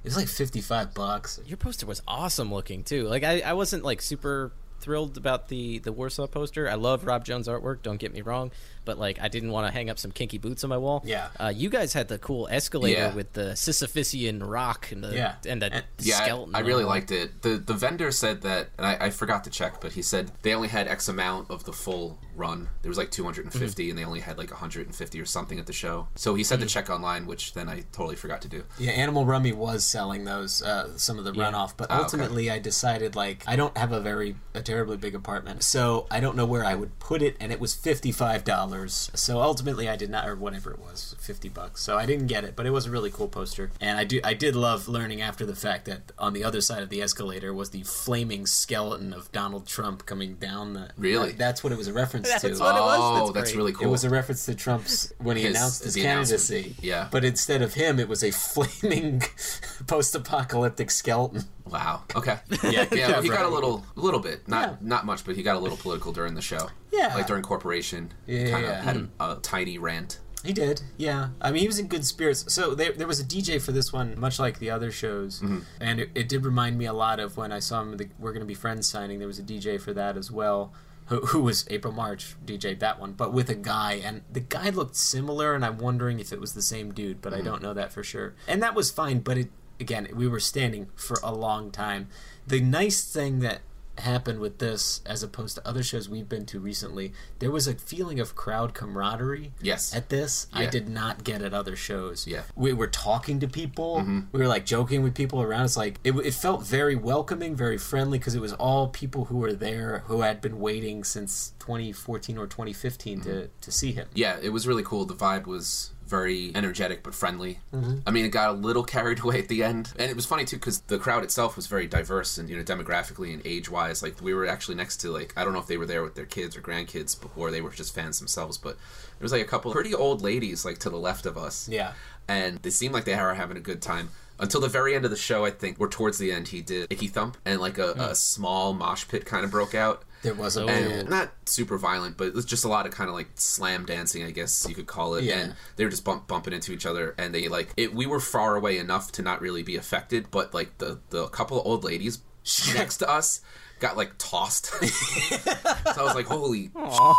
it was like fifty-five bucks. Your poster was awesome looking too. Like I, I wasn't like super thrilled about the the Warsaw poster. I love Rob Jones artwork. Don't get me wrong, but like I didn't want to hang up some kinky boots on my wall. Yeah. Uh, you guys had the cool escalator Yeah. with the Sisyphusian rock and the Yeah. and the Yeah, I- skeleton. I, really liked it. the The vendor said that, and I, I forgot to check, but he said they only had X amount of the full run. There was like 250, Mm-hmm. and they only had like 150 or something at the show. So he said Mhm. to check online, which then I totally forgot to do. Yeah, Animal Rummy was selling those, uh, some of the Yeah. runoff, but Oh, okay. ultimately I decided like I don't have a very a terribly big apartment, so I don't know where I would put it, and it was fifty five dollars. So ultimately I did not, or whatever it was, fifty bucks. So I didn't get it, but it was a really cool poster, and I do I did love learning after the fact that on the other side of the escalator was the flaming skeleton of Donald Trump coming down the. Really? that- that's what it was a reference That's to. what it was? Oh, That's that's great. really It was a reference to Trump's when he His- announced his candidacy. Yeah. But instead of him, it was a flaming post-apocalyptic skeleton. Wow. Okay. Yeah, yeah. He got a little, a little bit, not Yeah. not much, but he got a little political during the show. Yeah. Like during Corporation. Yeah, Kind of yeah. had a, a tiny rant. He did, yeah. I mean, he was in good spirits. So there, there was a DJ for this one, much like the other shows, Mm-hmm. and it, it did remind me a lot of when I saw him. at The We're gonna be friends signing. There was a DJ for that as well, who, who was April March DJ that one, but with a guy, and the guy looked similar, and I'm wondering if it was the same dude, but I Mhm. don't know that for sure. And that was fine, but it again, we were standing for a long time. The nice thing that happened with this as opposed to other shows we've been to recently there was a feeling of crowd camaraderie Yes. at this i did not get at other shows Yeah. we were talking to people Mm-hmm. we were like joking with people around it's like it, it felt very welcoming very friendly because it was all people who were there who had been waiting since 2014 or 2015 Mm-hmm. to, to see him Yeah, it was really cool. The vibe was very energetic but friendly. Mhm. I mean, it got a little carried away at the end, and it was funny too because the crowd itself was very diverse and you know demographically and age wise. Like we were actually next to like I don't know if they were there with their kids or grandkids or they were just fans themselves, but there was like a couple pretty old ladies like to the left of us. Yeah. and they seemed like they were having a good time. Until the very end of the show, I think, or towards the end, he did Icky Thump, and like a, a small mosh pit kind of broke out. There was a and not super violent, but it was just a lot of kind of like slam dancing, I guess you could call it. Yeah. And they were just bump, bumping into each other, and they like it. We were far away enough to not really be affected, but like the the couple of old ladies next to us got like tossed. so I was like, holy,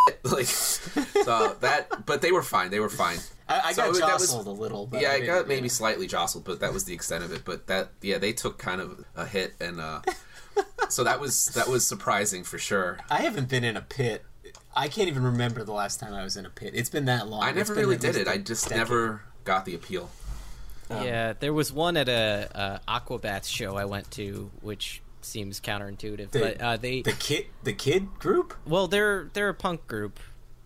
shit. like so that. But they were fine. They were fine. I, I So got that was- jostled a little but yeah, I I got maybe slightly jostled, but that was the extent of it. But that, yeah, they took kind of a hit, and uh, so that was that was surprising for sure. i haven't been in a pit i can't even remember the last time i was in a pit it's been that long I never really did it. a I just decade. never got the appeal. yeah, there was one at a, a Aquabats show I went to, which seems counterintuitive, The- but uh, they the kid the kid group well, they're they're a punk group,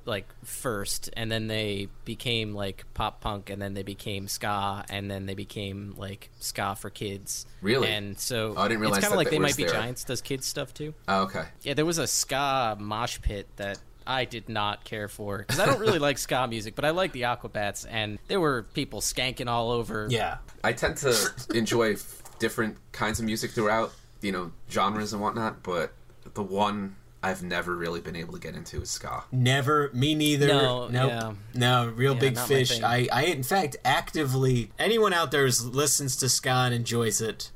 like first, and then they became like pop punk, and then they became ska, and then they became like ska for kids. Really? And so Oh, I didn't realize it's kind of like they was might be their- giants. Does kids stuff too? Oh, okay. Yeah, there was a ska mosh pit that I did not care for because I don't really like ska music, but I like the Aquabats, and there were people skanking all over. yeah I tend to enjoy different kinds of music throughout, you know, genres and whatnot. But the one I've never really been able to get into is ska. Never, me neither. No, Nope. yeah. no, real Yeah, big fish. I, I, in fact, actively anyone out there who listens to ska and enjoys it,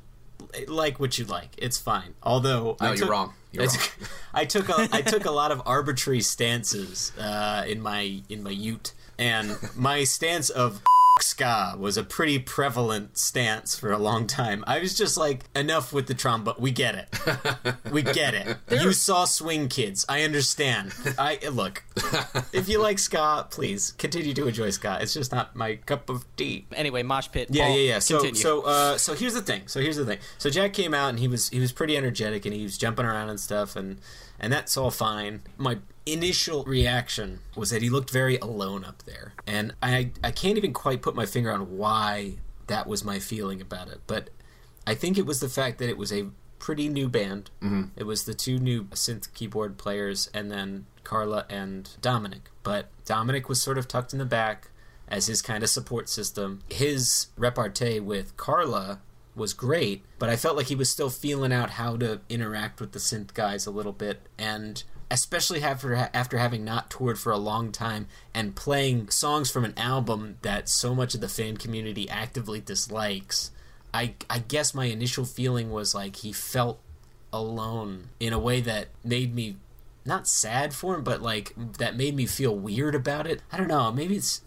like what you like. It's fine. Although No, I you're took, wrong. You're I wrong. took, I took a I took a lot of arbitrary stances uh, in my in my Ute, and my stance of ska was a pretty prevalent stance for a long time. I was just like, enough with the trombone. We get it. We get it. you saw Swing Kids. I understand. I look. If you like ska, please continue to enjoy ska. It's just not my cup of tea. Anyway, mosh pit. Yeah, Paul, yeah, yeah. So, continue. so, uh, so here's the thing. So here's the thing. So Jack came out and he was he was pretty energetic and he was jumping around and stuff and and that's all fine. My initial reaction was that he looked very alone up there, and I I can't even quite put my finger on why that was my feeling about it. But I think it was the fact that it was a pretty new band. Mhm. It was the two new synth keyboard players, and then Carla and Dominic. But Dominic was sort of tucked in the back as his kind of support system. His repartee with Carla was great, but I felt like he was still feeling out how to interact with the synth guys a little bit, and especially after after having not toured for a long time and playing songs from an album that so much of the fan community actively dislikes. I I guess my initial feeling was like he felt alone in a way that made me not sad for him, but like that made me feel weird about it. I don't know. Maybe it's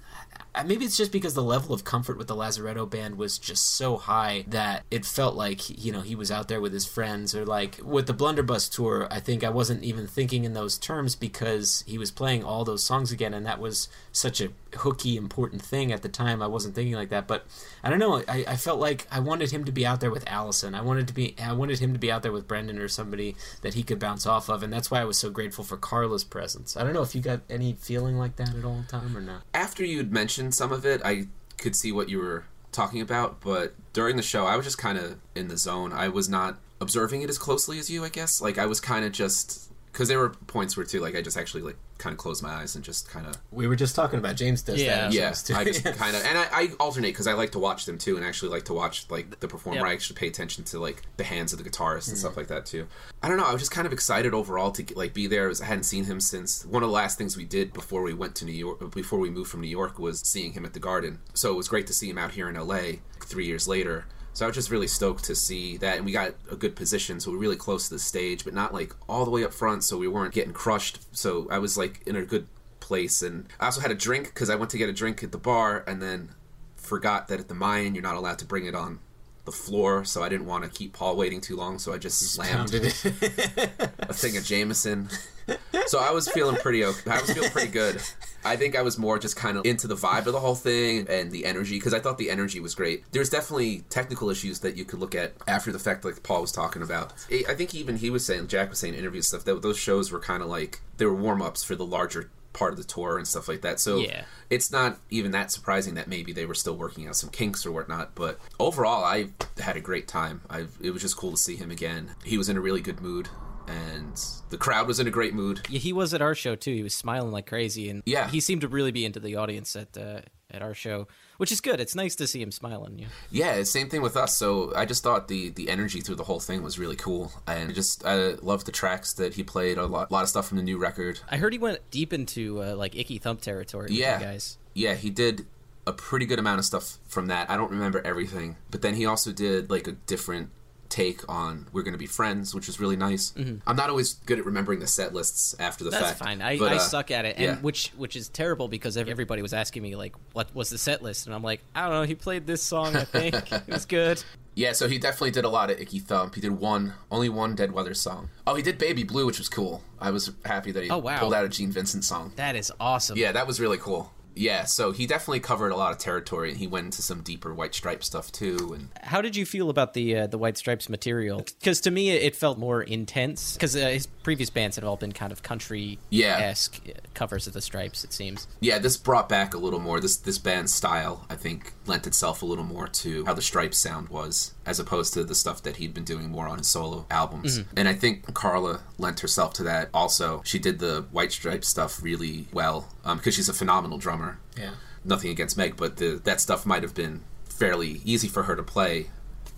Uh, maybe it's just because the level of comfort with the Lazaretto band was just so high that it felt like you know he was out there with his friends or like with the Blunderbuss tour I think I wasn't even thinking in those terms because he was playing all those songs again and that was such a hooky important thing at the time. I wasn't thinking like that but I don't know. I, I felt like I wanted him to be out there with Alison. I wanted to be I wanted him to be out there with Brendan or somebody that he could bounce off of and that's why I was so grateful for Carla's presence. I don't know if you got any feeling like that at all Tom or not. After you'd mentioned some of it, I could see what you were talking about, but during the show, I was just kind of in the zone. I was not observing it as closely as you, I guess. Like I was kind of just because there were points where too, like I just actually like kind of close my eyes and just kind of We were just talking about James does that. yeah. too. I just kind of and I, I alternate because I like to watch them too, and actually like to watch like the performer. Yep. I actually pay attention to like the hands of the guitarist and stuff mm. like that too. I don't know. I was just kind of excited overall to like be there. As I hadn't seen him since one of the last things we did before we went to New York. Before we moved from New York was seeing him at the Garden. So it was great to see him out here in L.A. three years later. So I was just really stoked to see that, and we got a good position, so we are really close to the stage, but not like all the way up front, so we weren't getting crushed. So I was like in a good place, and I also had a drink because I went to get a drink at the bar, and then forgot that at the Mayan you're not allowed to bring it on the floor, so I didn't want to keep Paul waiting too long, so I just slammed pounded a thing of Jameson. So I was feeling pretty okay. I was feeling pretty good. I think I was more just kind of into the vibe of the whole thing and the energy because I thought the energy was great. There's definitely technical issues that you could look at after the fact, like Paul was talking about. I I think even he was saying, Jack was saying, in interview stuff that those shows were kind of like they were warm ups for the larger part of the tour and stuff like that. So Yeah. it's not even that surprising that maybe they were still working out some kinks or whatnot. But overall, I had a great time. I it was just cool to see him again. He was in a really good mood, and the crowd was in a great mood. Yeah, he was at our show too. He was smiling like crazy, and Yeah. he seemed to really be into the audience at uh, at our show, which is good. It's nice to see him smiling. Yeah. Yeah, same thing with us. So I just thought the the energy through the whole thing was really cool, and just I loved the tracks that he played. A lot, lot of stuff from the new record. I heard he went deep into uh, like Icky Thump territory. with Yeah, guys. yeah, he did a pretty good amount of stuff from that. I don't remember everything, but then he also did like a different take on "We're Gonna Be Friends," which was really nice. Mhm. I'm not always good at remembering the set lists after the That's fact. fine. I, but, I uh, suck at it, and yeah. which which is terrible because everybody was asking me like, "What was the set list?" And I'm like, "I don't know. He played this song. I think it was good." Yeah, so he definitely did a lot of Icky Thump. He did one, only one Dead Weather song. Oh, he did Baby Blue, which was cool. I was happy that he Oh, wow. pulled out a Gene Vincent song. That is awesome. Yeah, that was really cool. Yeah, so he definitely covered a lot of territory, and he went into some deeper White Stripe stuff too. And How did you feel about the uh, the White Stripes material? Because to me, it felt more intense. Because uh, his previous bands had all been kind of country esque covers of the Stripes. It seems. yeah, this brought back a little more. This this band's style, I think, lent itself a little more to how the Stripes sound was, as opposed to the stuff that he'd been doing more on his solo albums. Mhm. And I think Carla lent herself to that. Also, she did the White Stripes stuff really well because she's a phenomenal drummer. Yeah. Nothing against Meg, but the, that stuff might have been fairly easy for her to play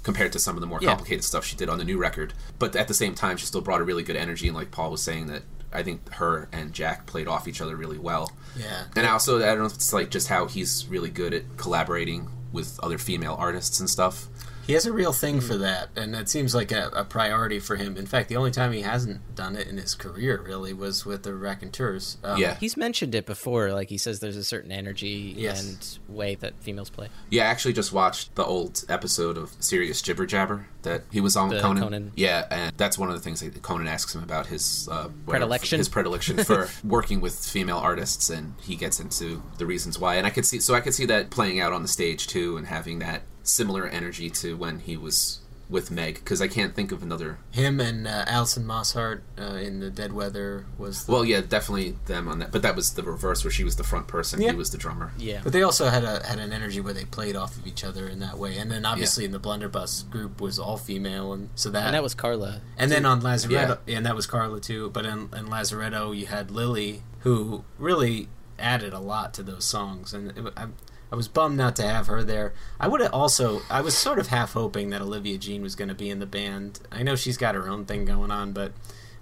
compared to some of the more Yeah. complicated stuff she did on the new record. But at the same time, she still brought a really good energy. And like Paul was saying, that I think her and Jack played off each other really well. Yeah. And also, I don't know if it's like just how he's really good at collaborating with other female artists and stuff. He has a real thing for that, and it seems like a, a priority for him. In fact, the only time he hasn't done it in his career really was with the Raconteurs. Um, He's mentioned it before. Like he says, there's a certain energy Yes. and way that females play. Yeah, I actually just watched the old episode of Serious Jibber Jabber that he was on with The Conan. Conan. Yeah, and that's one of the things that Conan asks him about his uh, Predilection? his predilection for working with female artists, and he gets into the reasons why. And I could see, so I could see that playing out on the stage too, and having that similar energy to when he was with Meg because I can't think of another. Him and uh, Alison Mosshart uh, in the Dead Weather was. The... Well, yeah, definitely them on that, but that was the reverse where she was the front person, Yeah. he was the drummer. Yeah. But they also had a had an energy where they played off of each other in that way, and then obviously in the Blunderbuss group was all female, and so that And that was Carla. And then on Lazaretto, and that was Carla too. But in, in Lazaretto, you had Lillie, who really added a lot to those songs, and it, I, I was bummed not to have her there. I would have also, I was sort of half hoping that Olivia Jean was going to be in the band. I know she's got her own thing going on, but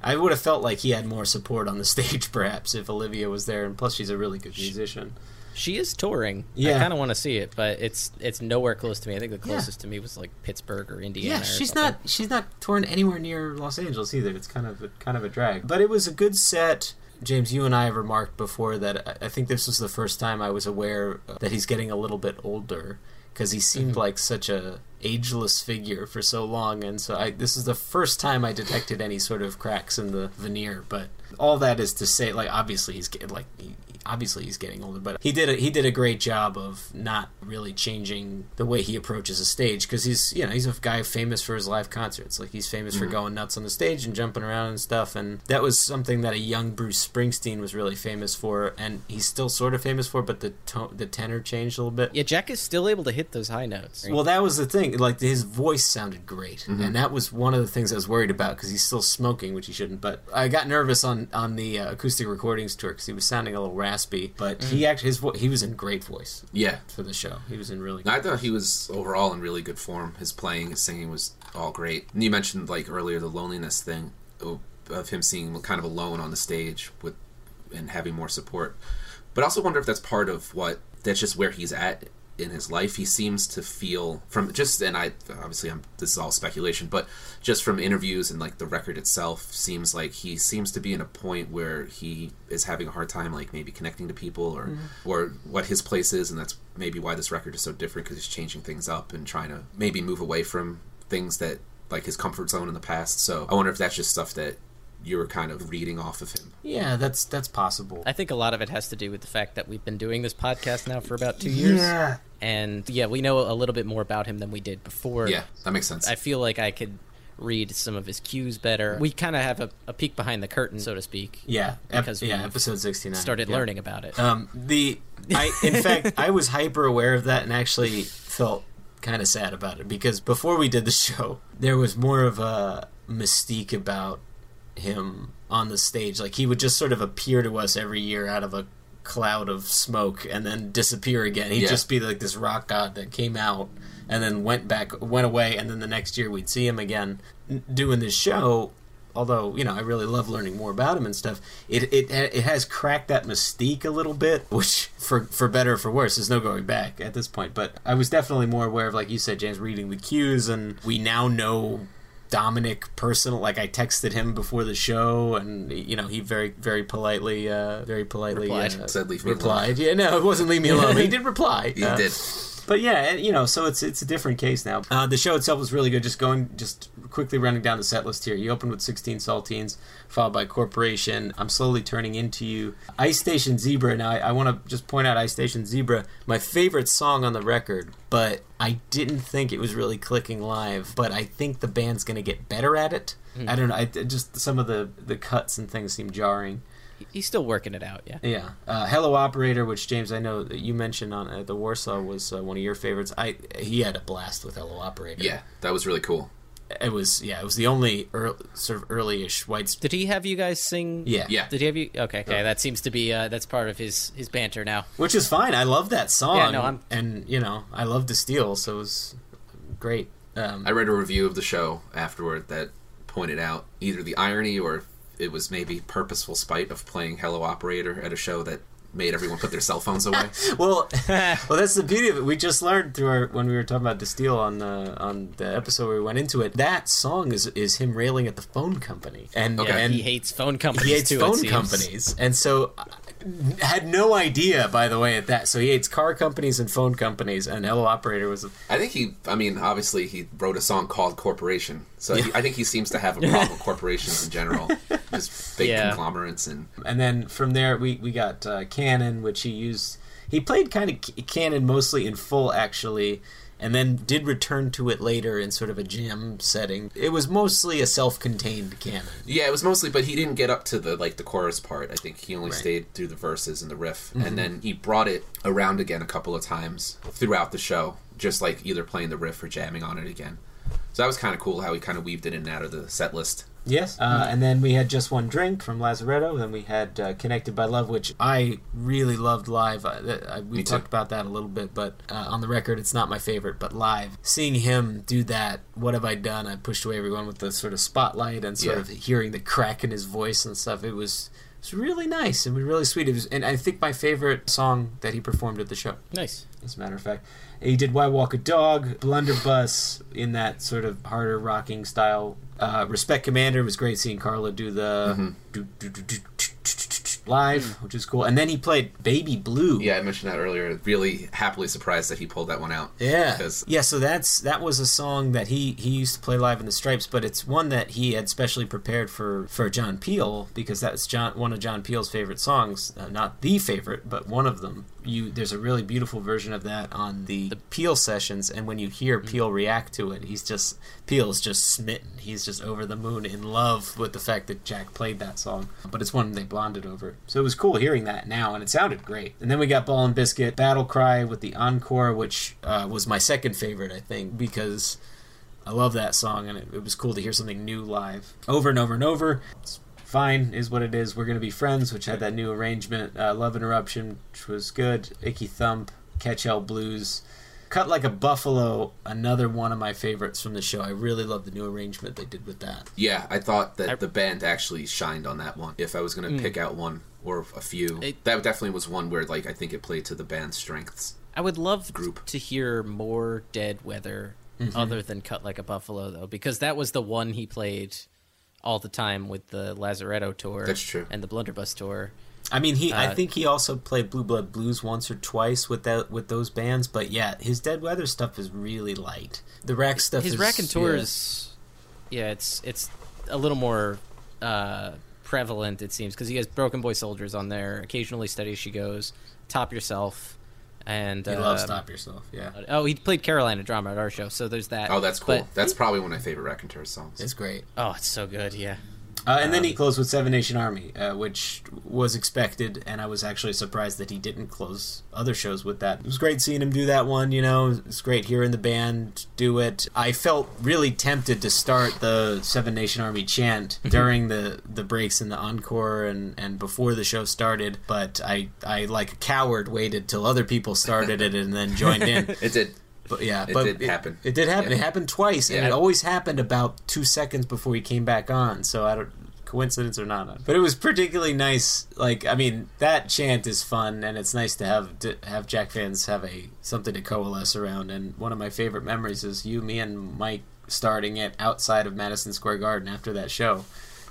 I would have felt like he had more support on the stage, perhaps, if Olivia was there. And plus, she's a really good musician. She is touring. Yeah. I kind of want to see it, but it's it's nowhere close to me. I think the Yeah. closest to me was like Pittsburgh or Indiana. Yeah, she's not she's not touring anywhere near Los Angeles either. It's kind of a, kind of a drag. But it was a good set. James, you and I have remarked before that I- think this was the first time I was aware that he's getting a little bit older because he seemed mm-hmm. like such a ageless figure for so long, and so I this is the first time I detected any sort of cracks in the veneer. But all that is to say, like obviously he's like he, obviously he's getting older, but he did a, he did a great job of not really changing the way he approaches a stage because he's you know he's a guy famous for his live concerts. Like he's famous for Mhm. going nuts on the stage and jumping around and stuff, and that was something that a young Bruce Springsteen was really famous for, and he's still sort of famous for, but the to- the tenor changed a little bit. Yeah, Jack is still able to hit those high notes. Well, that was the thing. Like his voice sounded great, Mhm. and that was one of the things I was worried about because he's still smoking, which he shouldn't. But I got nervous on on the uh, acoustic recordings tour because he was sounding a little raspy. But he mm-hmm. actually his vo- he was in great voice. Yeah. for the show, he was in really. I thought he was overall in really good form. His playing, his singing was all great. And you mentioned like earlier the loneliness thing of of him seeing kind of alone on the stage with and having more support. But I also wonder if that's part of what that's just where he's at in his life. He seems to feel from just and I obviously I'm this is all speculation, but just from interviews and like the record itself seems like he seems to be in a point where he is having a hard time like maybe connecting to people or Mhm. or what his place is and that's maybe why this record is so different because he's changing things up and trying to maybe move away from things that like his comfort zone in the past. So I wonder if that's just stuff that you were kind of reading off of him. Yeah, that's that's possible. I think a lot of it has to do with the fact that we've been doing this podcast now for about two years. Yeah. And yeah, we know a little bit more about him than we did before. Yeah, that makes sense. I feel like I could read some of his cues better. We kind of have a, a peek behind the curtain, so to speak. Yeah, ep- because yeah, episode sixty nine. started learning about it. Um, the I in fact I was hyper aware of that and actually felt kind of sad about it because before we did the show, there was more of a mystique about him on the stage. Like he would just sort of appear to us every year out of a cloud of smoke and then disappear again. He'd Yeah. just be like this rock god that came out and then went back, went away, and then the next year we'd see him again doing this show. Although you know, I really love learning more about him and stuff. It it it has cracked that mystique a little bit, which for for better or for worse, there's no going back at this point. But I was definitely more aware of, like you said, James, reading the cues, and we now know Dominic personal. Like I texted him before the show, and you know he very very politely, uh, very politely Replied. uh, Said, "Leave me replied. Yeah, no, it wasn't leave me alone. he did reply. He Uh, did. But yeah, you know, so it's it's a different case now. Uh, the show itself was really good. Just going, just quickly running down the set list here. You opened with 16 Saltines, followed by Corporation. I'm slowly turning into you. Ice Station Zebra. Now, I, I want to just point out Ice Station Zebra, my favorite song on the record, but I didn't think it was really clicking live. But I think the band's going to get better at it. Hmm. I don't know. I, just some of the the cuts and things seem jarring. He's still working it out, yeah. Yeah. Uh, Hello Operator, which James I know that you mentioned on uh, the Warsaw was uh, one of your favorites. I he had a blast with Hello Operator. Yeah, that was really cool. It was yeah, it was the only ear sort of early-ish white. Did he have you guys sing? Yeah. Yeah. Did he have you? Okay, okay. That seems to be uh, that's part of his his banter now. Which is fine. I love that song. Yeah, no, I'm- and you know I love to steal, so it was great. Um, I read a review of the show afterward that pointed out either the irony or it was maybe purposeful spite of playing Hello Operator at a show that made everyone put their cell phones away. well, well, that's the beauty of it. We just learned through our when we were talking about De Stijl on the on the episode where we went into it. That song is is him railing at the phone company, and Okay. and He hates phone companies He hates too, phone companies, and so uh, had no idea, by the way, at that. So he hates car companies and phone companies, and Hello Operator was. I think he, I mean, obviously he wrote a song called Corporation. So he, I think he seems to have a problem with corporations in general. Just big Yeah. conglomerates and And then from there, we we got uh, Cannon, which he used. He played kind of cannon mostly in full, actually, and then did return to it later in sort of a jam setting. It was mostly a self-contained cannon. Yeah, it was mostly, but he didn't get up to the like the chorus part. I think he only Right. stayed through the verses and the riff, Mhm. and then he brought it around again a couple of times throughout the show, just like either playing the riff or jamming on it again. So that was kind of cool how he kind of weaved it in and out of the set list. Yes. Uh, and then we had Just One Drink from Lazaretto. Then we had uh, Connected by Love, which I really loved live. I, I, we Me too. talked about that a little bit, but uh, on the record, it's not my favorite. But live, seeing him do that, What Have I Done? I pushed away everyone with the sort of spotlight and sort Yeah. of hearing the crack in his voice and stuff. It was. It was really nice. It was really sweet. It was, and I think my favorite song that he performed at the show. Nice. As a matter of fact, he did "Why Walk a Dog," "Blunderbuss" in that sort of harder rocking style. Uh, "Respect Commander" was great seeing Carla do the Mm-hmm. do, do, do, do, live, which is cool. And then he played "Baby Blue." Yeah, I mentioned that earlier. Really happily surprised that he pulled that one out. Yeah, because yeah. So that's that was a song that he he used to play live in the Stripes, but it's one that he had specially prepared for for John Peel because that's John one of John Peel's favorite songs, uh, not the favorite, but one of them. You there's a really beautiful version of that on the, the Peel sessions, and when you hear Peel react to it, he's just Peel's just smitten. He's just over the moon, in love with the fact that Jack played that song. But it's one they bonded over, so it was cool hearing that now, and it sounded great. And then we got Ball and Biscuit, Battle Cry with the encore, which uh, was my second favorite, I think, because I love that song, and it, it was cool to hear something new live over and over and over. It's fine, is what it is. We're gonna be friends, which had that new arrangement. Uh, Love Interruption, which was good. Icky Thump, Catch Hell Blues. Cut Like a Buffalo, another one of my favorites from the show. I really love the new arrangement they did with that. Yeah, I thought that the band actually shined on that one. If I was going to Mm. pick out one or a few, that definitely was one where like I think it played to the band's strengths. I would love group. to hear more Dead Weather Mhm. other than Cut Like a Buffalo, though, because that was the one he played all the time with the Lazaretto tour. That's true. And the Blunderbuss tour. I mean, he. I Uh, think he also played Blue Blood Blues once or twice with that with those bands. But yeah, his Dead Weather stuff is really light. The Rack stuff. His is, raconteur yeah. is, yeah, it's it's a little more uh, prevalent it seems because he has Broken Boy Soldiers on there. Occasionally, Steady She Goes, Top Yourself, and He loves um, Stop Yourself, yeah. Oh, he played Carolina Drama at our show, so there's that. Oh, that's cool. But- that's probably one of my favorite Raconteur songs. It's great. Oh, it's so good. Yeah. Uh, and then Um, he closed with Seven Nation Army, uh, which was expected, and I was actually surprised that he didn't close other shows with that. It was great seeing him do that one, you know. It's great hearing the band do it. I felt really tempted to start the Seven Nation Army chant during the, the breaks in the encore and, and before the show started, but I, I, like a coward, waited till other people started it and then joined in. it did. But yeah, It but did happen. It did happen. Yeah. It happened twice, and it always happened about two seconds before he came back on. So I don't coincidence or not. But it was particularly nice. Like I mean, that chant is fun, and it's nice to have to have Jack fans have a something to coalesce around. And one of my favorite memories is you, me, and Mike starting it outside of Madison Square Garden after that show.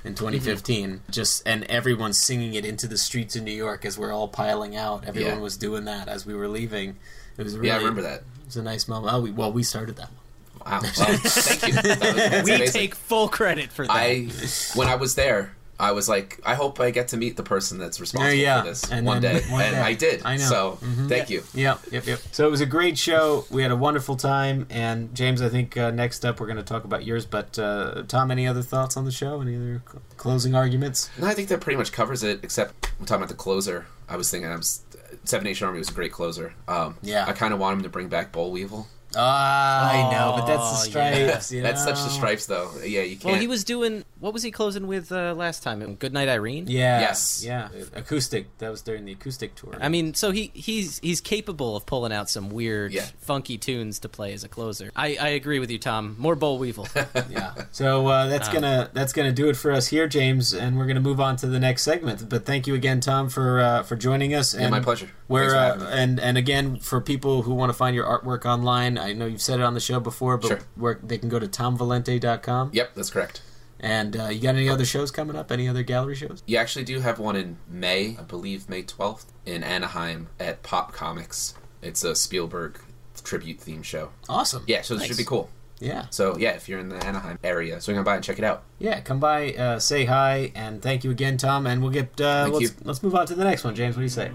In mm-hmm. 2015, just and everyone singing it into the streets of New York as we're all piling out. Everyone Yeah. was doing that as we were leaving. It was really, Yeah, I remember that. It was a nice moment. Oh, we, well, we started that one. Wow. Well, thank you. That was- we amazing. take full credit for that. I when I was there, I was like, I hope I get to meet the person that's responsible yeah, for this and one then day, one and day. I did. I know. So Mhm. thank you. Yep, yep, yep. So it was a great show. We had a wonderful time. And James, I think uh, next up we're going to talk about yours. But uh, Tom, any other thoughts on the show? Any other cl- closing arguments? No, I think that pretty much covers it. Except we're talking about the closer. I was thinking, I was Seven Nation Army was a great closer. Um, Yeah. I kind of want him to bring back Boll Weevil. Ah, I know, but that's the Oh, stripes. you That's such the stripes, though. Yeah, you can't. Well, he was doing. What was he closing with uh, last time? Good Night, Irene. Yeah. Yes. Yeah. Acoustic. That was during the acoustic tour. I mean, so he he's he's capable of pulling out some weird, Yeah. funky tunes to play as a closer. I, I agree with you, Tom. More Boll Weevil. yeah. So uh, that's Um, gonna that's gonna do it for us here, James, and we're gonna move on to the next segment. But thank you again, Tom, for uh, for joining us. Yeah, and my pleasure. Where uh, and and again for people who want to find your artwork online, I know you've said it on the show before, but Sure. where they can go to tomvalente.com. Yep, that's correct. And uh, you got any other shows coming up? Any other gallery shows? You actually do have one in May, I believe May 12th, in Anaheim at Pop Comics. It's a Spielberg tribute theme show. Awesome. Yeah, so this Nice. should be cool. Yeah. So yeah, if you're in the Anaheim area, swing on by and check it out. Yeah, come by, uh, say hi, and thank you again, Tom. And we'll get uh, Thank let's you. let's move on to the next one, James. What do you say?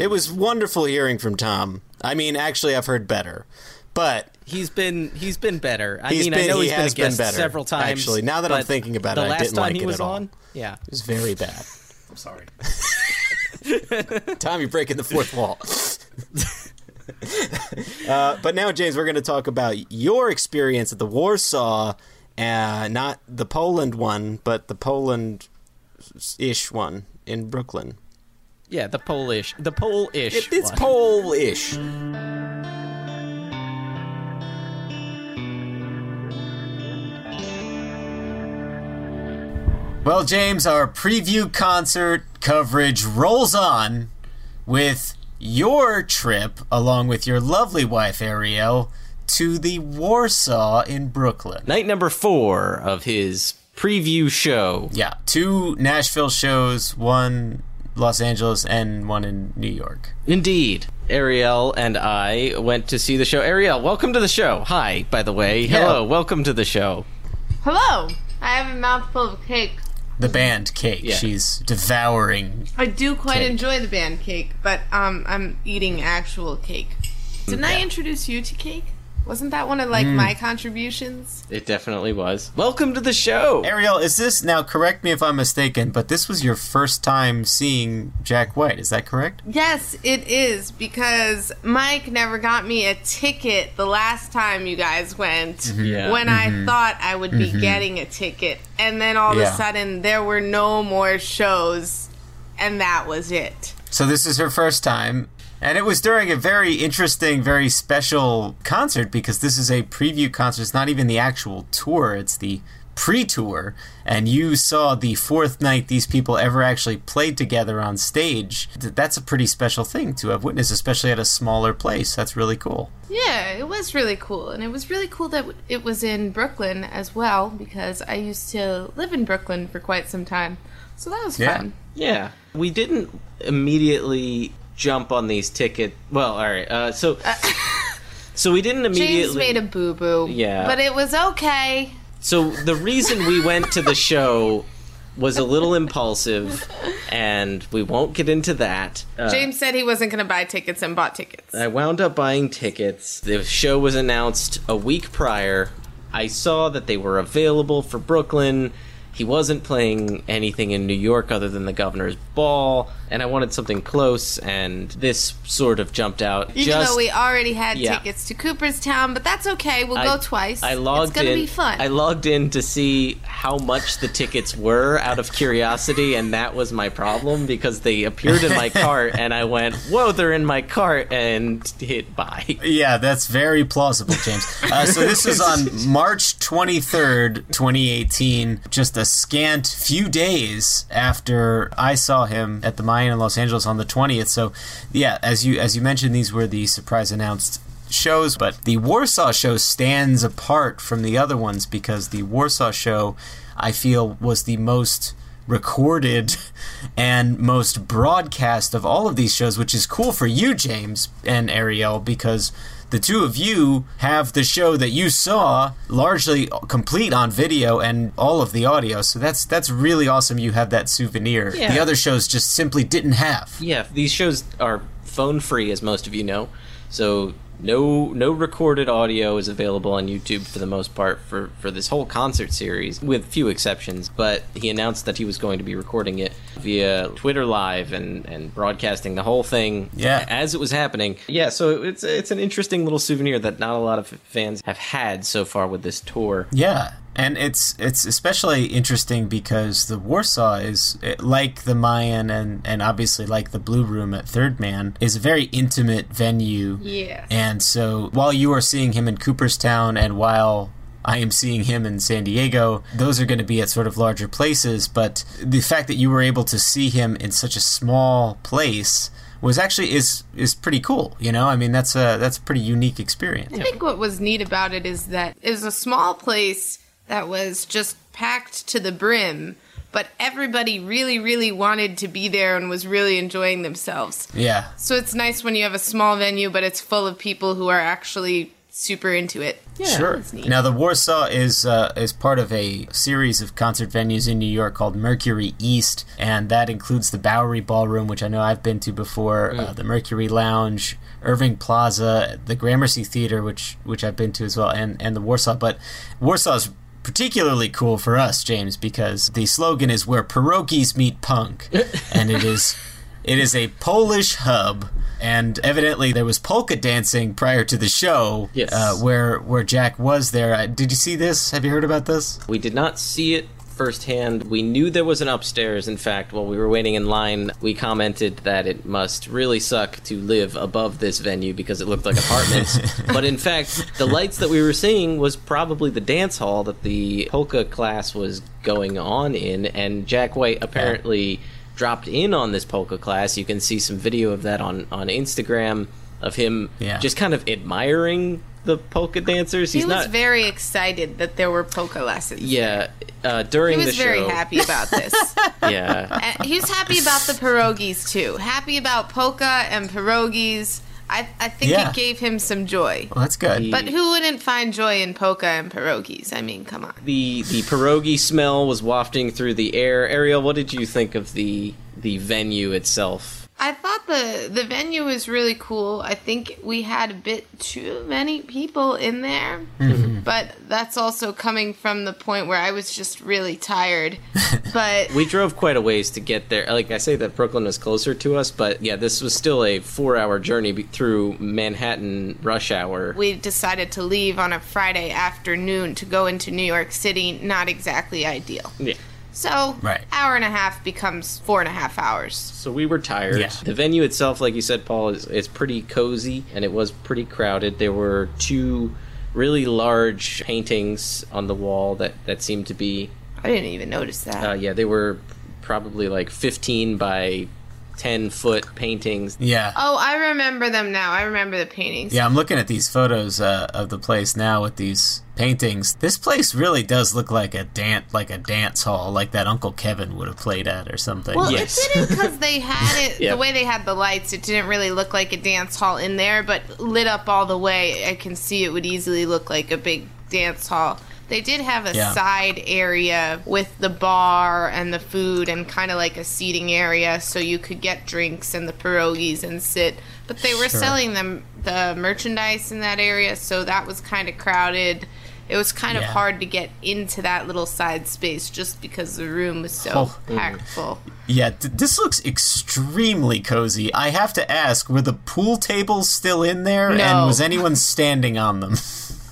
It was wonderful hearing from Tom. I mean, actually, I've heard better, but He's been he's been better. I He's mean, been- I know he he's been a has been better, several times. actually. Now that I'm thinking about it, I last didn't time like he it was at all. on, yeah, it was very bad. I'm sorry. Tom, you're breaking the fourth wall. uh, but now, James, we're going to talk about your experience at the Warsaw, uh, not the Poland one, but the Poland-ish one in Brooklyn. Yeah, the Polish, the Polish. It- it's one. Polish. Well, James, our preview concert coverage rolls on with your trip, along with your lovely wife, Ariel, to the Warsaw in Brooklyn. Night number four of his preview show. Yeah, two Nashville shows, one Los Angeles and one in New York. Indeed. Ariel and I went to see the show. Ariel, welcome to the show. Hi, by the way. Hello, welcome to the show. Hello. I have a mouthful of cake. The band Cake. Yeah. She's devouring. I do quite Cake. enjoy the band cake, but um, I'm eating actual cake. Didn't I introduce you to cake? Wasn't that one of like Mm. my contributions? It definitely was. Welcome to the show. Ariel, is this now? Correct me if I'm mistaken, but this was your first time seeing Jack White. Is that correct? Yes, it is because Mike never got me a ticket the last time you guys went. Mhm. Yeah. When Mhm. I thought I would be Mhm. getting a ticket, and then all of a sudden there were no more shows, and that was it. So this is her first time. And it was during a very interesting, very special concert because this is a preview concert. It's not even the actual tour, it's the pre tour. And you saw the fourth night these people ever actually played together on stage. That's a pretty special thing to have witnessed, especially at a smaller place. That's really cool. Yeah, it was really cool. And it was really cool that it was in Brooklyn as well because I used to live in Brooklyn for quite some time. So that was fun. Yeah. We didn't immediately jump on these ticket. Well, all right. Uh, so, so we didn't immediately. James made a boo boo. Yeah. But it was okay. So the reason we went to the show was a little impulsive, and we won't get into that. Uh, James said he wasn't going to buy tickets and bought tickets. I wound up buying tickets. The show was announced a week prior. I saw that they were available for Brooklyn. He wasn't playing anything in New York other than the Governor's Ball, and I wanted something close, and this sort of jumped out. Even just though we already had yeah. tickets to Cooperstown, but that's okay. We'll I- go twice. I logged it's gonna in. be fun. I logged in to see how much the tickets were out of curiosity, and that was my problem because they appeared in my cart, and I went, "Whoa, they're in my cart," and hit buy. Yeah, that's very plausible, James. Uh, so this is on March 23rd, 2018, just a scant few days after I saw him at the Mayan in Los Angeles on the 20th. So, yeah, as you as you mentioned, these were the surprise announced shows, but the Warsaw show stands apart from the other ones because the Warsaw show, I feel, was the most recorded and most broadcast of all of these shows, which is cool for you, James and Ariel, because the two of you have the show that you saw largely complete on video and all of the audio. So that's that's really awesome. You have that souvenir. Yeah. The other shows just simply didn't have. Yeah, these shows are phone free, as most of you know. So no no recorded audio is available on YouTube for the most part for for this whole concert series, with few exceptions. But he announced that he was going to be recording it via Twitter Live and and broadcasting the whole thing. Yeah. as it was happening. Yeah, so it's it's an interesting little souvenir that not a lot of fans have had so far with this tour. Yeah, and it's it's especially interesting because the Warsaw is like the Mayan and and obviously like the Blue Room at Third Man is a very intimate venue. Yes. And so while you are seeing him in Cooperstown and while I am seeing him in San Diego. Those are going to be at sort of larger places, but the fact that you were able to see him in such a small place was actually is is pretty cool. You know, I mean that's a that's a pretty unique experience. I think what was neat about it is that it was a small place that was just packed to the brim, but everybody really, really wanted to be there and was really enjoying themselves. Yeah. So it's nice when you have a small venue, but it's full of people who are actually super into it. Yeah, sure. Now the Warsaw is uh, is part of a series of concert venues in New York called Mercury East, and that includes the Bowery Ballroom, which I know I've been to before, uh, the Mercury Lounge, Irving Plaza, the Gramercy Theater, which which I've been to as well, and and the Warsaw. But Warsaw's particularly cool for us, James, because the slogan is "Where pierogies meet punk," and it is it is a Polish hub. And evidently, there was polka dancing prior to the show, Yes. uh, where where Jack was there. Uh, Did you see this? Have you heard about this? We did not see it firsthand. We knew there was an upstairs. In fact, while we were waiting in line, we commented that it must really suck to live above this venue because it looked like apartments. but in fact, the lights that we were seeing was probably the dance hall that the polka class was going on in, and Jack White apparently dropped in on this polka class. You can see some video of that on on Instagram of him Yeah. just kind of admiring the polka dancers. He was not very excited that there were polka lessons. yeah, uh, during He the was show. very happy about this. Yeah. And he was happy about the pierogies too. Happy about polka and pierogies. I, I think Yeah. it gave him some joy. Well, that's good. But who wouldn't find joy in polka and pierogies? I mean, come on. the the pierogi smell was wafting through the air. Ariel, what did you think of the the venue itself? I thought the the venue was really cool. I think we had a bit too many people in there, Mhm. but that's also coming from the point where I was just really tired. But We drove quite a ways to get there. Like I say, that Brooklyn was closer to us, but yeah, this was still a four-hour journey through Manhattan rush hour. we decided to leave on a Friday afternoon to go into New York City. Not exactly ideal. Yeah. So, Right. hour and a half becomes four and a half hours. So we were tired. Yeah. The venue itself, like you said, Paul, is, is pretty cozy, and it was pretty crowded. There were two really large paintings on the wall that that seemed to be. I didn't even notice that. Uh, yeah, they were probably like 15 by 10 foot paintings. Yeah. Oh, I remember them now. I remember the paintings. Yeah, I'm looking at these photos uh, of the place now with these paintings. This place really does look like a dance, like a dance hall, like that Uncle Kevin would have played at or something. Well, it didn't because they had it Yeah. the way they had the lights. It didn't really look like a dance hall in there, but lit up all the way. I can see it would easily look like a big dance hall. They did have a Yeah. side area with the bar and the food and kind of like a seating area, so you could get drinks and the pierogies and sit. But they were Sure. selling them the merchandise in that area, so that was kind of crowded. It was kind of hard to get into that little side space just because the room was so Oh. Mm-hmm. packed full. Yeah, th- this looks extremely cozy. I have to ask, were the pool tables still in there, No. and was anyone standing on them?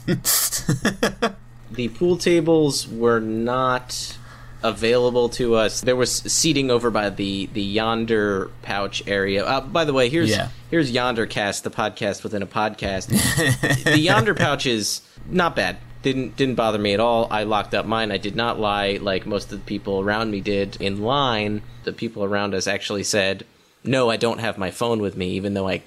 The pool tables were not available to us. There was seating over by the the Yondr pouch area. Uh, by the way, here's Yeah. here's Yondr Cast, the podcast within a podcast. the Yondr pouch is not bad. Didn't didn't bother me at all. I locked up mine. I did not lie like most of the people around me did in line. The people around us actually said, "No, I don't have my phone with me," even though I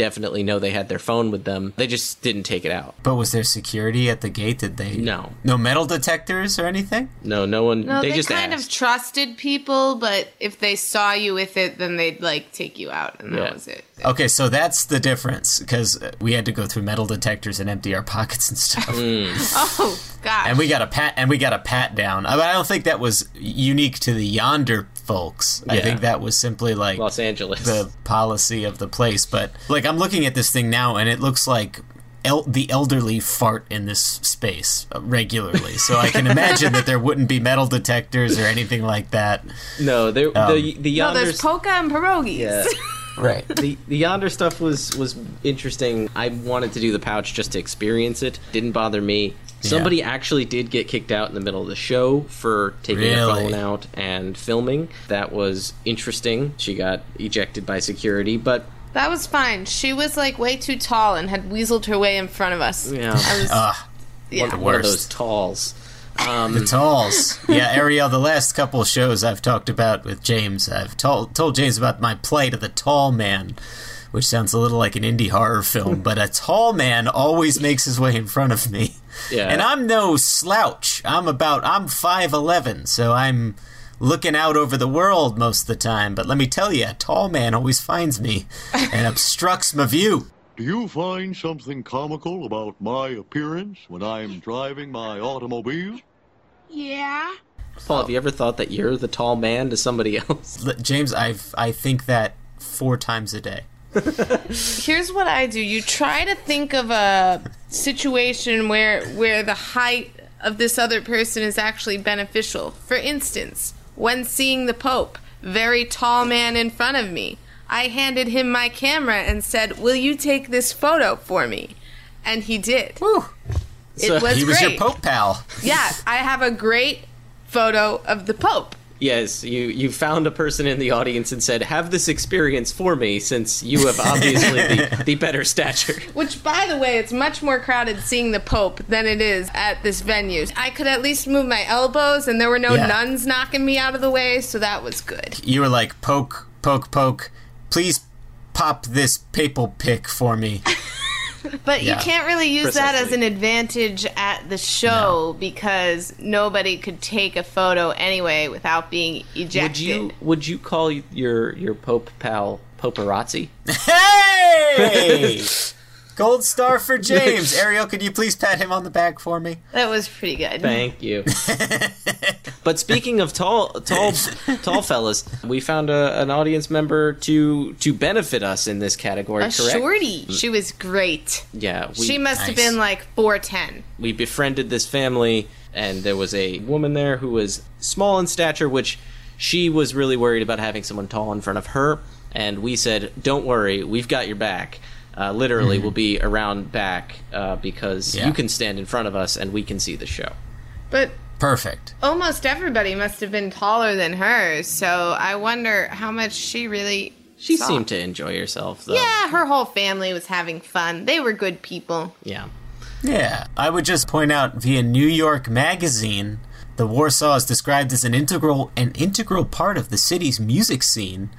definitely know they had their phone with them. They just didn't take it out. but was there security at the gate? Did they? No. No metal detectors or anything? No, no one. No, they, they, just kind asked. of trusted people, but if they saw you with it, then they'd like take you out, and that Yeah. was it. Okay, so that's the difference because we had to go through metal detectors and empty our pockets and stuff. Hmm. Oh gosh! And we got a pat and we got a pat down. I, mean, I don't think that was unique to the Yondr folks. I think that was simply like Los Angeles. the policy of the place. But like I'm looking at this thing now, and it looks like el- the elderly fart in this space uh, regularly. So I can imagine that there wouldn't be metal detectors or anything like that. No, there Um, the the No, Yondr there's polka and pierogies. Yeah. right. the the Yondr stuff was was interesting. I wanted to do the pouch just to experience it. Didn't bother me. Somebody actually did get kicked out in the middle of the show for taking their Really? phone out and filming. That was interesting. She got ejected by security, but That was fine. She was like way too tall and had weaseled her way in front of us. yeah, I was, Ah, yeah. one, one of those talls. Um, The talls. Yeah, Ariel, the last couple shows I've talked about with James, I've told told James about my plight of the tall man, which sounds a little like an indie horror film, but a tall man always makes his way in front of me. Yeah. And I'm no slouch. I'm about I'm 5'11, so I'm looking out over the world most of the time, but let me tell you, a tall man always finds me and obstructs my view. Do you find something comical about my appearance when I'm driving my automobile? Yeah. Paul, have you ever thought that you're the tall man to somebody else? James, I've I think that four times a day. Here's what I do. You try to think of a situation where where the height of this other person is actually beneficial. For instance, when seeing the Pope, very tall man in front of me, I handed him my camera and said, "Will you take this photo for me?" And he did. It So- was he was your. Pope pal. Yeah, I have a great photo of the Pope. Yes, you you found a person in the audience and said, "Have this experience for me," since you have obviously the, the better stature. Which, by the way, it's much more crowded seeing the Pope than it is at this venue. I could at least move my elbows, and there were no Yeah. nuns knocking me out of the way, so that was good. You were like poke, poke, poke. Please pop this papal pick for me. But Yeah, you can't really use that as an advantage at the show because nobody could take a photo anyway without being ejected. Would you would you call your your Pope pal Poperazzi? Hey! Gold star for James. Ariel, could you please pat him on the back for me? That was pretty good. Thank you. but speaking of tall, tall, tall fellas, we found a, an audience member to to benefit us in this category. A correct? shorty. Mm. She was great. Yeah, we, she must have been like 4'10. we befriended this family, and there was a woman there who was small in stature, which she was really worried about having someone tall in front of her. And we said, "Don't worry, we've got your back." Uh, literally, Mhm. we'll be around back uh, because Yeah. you can stand in front of us and we can see the show. But Perfect. almost everybody must have been taller than her, so I wonder how much she really. She saw. seemed to enjoy herself, though. Yeah, her whole family was having fun. They were good people. Yeah. Yeah. I would just point out via New York Magazine, the Warsaw is described as an integral an integral part of the city's music scene.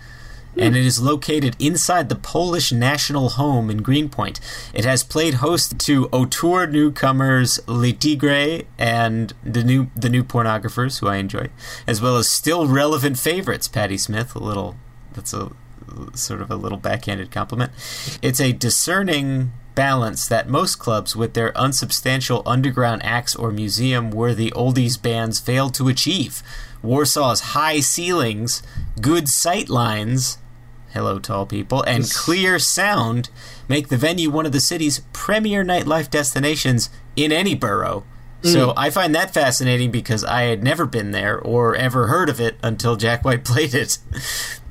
Hmm. And it is located inside the Polish National Home in Greenpoint. It has played host to auteur newcomers Le Tigre and the new the new pornographers, who I enjoy, as well as still relevant favorites, Patti Smith. A little that's a sort of a little backhanded compliment. It's a discerning balance that most clubs with their unsubstantial underground acts or museum worthy oldies bands fail to achieve. Warsaw's high ceilings, good sight lines, hello tall people, and clear sound make the venue one of the city's premier nightlife destinations in any borough. So Mm. I find that fascinating because I had never been there or ever heard of it until Jack White played it.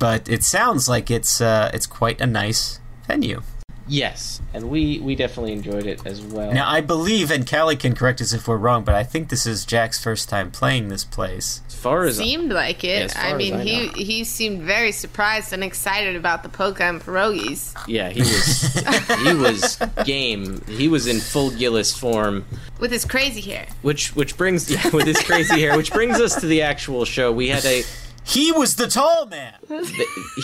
But it sounds like it's uh, it's quite a nice venue. Yes, and we we definitely enjoyed it as well. Now I believe, and Callie can correct us if we're wrong, but I think this is Jack's first time playing this place. As far as Seemed like it. as far I mean, I he know. he seemed very surprised and excited about the polka and pierogies. yeah, he was he was game. He was in full Gillis form, with his crazy hair. which which brings yeah, with his crazy hair, which brings us to the actual show. We had a he was the tall man.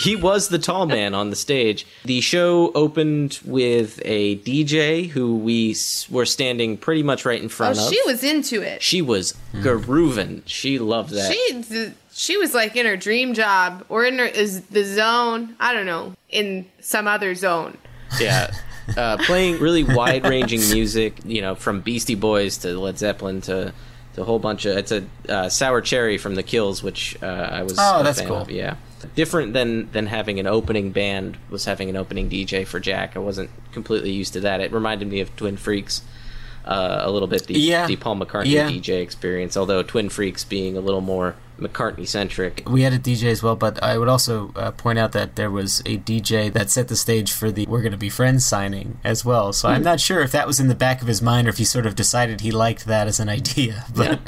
he was the tall man on the stage. The show opened with a DJ who we were standing pretty much right in Oh, front of. she was into it. She was grooving. She loved that. She she was like in her dream job or in her is the zone. I don't know in some other zone. yeah. Uh, playing really wide ranging music, you know, from Beastie Boys to Led Zeppelin to, to a whole bunch of. It's a uh, Sour Cherry from The Kills, which uh, I was. Oh, a that's fan cool. Of, yeah. Different than, than having an opening band was having an opening DJ for Jack. I wasn't completely used to that. It reminded me of Twin Freaks uh, a little bit, the, Yeah. the Paul McCartney Yeah. DJ experience, although Twin Freaks being a little more McCartney centric. We had a DJ as well, but I would also uh, point out that there was a DJ that set the stage for the "We're Gonna Be Friends" signing as well. So I'm Hmm. not sure if that was in the back of his mind or if he sort of decided he liked that as an idea. But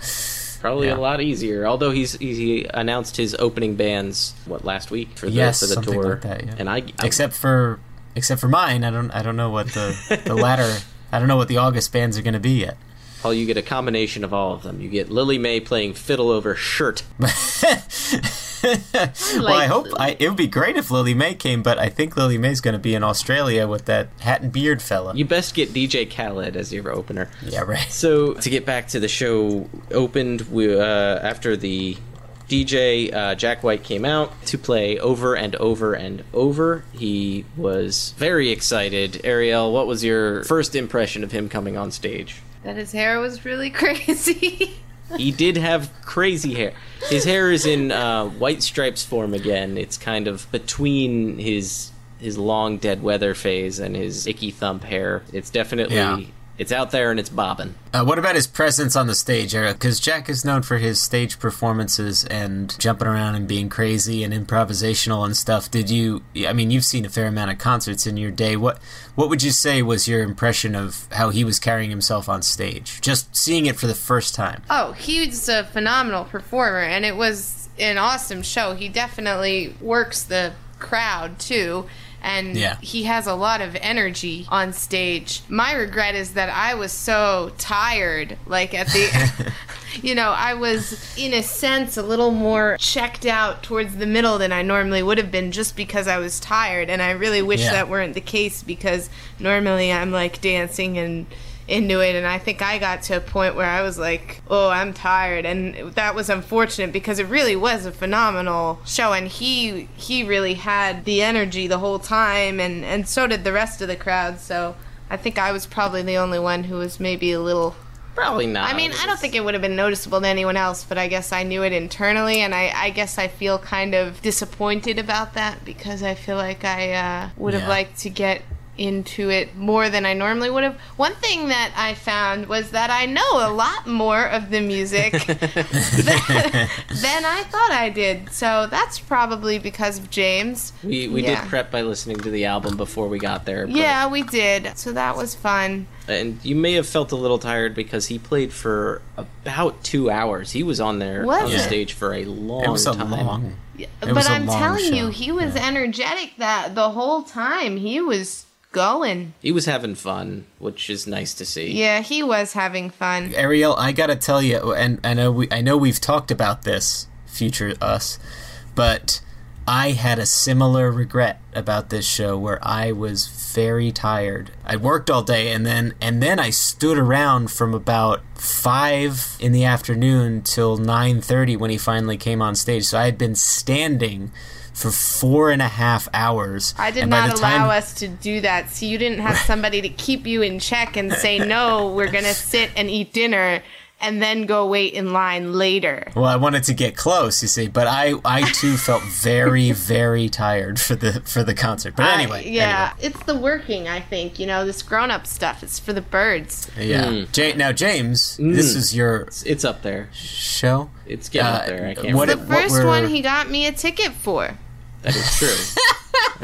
Probably Yeah. a lot easier. Although he's he announced his opening bands what last week for the yes, for the something tour, like that. Yeah. and I, I except for except for mine, I don't I don't know what the the latter. I don't know what the August bands are going to be yet. Paul, you get a combination of all of them. You get Lillie Mae playing fiddle over shirt. well, I hope I, it would be great if Lillie Mae came, but I think Lillie Mae's going to be in Australia with that hat and beard fella. You best get DJ Khaled as your opener. Yeah, right. So to get back to the show, opened we, uh, after the DJ uh, Jack White came out to play over and over and over. He was very excited. Ariel, what was your first impression of him coming on stage? That his hair was really crazy. he did have crazy hair. His hair is in uh, white stripes form again. It's kind of between his his long dead weather phase and his icky thump hair. It's definitely Yeah. It's out there and it's bobbing. Uh, what about his presence on the stage, Eric? Because Jack is known for his stage performances and jumping around and being crazy and improvisational and stuff. Did you? I mean, you've seen a fair amount of concerts in your day. What What would you say was your impression of how he was carrying himself on stage? Just seeing it for the first time. Oh, he's a phenomenal performer, and it was an awesome show. He definitely works the crowd too, and Yeah. he has a lot of energy on stage. My regret is that I was so tired, like at the. You know, I was, in a sense, a little more checked out towards the middle than I normally would have been just because I was tired. And I really wish Yeah. that weren't the case because normally I'm like dancing and into it and I think I got to a point where I was like, "Oh, I'm tired." And that was unfortunate because it really was a phenomenal show and he he really had the energy the whole time and and so did the rest of the crowd. So I think I was probably the only one who was maybe a little Probably not. I mean, I don't think it would have been noticeable to anyone else, but I guess I knew it internally, and I, I guess I feel kind of disappointed about that because I feel like I uh, would have Yeah. liked to get into it more than I normally would have. One thing that I found was that I know a lot more of the music than I thought I did. So that's probably because of James. We we Yeah. did prep by listening to the album before we got there. but- Yeah, we did. So that was fun. and you may have felt a little tired because he played for about two hours. He was on there Was on the it? stage for a long It was a time. long. It but was a I'm long telling show. you, he was energetic that the whole time. He was going. He was having fun, which is nice to see. Yeah, he was having fun. Ariel, I gotta tell you, and I know we, I know we've talked about this, future us, but I had a similar regret about this show where I was very tired. I worked all day, and then and then I stood around from about five in the afternoon till nine thirty when he finally came on stage. So I had been standing for four and a half hours. I did not the time- allow us to do that. So you didn't have somebody to keep you in check and say, no, we're going to sit and eat dinner and then go wait in line later. Well, I wanted to get close, you see, but I, I too felt very, very tired for the for the concert. But I- anyway, yeah, it's the working, I think. You know, this grown up stuff is for the birds. yeah. Mm. Ja- now, James, this Mm. is your It's up there. show. It's getting up Uh, there. I can't. what the remember. first were- one he got me a ticket for. That is true.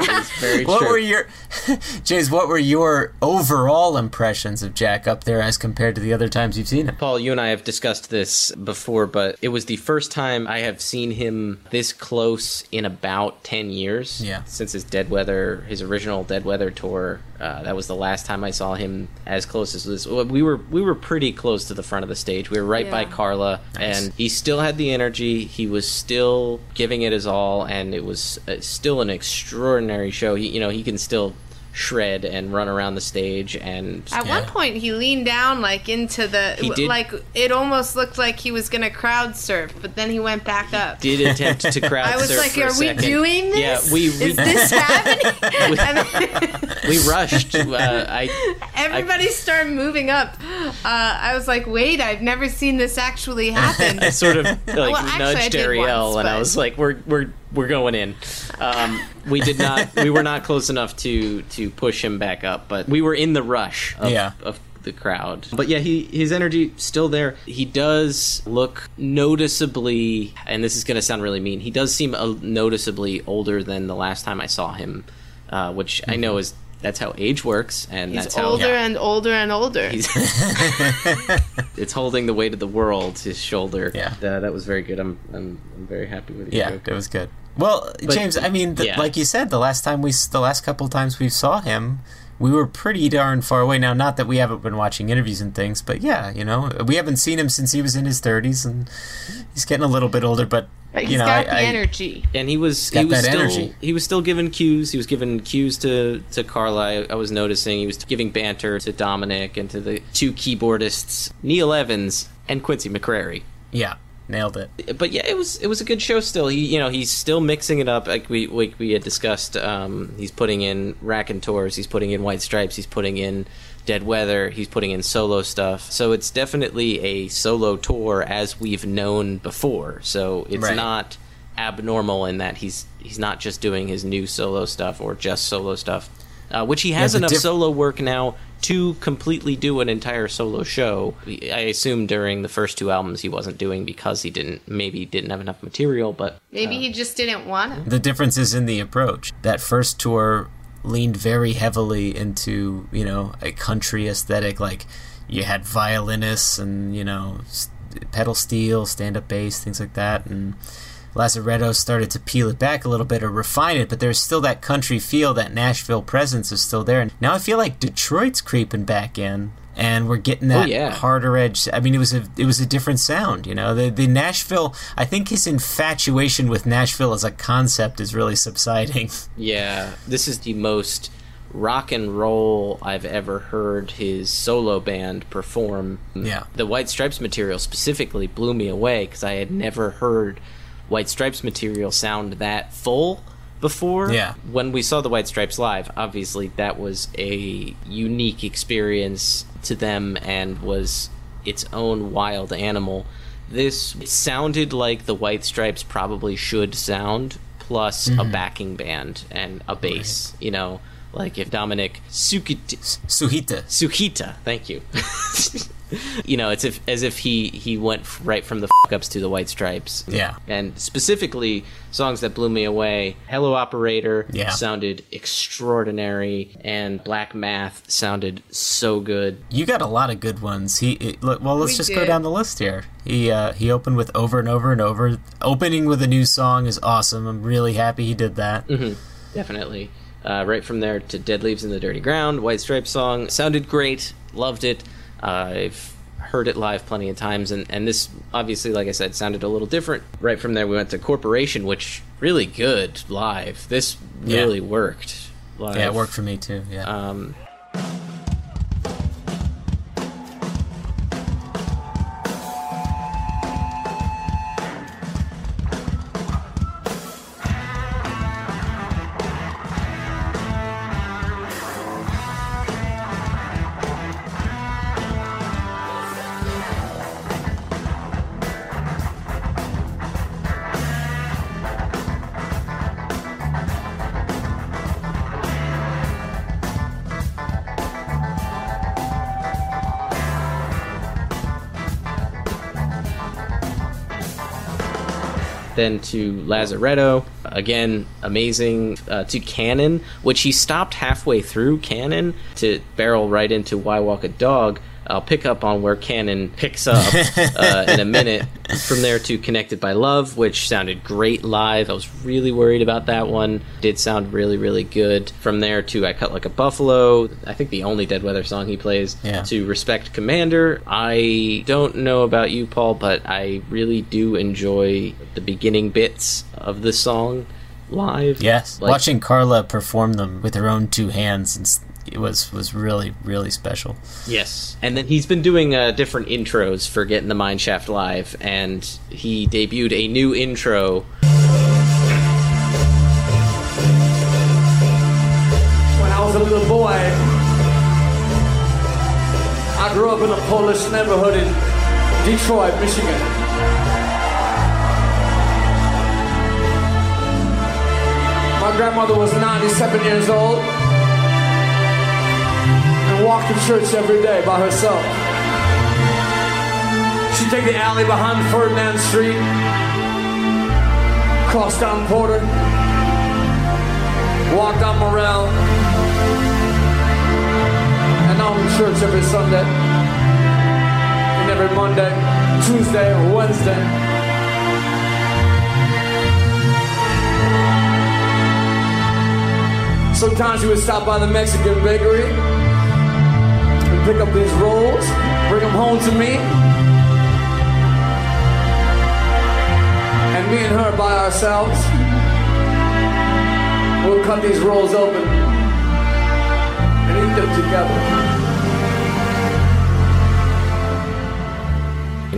that is very What true. were your, James? What were your overall impressions of Jack up there as compared to the other times you've seen him? Paul, you and I have discussed this before, but it was the first time I have seen him this close in about 10 years. Yeah. Since his Dead Weather, his original Dead Weather tour. Uh, that was the last time I saw him as close as this. We were we were pretty close to the front of the stage. We were right by Carla, Nice. and he still had the energy. He was still giving it his all, and it was uh, still an extraordinary show. He, you know, he can still shred and run around the stage and At one point, he leaned down like into the He did- like it almost looked like he was gonna crowd surf, but then he went back up. did attempt to crowd I was surf like, for "Are we second. doing this? Yeah, we we, Is this happening?" And we rushed. Uh, I everybody started moving up. Uh, I was like, "Wait, I've never seen this actually happen." I sort of like Well, actually, I nudged did Ariel, once, and I was like, "We're we're we're going in." Um, we did not. We were not close enough to to push him back up, but we were in the rush of, Yeah. of the crowd. But yeah, he his energy still there. He does look noticeably, and this is going to sound really mean. He does seem noticeably older than the last time I saw him, uh, which I know is that's how age works, and He's that's how older and older and older. He's it's holding the weight of the world. His shoulder. Yeah. Uh, that was very good. I'm I'm, I'm very happy with your Yeah, joke. it was good. Well, But- James, I mean, the, yeah. like you said, the last time we, the last couple of times we saw him, we were pretty darn far away. Now, not that we haven't been watching interviews and things, but yeah, you know, we haven't seen him since he was in his thirties, and he's getting a little bit older. But, But he's you know, got I, the I- energy. and he was Got he was that still energy. he was still giving cues. He was giving cues to to Carla. I, I was noticing he was giving banter to Dominic and to the two keyboardists, Neal Evans and Quincy McCrary. yeah, nailed it. but yeah, it was it was a good show. Still, he you know he's still mixing it up like we like we had discussed. Um, he's putting in Raconteurs. he's putting in White Stripes, he's putting in Dead Weather, he's putting in solo stuff. So it's definitely a solo tour as we've known before. So it's Right. not abnormal in that he's he's not just doing his new solo stuff or just solo stuff, uh, which he has the enough diff- solo work now to completely do an entire solo show. I assume during the first two albums he wasn't doing because he didn't maybe didn't have enough material, but Maybe he uh, just didn't want to. The difference is in the approach. That first tour leaned very heavily into, you know, a country aesthetic. Like you had violinists and, you know, pedal steel, stand up bass, things like that. And Lazaretto started to peel it back a little bit or refine it, but there's still that country feel, that Nashville presence is still there. And now I feel like Detroit's creeping back in. And we're getting Oh, that yeah. harder edge. I mean, it was a it was a different sound, you know. The the Nashville. I think his infatuation with Nashville as a concept is really subsiding. Yeah, this is the most rock and roll I've ever heard his solo band perform. Yeah. The White Stripes material specifically blew me away because I had never heard White Stripes material sound that full before. Yeah. When we saw the White Stripes live, obviously that was a unique experience to them and was its own wild animal. This sounded like the White Stripes probably should sound, plus a Mhm. backing band and a bass. You know, like if Dominic Sukita, Suhita, Suhita, thank you. you know, it's if as if he he went right from the fuck ups to the White Stripes. Yeah. and specifically songs that blew me away. Hello Operator Yeah. sounded extraordinary, and Black Math sounded so good. You got a lot of good ones. He it, look, well, let's We just go down the list here. He uh, he opened with over and over and over. Opening with a new song is awesome. I'm really happy he did that. hmm Definitely. Uh, right from there to Dead Leaves in the Dirty Ground, White Stripes song. Sounded great. Loved it. Uh, I've heard it live plenty of times, and, and this, obviously, like I said, sounded a little different. Right from there, we went to Corporation, which really good live. This Yeah. really worked. Live. Yeah, it worked for me too. Yeah. Um, to Lazaretto. Again, amazing. Uh, to Cannon, which he stopped halfway through Cannon to barrel right into Why Walk a Dog. I'll pick up on where Cannon picks up uh, in a minute. From there to Connected by Love, which sounded great live. I was really worried about that one. Did sound really, really good. From there to I Cut Like a Buffalo. I think the only Dead Weather song he plays. Yeah. To Respect Commander. I don't know about you, Paul, but I really do enjoy the beginning bits of the song live. Yes, Like- watching Carla perform them with her own two hands, and was was really really special. Yes. And then he's been doing uh, different intros for Get in the Mind Shaft Live, and he debuted a new intro. When I was a little boy, I grew up in a Polish neighborhood in Detroit, Michigan. My grandmother was 97 years old and walked to church every day by herself. She'd take the alley behind Ferdinand Street, cross down Porter, walk down Morel, and on to church every Sunday, and every Monday, Tuesday, Wednesday. Sometimes you would stop by the Mexican bakery pick up these rolls, bring them home to me, and me and her by ourselves, we'll cut these rolls open and eat them together.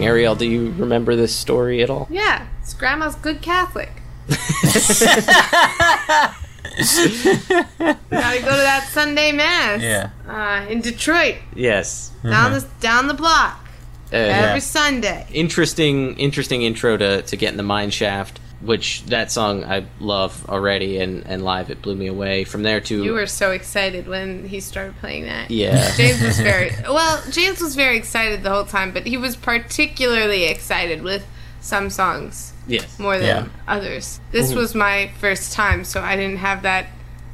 Ariel, do you remember this story at all? Yeah, it's grandma's good Catholic. Gotta go to that Sunday mass. Yeah. Uh, in Detroit, Yes. down the down the block, Uh, every Sunday. interesting interesting intro to, to get in the mind shaft which that song i love already and, and live it blew me away from there to You were so excited when he started playing that. Yeah. James was very well. James was very excited the whole time, but he was particularly excited with some songs yes more than Yeah. others. This Mhm. was my first time, so I didn't have that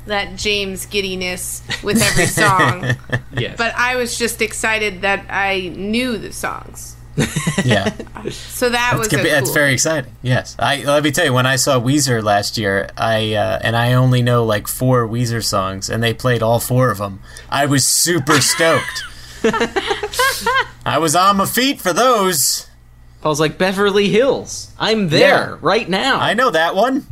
that James giddiness with every song. yes But I was just excited that I knew the songs. Yeah. So that was That's, a good- that's very exciting. Yes, I let me tell you. When I saw Weezer last year, I uh, and I only know like four Weezer songs, and they played all four of them. I was super stoked. I was on my feet for those. I was like Beverly Hills. I'm there right now. I know that one.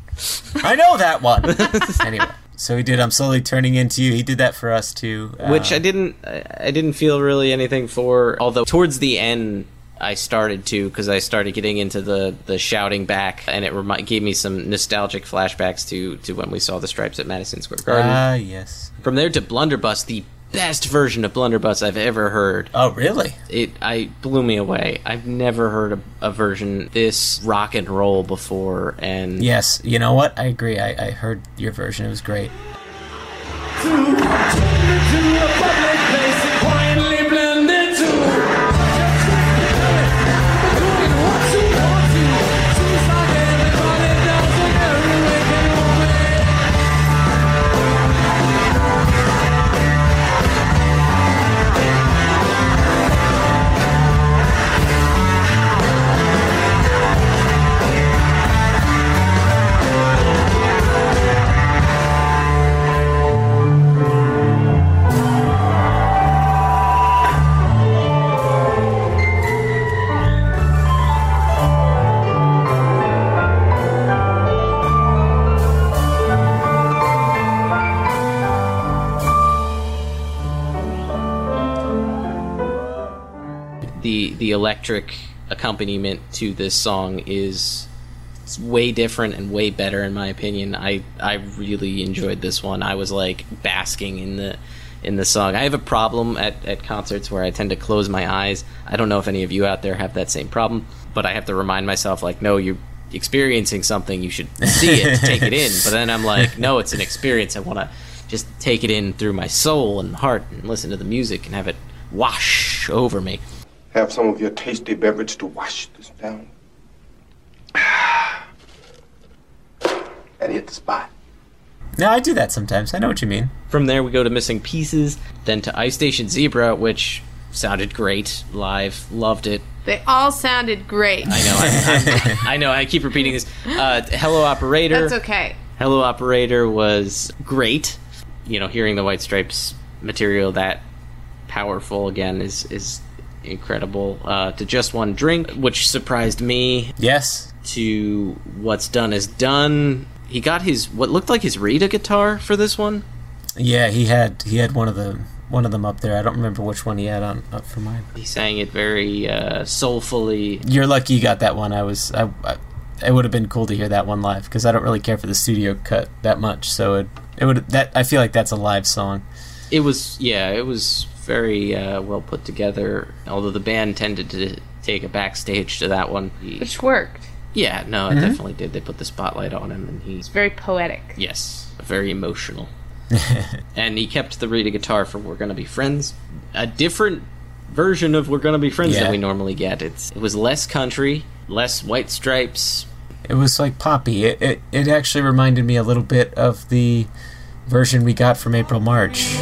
I know that one. anyway, so he did. I'm slowly turning into you. He did that for us too. which Uh, I didn't I- didn't feel really anything for although towards the end I started to because I started getting into the the shouting back and it remi- gave me some nostalgic flashbacks to to when we saw the stripes at Madison Square Garden. Ah, yes. From there to Blunderbuss, the best version of Blunderbuss I've ever heard. Oh, really? It I blew me away. I've never heard a, a version this rock and roll before, and Yes, you know what? I agree. I, I heard your version. It was great. Electric accompaniment to this song is way different and way better in my opinion. I I really enjoyed this one. I was like basking in the in the song. I have a problem at, at concerts where I tend to close my eyes. I don't know if any of you out there have that same problem, but I have to remind myself like, no, you're experiencing something. You should see it, take it in. But then I'm like, no, it's an experience. I want to just take it in through my soul and heart and listen to the music and have it wash over me. Have some of your tasty beverage to wash this down. and hit the spot. No, I do that sometimes. I know what you mean. From there, we go to Missing Pieces, then to Ice Station Zebra, which sounded great live. Loved it. They all sounded great. I know. I, I, I know. I keep repeating this. Uh, Hello Operator. That's okay. Hello Operator was great. You know, hearing the White Stripes material that powerful again is is incredible. Uh, to Just One Drink, which surprised me. Yes. To What's Done is Done. He got his what looked like his Rita guitar for this one. Yeah, he had he had one of the one of them up there. I don't remember which one he had on up for mine. He sang it very uh, soulfully. You're lucky you got that one. I was I, I it would have been cool to hear that one live because I don't really care for the studio cut that much. So it it would that I feel like that's a live song. It was yeah, it was very uh, well put together. Although the band tended to take a backstage to that one, He- Which worked. yeah, no, it Mhm. definitely did. They put the spotlight on him, and he's Very poetic. yes, very emotional. and he kept the Rita guitar for "We're Gonna Be Friends," a different version of "We're Gonna Be Friends" Yeah. than we normally get. It's it was less country, less White Stripes. It was like poppy. It, it it actually reminded me a little bit of the version we got from April March.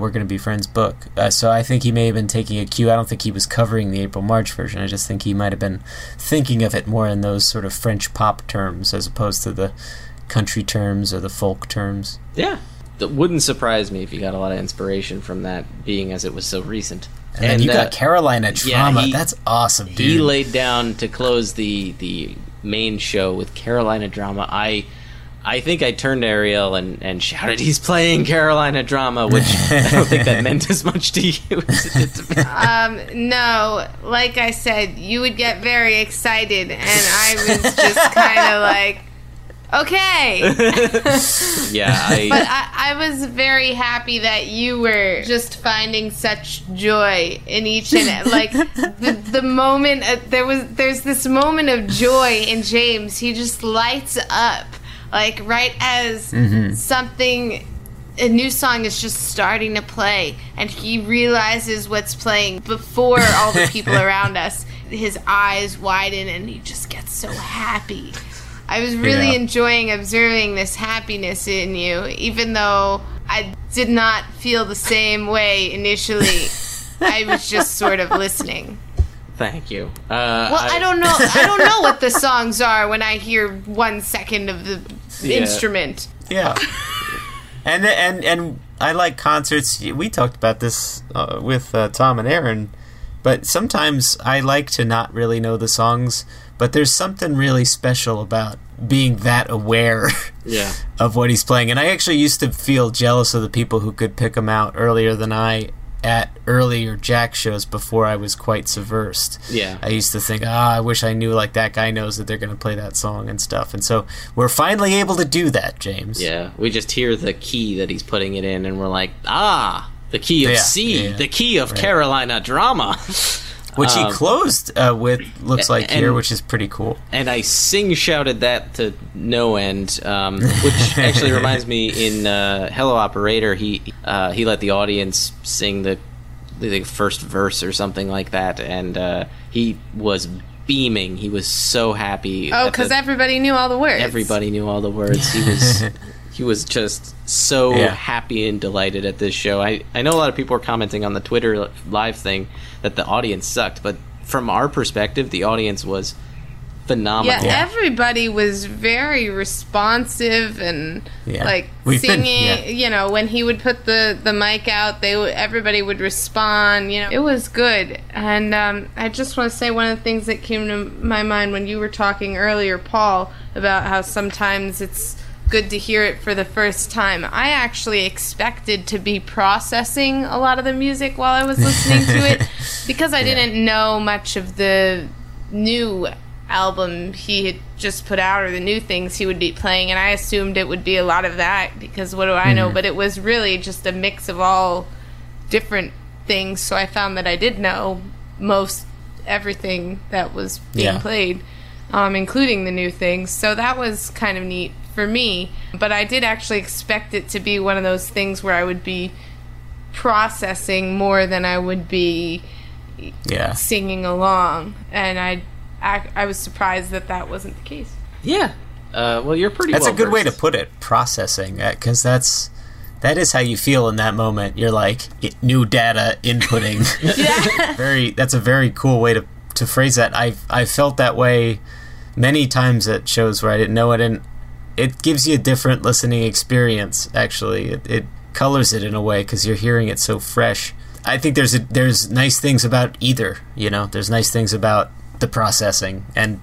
We're Gonna Be Friends book. Uh, so I think he may have been taking a cue. I don't think he was covering the April March version. I just think he might have been thinking of it more in those sort of French pop terms as opposed to the country terms or the folk terms. Yeah. That wouldn't surprise me if you got a lot of inspiration from that, being as it was so recent. And, then you got Carolina Drama. he- That's awesome, dude. He laid down to close the the main show with Carolina Drama. I I think I turned to Ariel and, and shouted, "He's playing Carolina Drama," which I don't think that meant as much to you as it did to me. Um, no, like I said, you would get very excited, and I was just kind of like, okay. Yeah, I, But I, I was very happy that you were just finding such joy in each and like the, the moment uh, there was there's this moment of joy in James. He just lights up like right as Mhm. something a new song is just starting to play and he realizes what's playing before all the people around us. His eyes widen and he just gets so happy. I was really Yeah. enjoying observing this happiness in you, even though I did not feel the same way initially. I was just sort of listening. Thank you. Uh, Well, I, don't know. I don't know what the songs are when I hear one second of the Yeah. instrument. Yeah. and and and I like concerts. We talked about this uh, with uh, Tom and Aaron, but sometimes I like to not really know the songs. But there's something really special about being that aware Yeah. of what he's playing. And I actually used to feel jealous of the people who could pick him out earlier than I at earlier Jack shows before I was quite subversed. Yeah. I used to think, ah, I wish I knew like that guy knows that they're going to play that song and stuff. And so we're finally able to do that, James. Yeah, we just hear the key that he's putting it in, and we're like, ah, the key of Yeah, C, yeah. the key of Right. Carolina Drama. Which he Um, closed uh, with, looks like and- here, which is pretty cool. and I sing shouted that to no end, um, which actually reminds me in uh, Hello Operator, he uh, he let the audience sing the the first verse or something like that, and uh, he was beaming. He was so happy. Oh, because everybody knew all the words. everybody knew all the words. He was he was just so Yeah. happy and delighted at this show. I I know a lot of people are commenting on the Twitter live thing that the audience sucked, but from our perspective, the audience was phenomenal. Yeah, everybody was very responsive and Yeah. like We've been- singing. yeah. You know, when he would put the the mic out, they would, everybody would respond. You know, it was good. And um, I just want to say one of the things that came to my mind when you were talking earlier, Paul, about how sometimes it's good to hear it for the first time. I actually expected to be processing a lot of the music while I was listening to it because I didn't know much of the new album he had just put out or the new things he would be playing and I assumed it would be a lot of that because what do I know Mhm. but it was really just a mix of all different things so I found that I did know most everything that was being Yeah. played um, including the new things so that was kind of neat for me but I did actually expect it to be one of those things where I would be processing more than I would be Yeah. singing along, and I, I, I was surprised that that wasn't the case. Yeah. Uh, well, you're pretty. That's a well good way to put it, processing, because that's that is how you feel in that moment. You're like i- new data inputting. yeah. very. That's a very cool way to to phrase that. I I felt that way many times at shows where I didn't know it, and it gives you a different listening experience. Actually, it, it colors it in a way because you're hearing it so fresh. I think there's a, there's nice things about either. You know, there's nice things about the processing and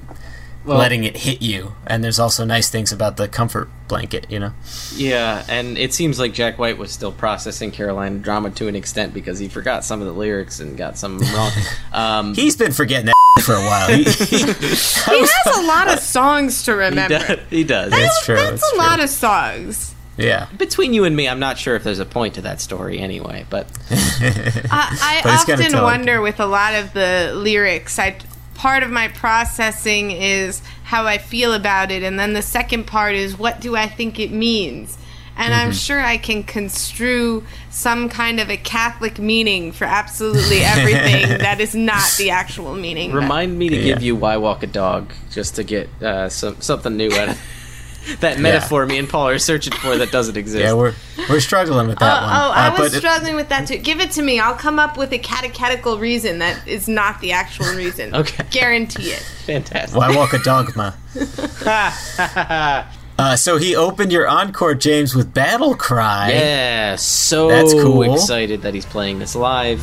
Well- letting it hit you, and there's also nice things about the comfort blanket. You know. Yeah, and it seems like Jack White was still processing Carolina drama to an extent because he forgot some of the lyrics and got some wrong. Um, He's been forgetting that for a while. He, He has a lot of songs to he remember. does. He does. It's true. That's a lot of songs. Yeah. Between you and me, I'm not sure if there's a point to that story anyway, but I, But I he's often wonder with a lot of the lyrics. I part of my processing is how I feel about it, and then the second part is what do I think it means. And I'm Mhm. sure I can construe some kind of a Catholic meaning for absolutely everything that is not the actual meaning. remind me to Yeah. give you "Why Walk a Dog" just to get uh, some something new out of. that metaphor me and Paul are searching for that doesn't exist. Yeah, we're we're struggling with that oh, one. oh, I Uh, was but it- struggling with that too. Give it to me. I'll come up with a catechetical reason that is not the actual reason. Okay. Guarantee it. Fantastic. Why walk a dogma? Uh, so he opened your encore, James, with Battle Cry. Yeah, so That's cool. excited that he's playing this live.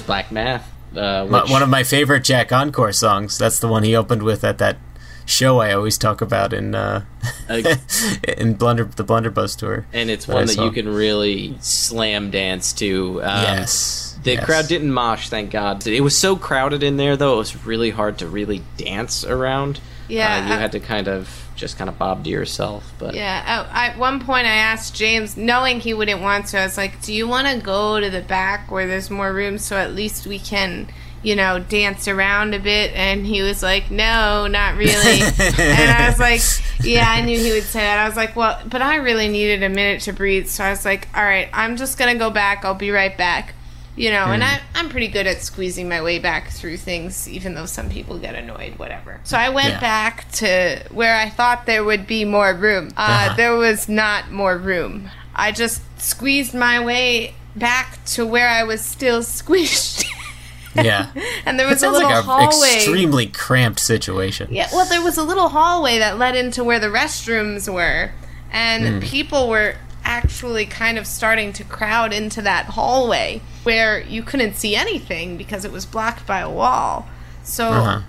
No, then of course Black Math. Uh, which, one of my favorite Jack Encore songs. That's the one he opened with at that show I always talk about in uh, in Blunder the Blunderbuss tour. and it's that one I that saw. you can really slam dance to. Um, Yes, The yes. crowd didn't mosh, thank God. It was so crowded in there, though. It was really hard to really dance around. Yeah, uh, you I- had to kind of just kind of bob to yourself. But Yeah. Oh, at, at one point, I asked James, knowing he wouldn't want to, I was like, "Do you want to go to the back where there's more room, so at least we can, you know, dance around a bit?" And he was like, "No, not really." and I was like, "Yeah, I knew he would say that." I was like, "Well, but I really needed a minute to breathe," so I was like, "All right, I'm just gonna go back. I'll be right back." You know, and Hmm. I, I'm pretty good at squeezing my way back through things, even though some people get annoyed, whatever. So I went Yeah. back to where I thought there would be more room. Uh, Uh-huh. There was not more room. I just squeezed my way back to where I was still squished. Yeah, and there was a little like an hallway. extremely cramped situation. Yeah, well, there was a little hallway that led into where the restrooms were, and Mm. people were actually kind of starting to crowd into that hallway where you couldn't see anything because it was blocked by a wall. So Uh-huh.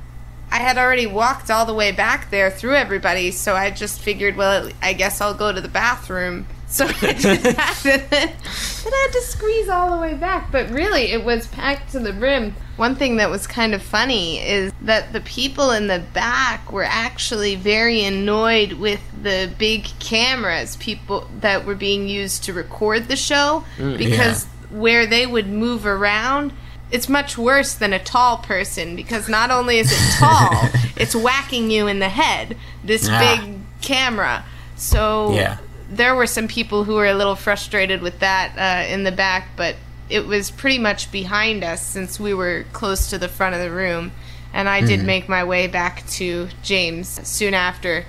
I had already walked all the way back there through everybody, so I just figured, well, I guess I'll go to the bathroom. So I did that, and then, then I had to squeeze all the way back. But really, it was packed to the brim. One thing that was kind of funny is that the people in the back were actually very annoyed with the big cameras, people that were being used to record the show, Mm, because where they would move around it's much worse than a tall person because not only is it tall, it's whacking you in the head. This Ah. big camera. So Yeah. there were some people who were a little frustrated with that uh, in the back, but it was pretty much behind us since we were close to the front of the room. And I did Mhm. make my way back to James soon after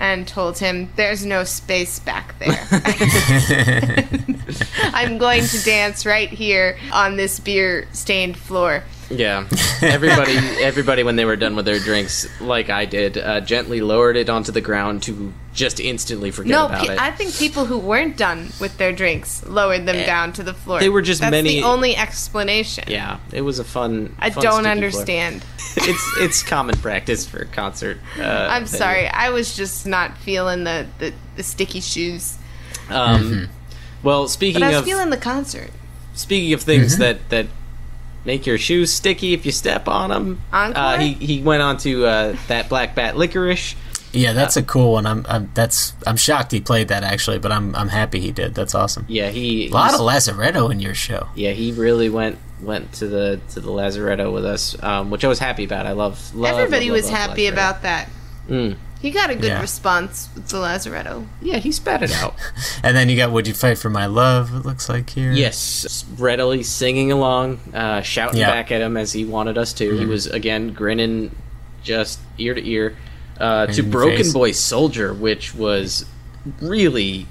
and told him, There's no space back there. I'm going to dance right here on this beer stained floor. Yeah, everybody, everybody, when they were done with their drinks, like I did, uh, gently lowered it onto the ground to just instantly forget no, about pe- it. I think people who weren't done with their drinks lowered them down to the floor. they were just That's many- the only explanation. yeah, it was a fun. I fun don't sticky floor. understand. it's it's common practice for concert. Uh, I'm venue. sorry. I was just not feeling the, the, the sticky shoes. Um, Mm-hmm. Well, speaking But I was of feeling the concert. speaking of things Mm-hmm. that that make your shoes sticky if you step on them, Encore? uh, he he went on to uh, that Black Bat Licorice. Yeah, that's a cool one. I'm, I'm that's I'm shocked he played that actually, but I'm I'm happy he did. That's awesome. Yeah, he A lot of Lazaretto in your show. Yeah, he really went went to the to the Lazaretto with us, um, which I was happy about. I love, love Everybody love, was love, love happy Lazaretto. about that. Mm. He got a good Yeah. response with the Lazaretto. Yeah, he spat it out. And then you got "Would You Fight for My Love?" It looks like here. Yes, readily singing along, uh, shouting Yeah. back at him as he wanted us to. He Mhm. was again grinning, just ear to ear, uh, to Broken face. Boy Soldier, which was really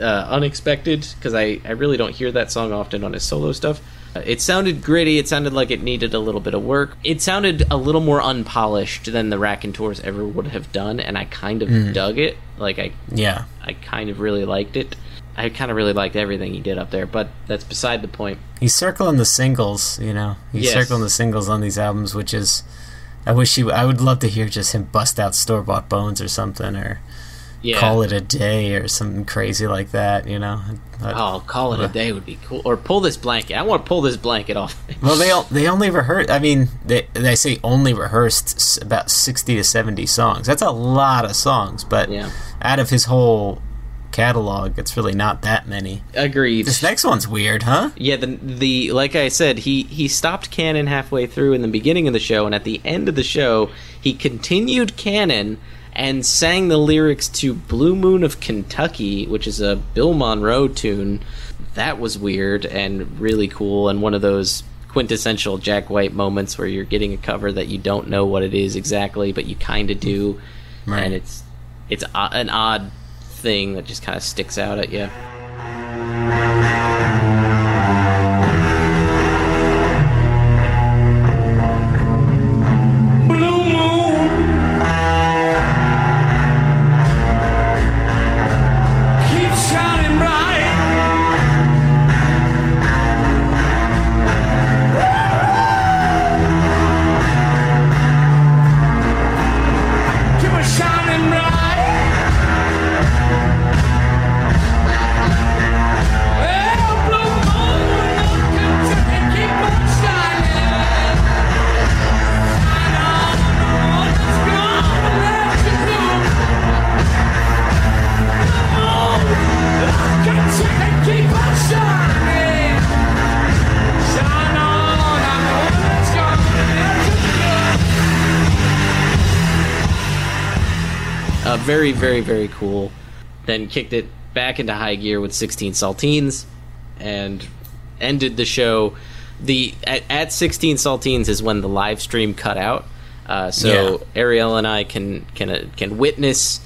uh, unexpected because I, I really don't hear that song often on his solo stuff. It sounded gritty. It sounded like it needed a little bit of work. It sounded a little more unpolished than the Raconteurs ever would have done, and I kind of Mm. dug it. Like I, Yeah. I kind of really liked it. I kind of really liked everything he did up there, but that's beside the point. He's circling the singles, you know. He's Yes. circling the singles on these albums, which is. I wish he. I would love to hear just him bust out store bought bones or something, or Yeah. call it a day or something crazy like that, you know. I'd- Oh, call it a day would be cool. Or pull this blanket. I want to pull this blanket off. Well, they all, they only rehearsed. I mean, they they say only rehearsed about sixty to seventy songs. That's a lot of songs, but out of his whole catalog, it's really not that many. Agreed. This next one's weird, huh? Yeah, the the like I said, he he stopped cannon halfway through in the beginning of the show, and at the end of the show, he continued cannon and sang the lyrics to "Blue Moon of Kentucky," which is a Bill Monroe tune. That was weird and really cool, and one of those quintessential Jack White moments where you're getting a cover that you don't know what it is exactly, but you kind of do, Right. and it's it's an odd thing that just kind of sticks out at you. Very, very, very cool. Then kicked it back into high gear with 16 saltines, and ended the show. The at, at 16 saltines is when the live stream cut out. Uh, so Ariel and I can can uh, can witness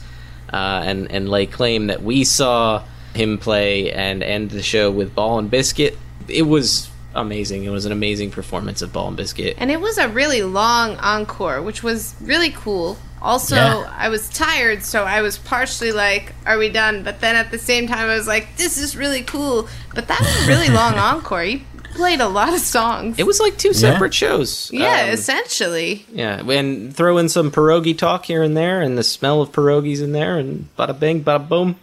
uh, and and lay claim that we saw him play and end the show with Ball and Biscuit. It was amazing. It was an amazing performance of Ball and Biscuit. And it was a really long encore, which was really cool. Also, Yeah. I was tired, so I was partially like, "Are we done?" But then at the same time, I was like, "This is really cool." But that was a really long encore. He played a lot of songs. It was like two separate shows. Yeah, Um, essentially. Yeah, and throw in some pierogi talk here and there, and the smell of pierogies in there, and bada bing, bada boom.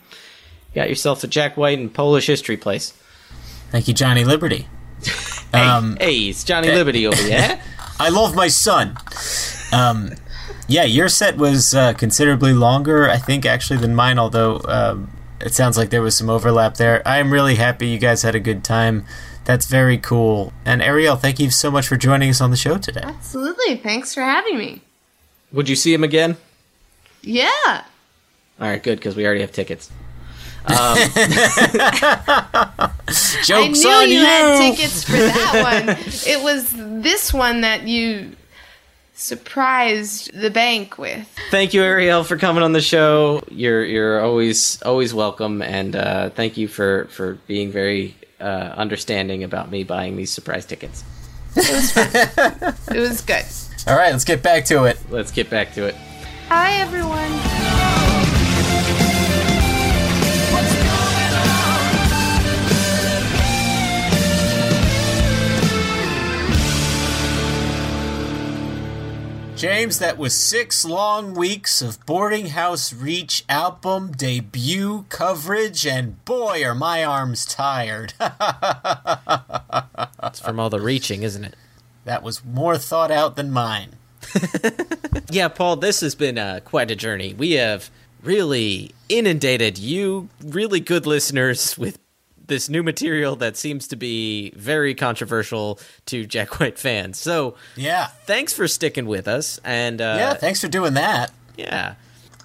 Got yourself a Jack White and Polish history place. Thank you, Johnny Liberty. Hey, Um, hey, it's Johnny Liberty over here. I love my son. Um, yeah, your set was uh, considerably longer, I think, actually, than mine, although um, it sounds like there was some overlap there. I am really happy you guys had a good time. That's very cool. And Ariel, thank you so much for joining us on the show today. Absolutely. Thanks for having me. Would you see him again? Yeah. All right, good, because we already have tickets. Um, I knew you, had tickets for that one. it was this one that you surprised the bank with. thank you, Ariel, for coming on the show. You're you're always always welcome, and uh, thank you for for being very uh, understanding about me buying these surprise tickets. It was good. All right, let's get back to it. Let's get back to it. Hi, everyone. James, that was six long weeks of Boarding House Reach album debut coverage, and boy, are my arms tired. It's from all the reaching, isn't it? that was more thought out than mine. Yeah, Paul, this has been uh, quite a journey. We have really inundated you, really good listeners, with this new material that seems to be very controversial to Jack White fans. So, Yeah. thanks for sticking with us. And uh, yeah, thanks for doing that. yeah,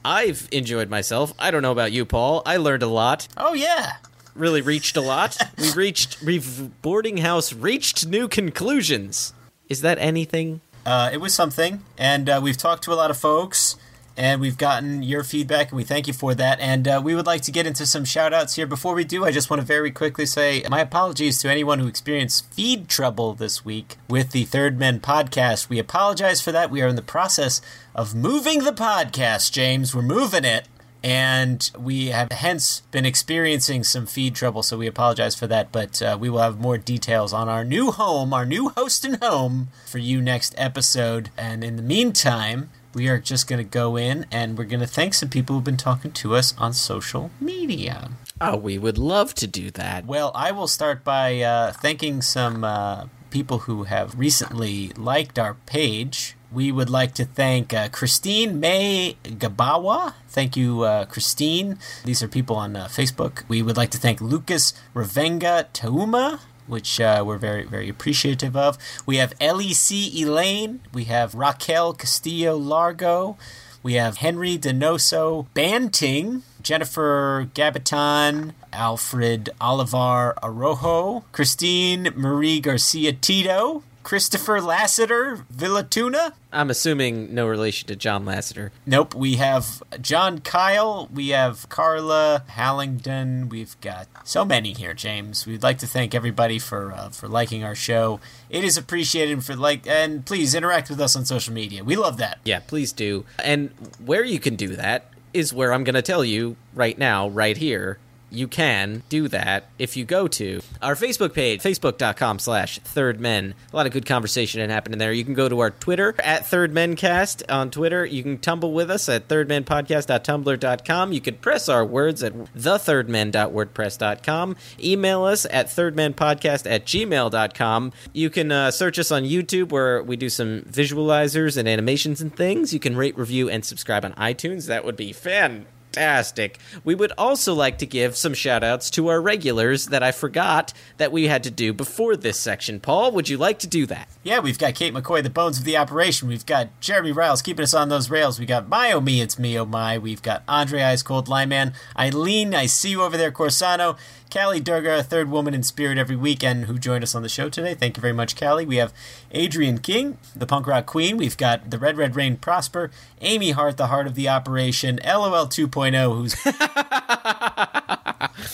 I've enjoyed myself. I don't know about you, Paul. I learned a lot. Oh, yeah. Really reached a lot. we reached, we've boarding house reached new conclusions. Is that anything? Uh, it was something, and uh, we've talked to a lot of folks, and we've gotten your feedback, and we thank you for that. And uh, we would like to get into some shout outs here. Before we do, I just want to very quickly say my apologies to anyone who experienced feed trouble this week with the Third Men podcast. We apologize for that. We are in the process of moving the podcast, James. We're moving it and we have hence been experiencing some feed trouble, so we apologize for that. But uh, we will have more details on our new home, our new host and home for you next episode. And in the meantime, we are just going to go in and we're going to thank some people who've been talking to us on social media. Oh, we would love to do that. Well, I will start by uh, thanking some uh, people who have recently liked our page. We would like to thank uh, Christine May Gabawa. Thank you, uh, Christine. These are people on uh, Facebook. We would like to thank Lucas Ravenga Tauma, which uh, we're very, very appreciative of. We have LEC Elaine. We have Raquel Castillo Largo. We have Henry Denoso Banting. Jennifer Gabaton, Alfred Olivar Arojo, Christine Marie Garcia Tito, Christopher Lassiter Villatuna. I'm assuming no relation to John Lasseter. Nope. We have John Kyle. We have Carla Hallington. We've got so many here, James. We'd like to thank everybody for uh, for liking our show. It is appreciated for like, and please interact with us on social media. We love that. Yeah, please do. And where you can do that is where I'm going to tell you right now, right here you can do that if you go to our Facebook page, facebook.com slash third men. A lot of good conversation happening there. You can go to our Twitter at third mencast on Twitter. You can tumble with us at thirdmenpodcast.tumblr.com. You can press our words at thethirdmen.wordpress.com. Email us at thirdmenpodcast at gmail.com. You can uh, search us on YouTube where we do some visualizers and animations and things. You can rate, review, and subscribe on iTunes. That would be fantastic fantastic. We would also like to give some shout outs to our regulars that I forgot that we had to do before this section. Paul, would you like to do that? Yeah, we've got Kate McCoy, the bones of the operation. We've got Jeremy Riles keeping us on those rails. We got My Oh Me, It's Me Oh My. We've got Andre Ice Cold Lyman. Eileen, I see you over there, Corsano. Callie Durga, third woman in spirit every weekend, who joined us on the show today. Thank you very much, Callie. We have Adrian King, the punk rock queen. We've got the Red Red Rain Prosper, Amy Hart, the heart of the operation, LOL 2.0, who's.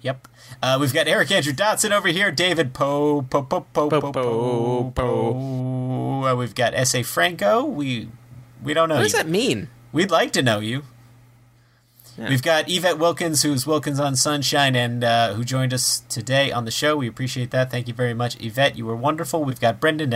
yep. Uh, we've got Eric Andrew Dotson over here, David Poe, Poe, Poe, Poe, Poe, Poe, Poe. Uh, we've got S.A. Franco. We we don't know. What does you. that mean? We'd like to know you. Yeah. We've got Yvette Wilkins, who's Wilkins on Sunshine, and uh, who joined us today on the show. We appreciate that. Thank you very much, Yvette. You were wonderful. We've got Brendan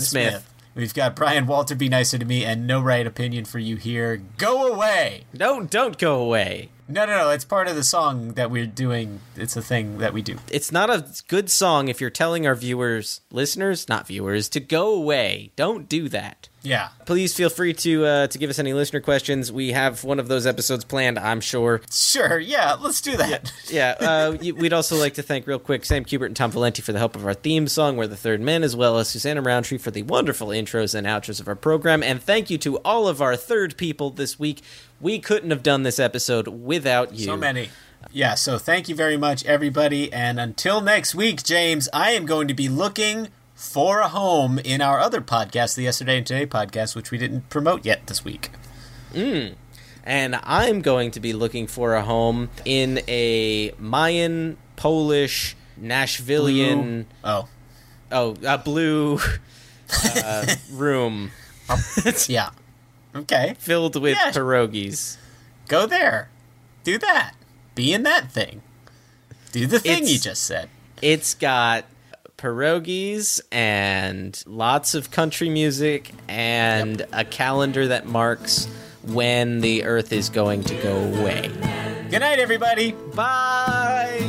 Smith. We've got Brian Walter. Be nicer to me, and no right opinion for you here. Go away. No, don't go away. No, no, no. It's part of the song that we're doing. It's a thing that we do. It's not a good song if you're telling our viewers, listeners, not viewers, to go away. Don't do that. Yeah. Please feel free to uh, to give us any listener questions. We have one of those episodes planned, I'm sure. Sure, yeah, let's do that. Yeah, uh, we'd also like to thank real quick Sam Kubert and Tom Valenti for the help of our theme song, We're the Third Men, as well as Susanna Roundtree for the wonderful intros and outros of our program. And thank you to all of our third people this week. We couldn't have done this episode without you. So many. Yeah, so thank you very much, everybody. And until next week, James, I am going to be looking for a home in our other podcast, the Yesterday and Today podcast, which we didn't promote yet this week. Mm. And I'm going to be looking for a home in a Mayan, Polish, Nashvilleian. Blue. Oh. Oh, a blue uh, room. yeah. Okay. Filled with Yeah. pierogies. Go there. Do that. Be in that thing. Do the thing you just said. It's got pierogies and lots of country music and a calendar that marks when the earth is going to go away. Good night, everybody. Bye.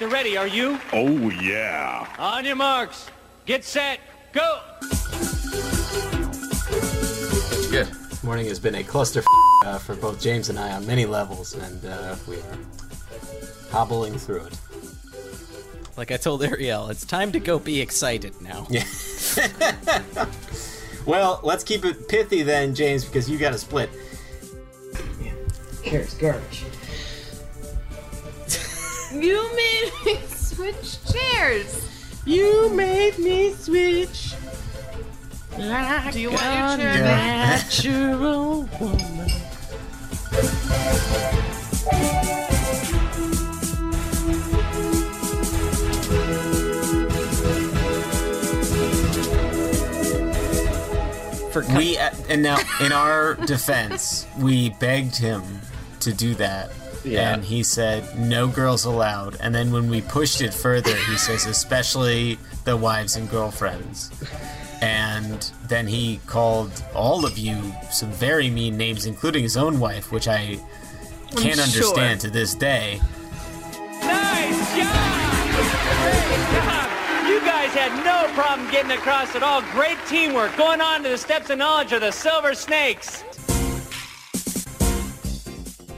They're ready. Are you? Oh, yeah. On your marks. Get set. Go. Good. This morning has been a cluster uh, for both James and I on many levels, and uh, we are hobbling through it. Like I told Ariel, it's time to go be excited now. Yeah. well, let's keep it pithy then, James, because you got to split. Here's garbage. You made me switch chairs. You made me switch. Like Do you want your chair back? natural woman. For we uh, and now in our defense, we begged him to do that. Yeah. And he said no girls allowed. And then when we pushed it further, he says especially the wives and girlfriends. And then he called all of you some very mean names, including his own wife, which I can't sure. understand to this day. Nice job! Great job! You guys had no problem getting across at all. Great teamwork. Going on to the steps of knowledge of the Silver Snakes.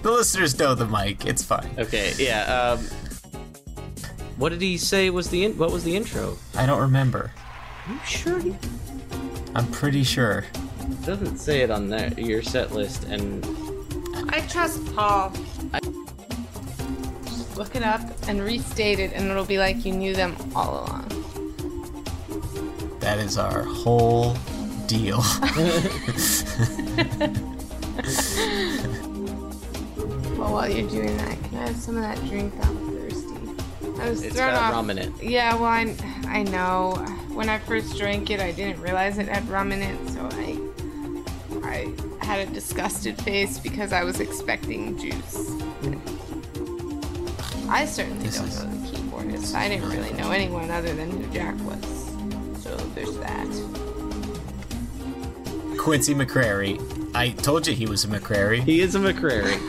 The listeners know the mic. It's fine. Okay, yeah. Um, what did he say was the in- what was the intro? I don't remember. Are you sure? He I'm pretty sure. It doesn't say it on that your set list, and I trust Paul. Just look it up and restate it, and it'll be like you knew them all along. That is our whole deal. Well, while you're doing that, can I have some of that drink? I'm thirsty. I was It's thrown got off. rum in it. Yeah, well, I, I know. When I first drank it, I didn't realize it had rum in it, so I, I had a disgusted face because I was expecting juice. I certainly This don't is- know the keyboardist. I didn't really know anyone other than who Jack was. So there's that. Quincy McCrary. I told you he was a McCrary. he is a McCrary.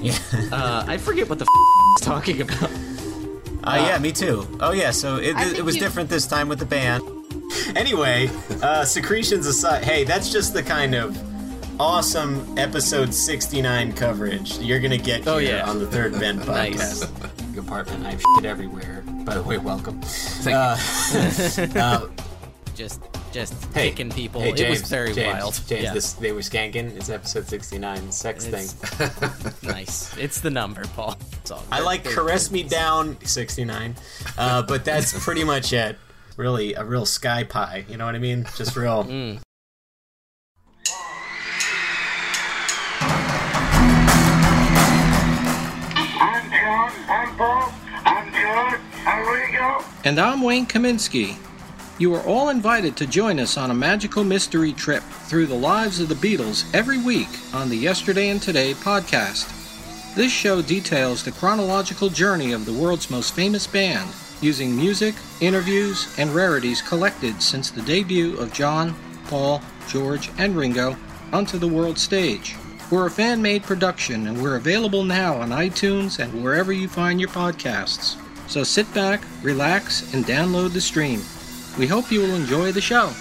Yeah. Uh, I forget what the f- is talking about. Uh, yeah, me too. Oh yeah, so it, I it was you- different this time with the band. Anyway, uh, secretions aside, hey, that's just the kind of awesome episode 69 coverage you're gonna get Oh, yeah. on the Third Ben Nice. Apartment, I have shit everywhere. By the way, welcome. Uh, uh, Just, just hey, picking people. Hey, it James, was very James, wild. James, yeah. this, they were skanking. It's episode 69, sex It's- thing. nice. It's the number, Paul. It's all I like Caress Me Down 69, uh, but that's pretty much it. Really, a real sky pie. You know what I mean? Just real. Mm. I'm John. I'm Paul. I'm George. I'm Rico. And I'm Wayne Kaminsky. You are all invited to join us on a magical mystery trip through the lives of the Beatles every week on the Yesterday and Today podcast. This show details the chronological journey of the world's most famous band, using music, interviews, and rarities collected since the debut of John, Paul, George, and Ringo onto the world stage. We're a fan made production and we're available now on iTunes and wherever you find your podcasts. So sit back, relax, and download the stream. We hope you will enjoy the show.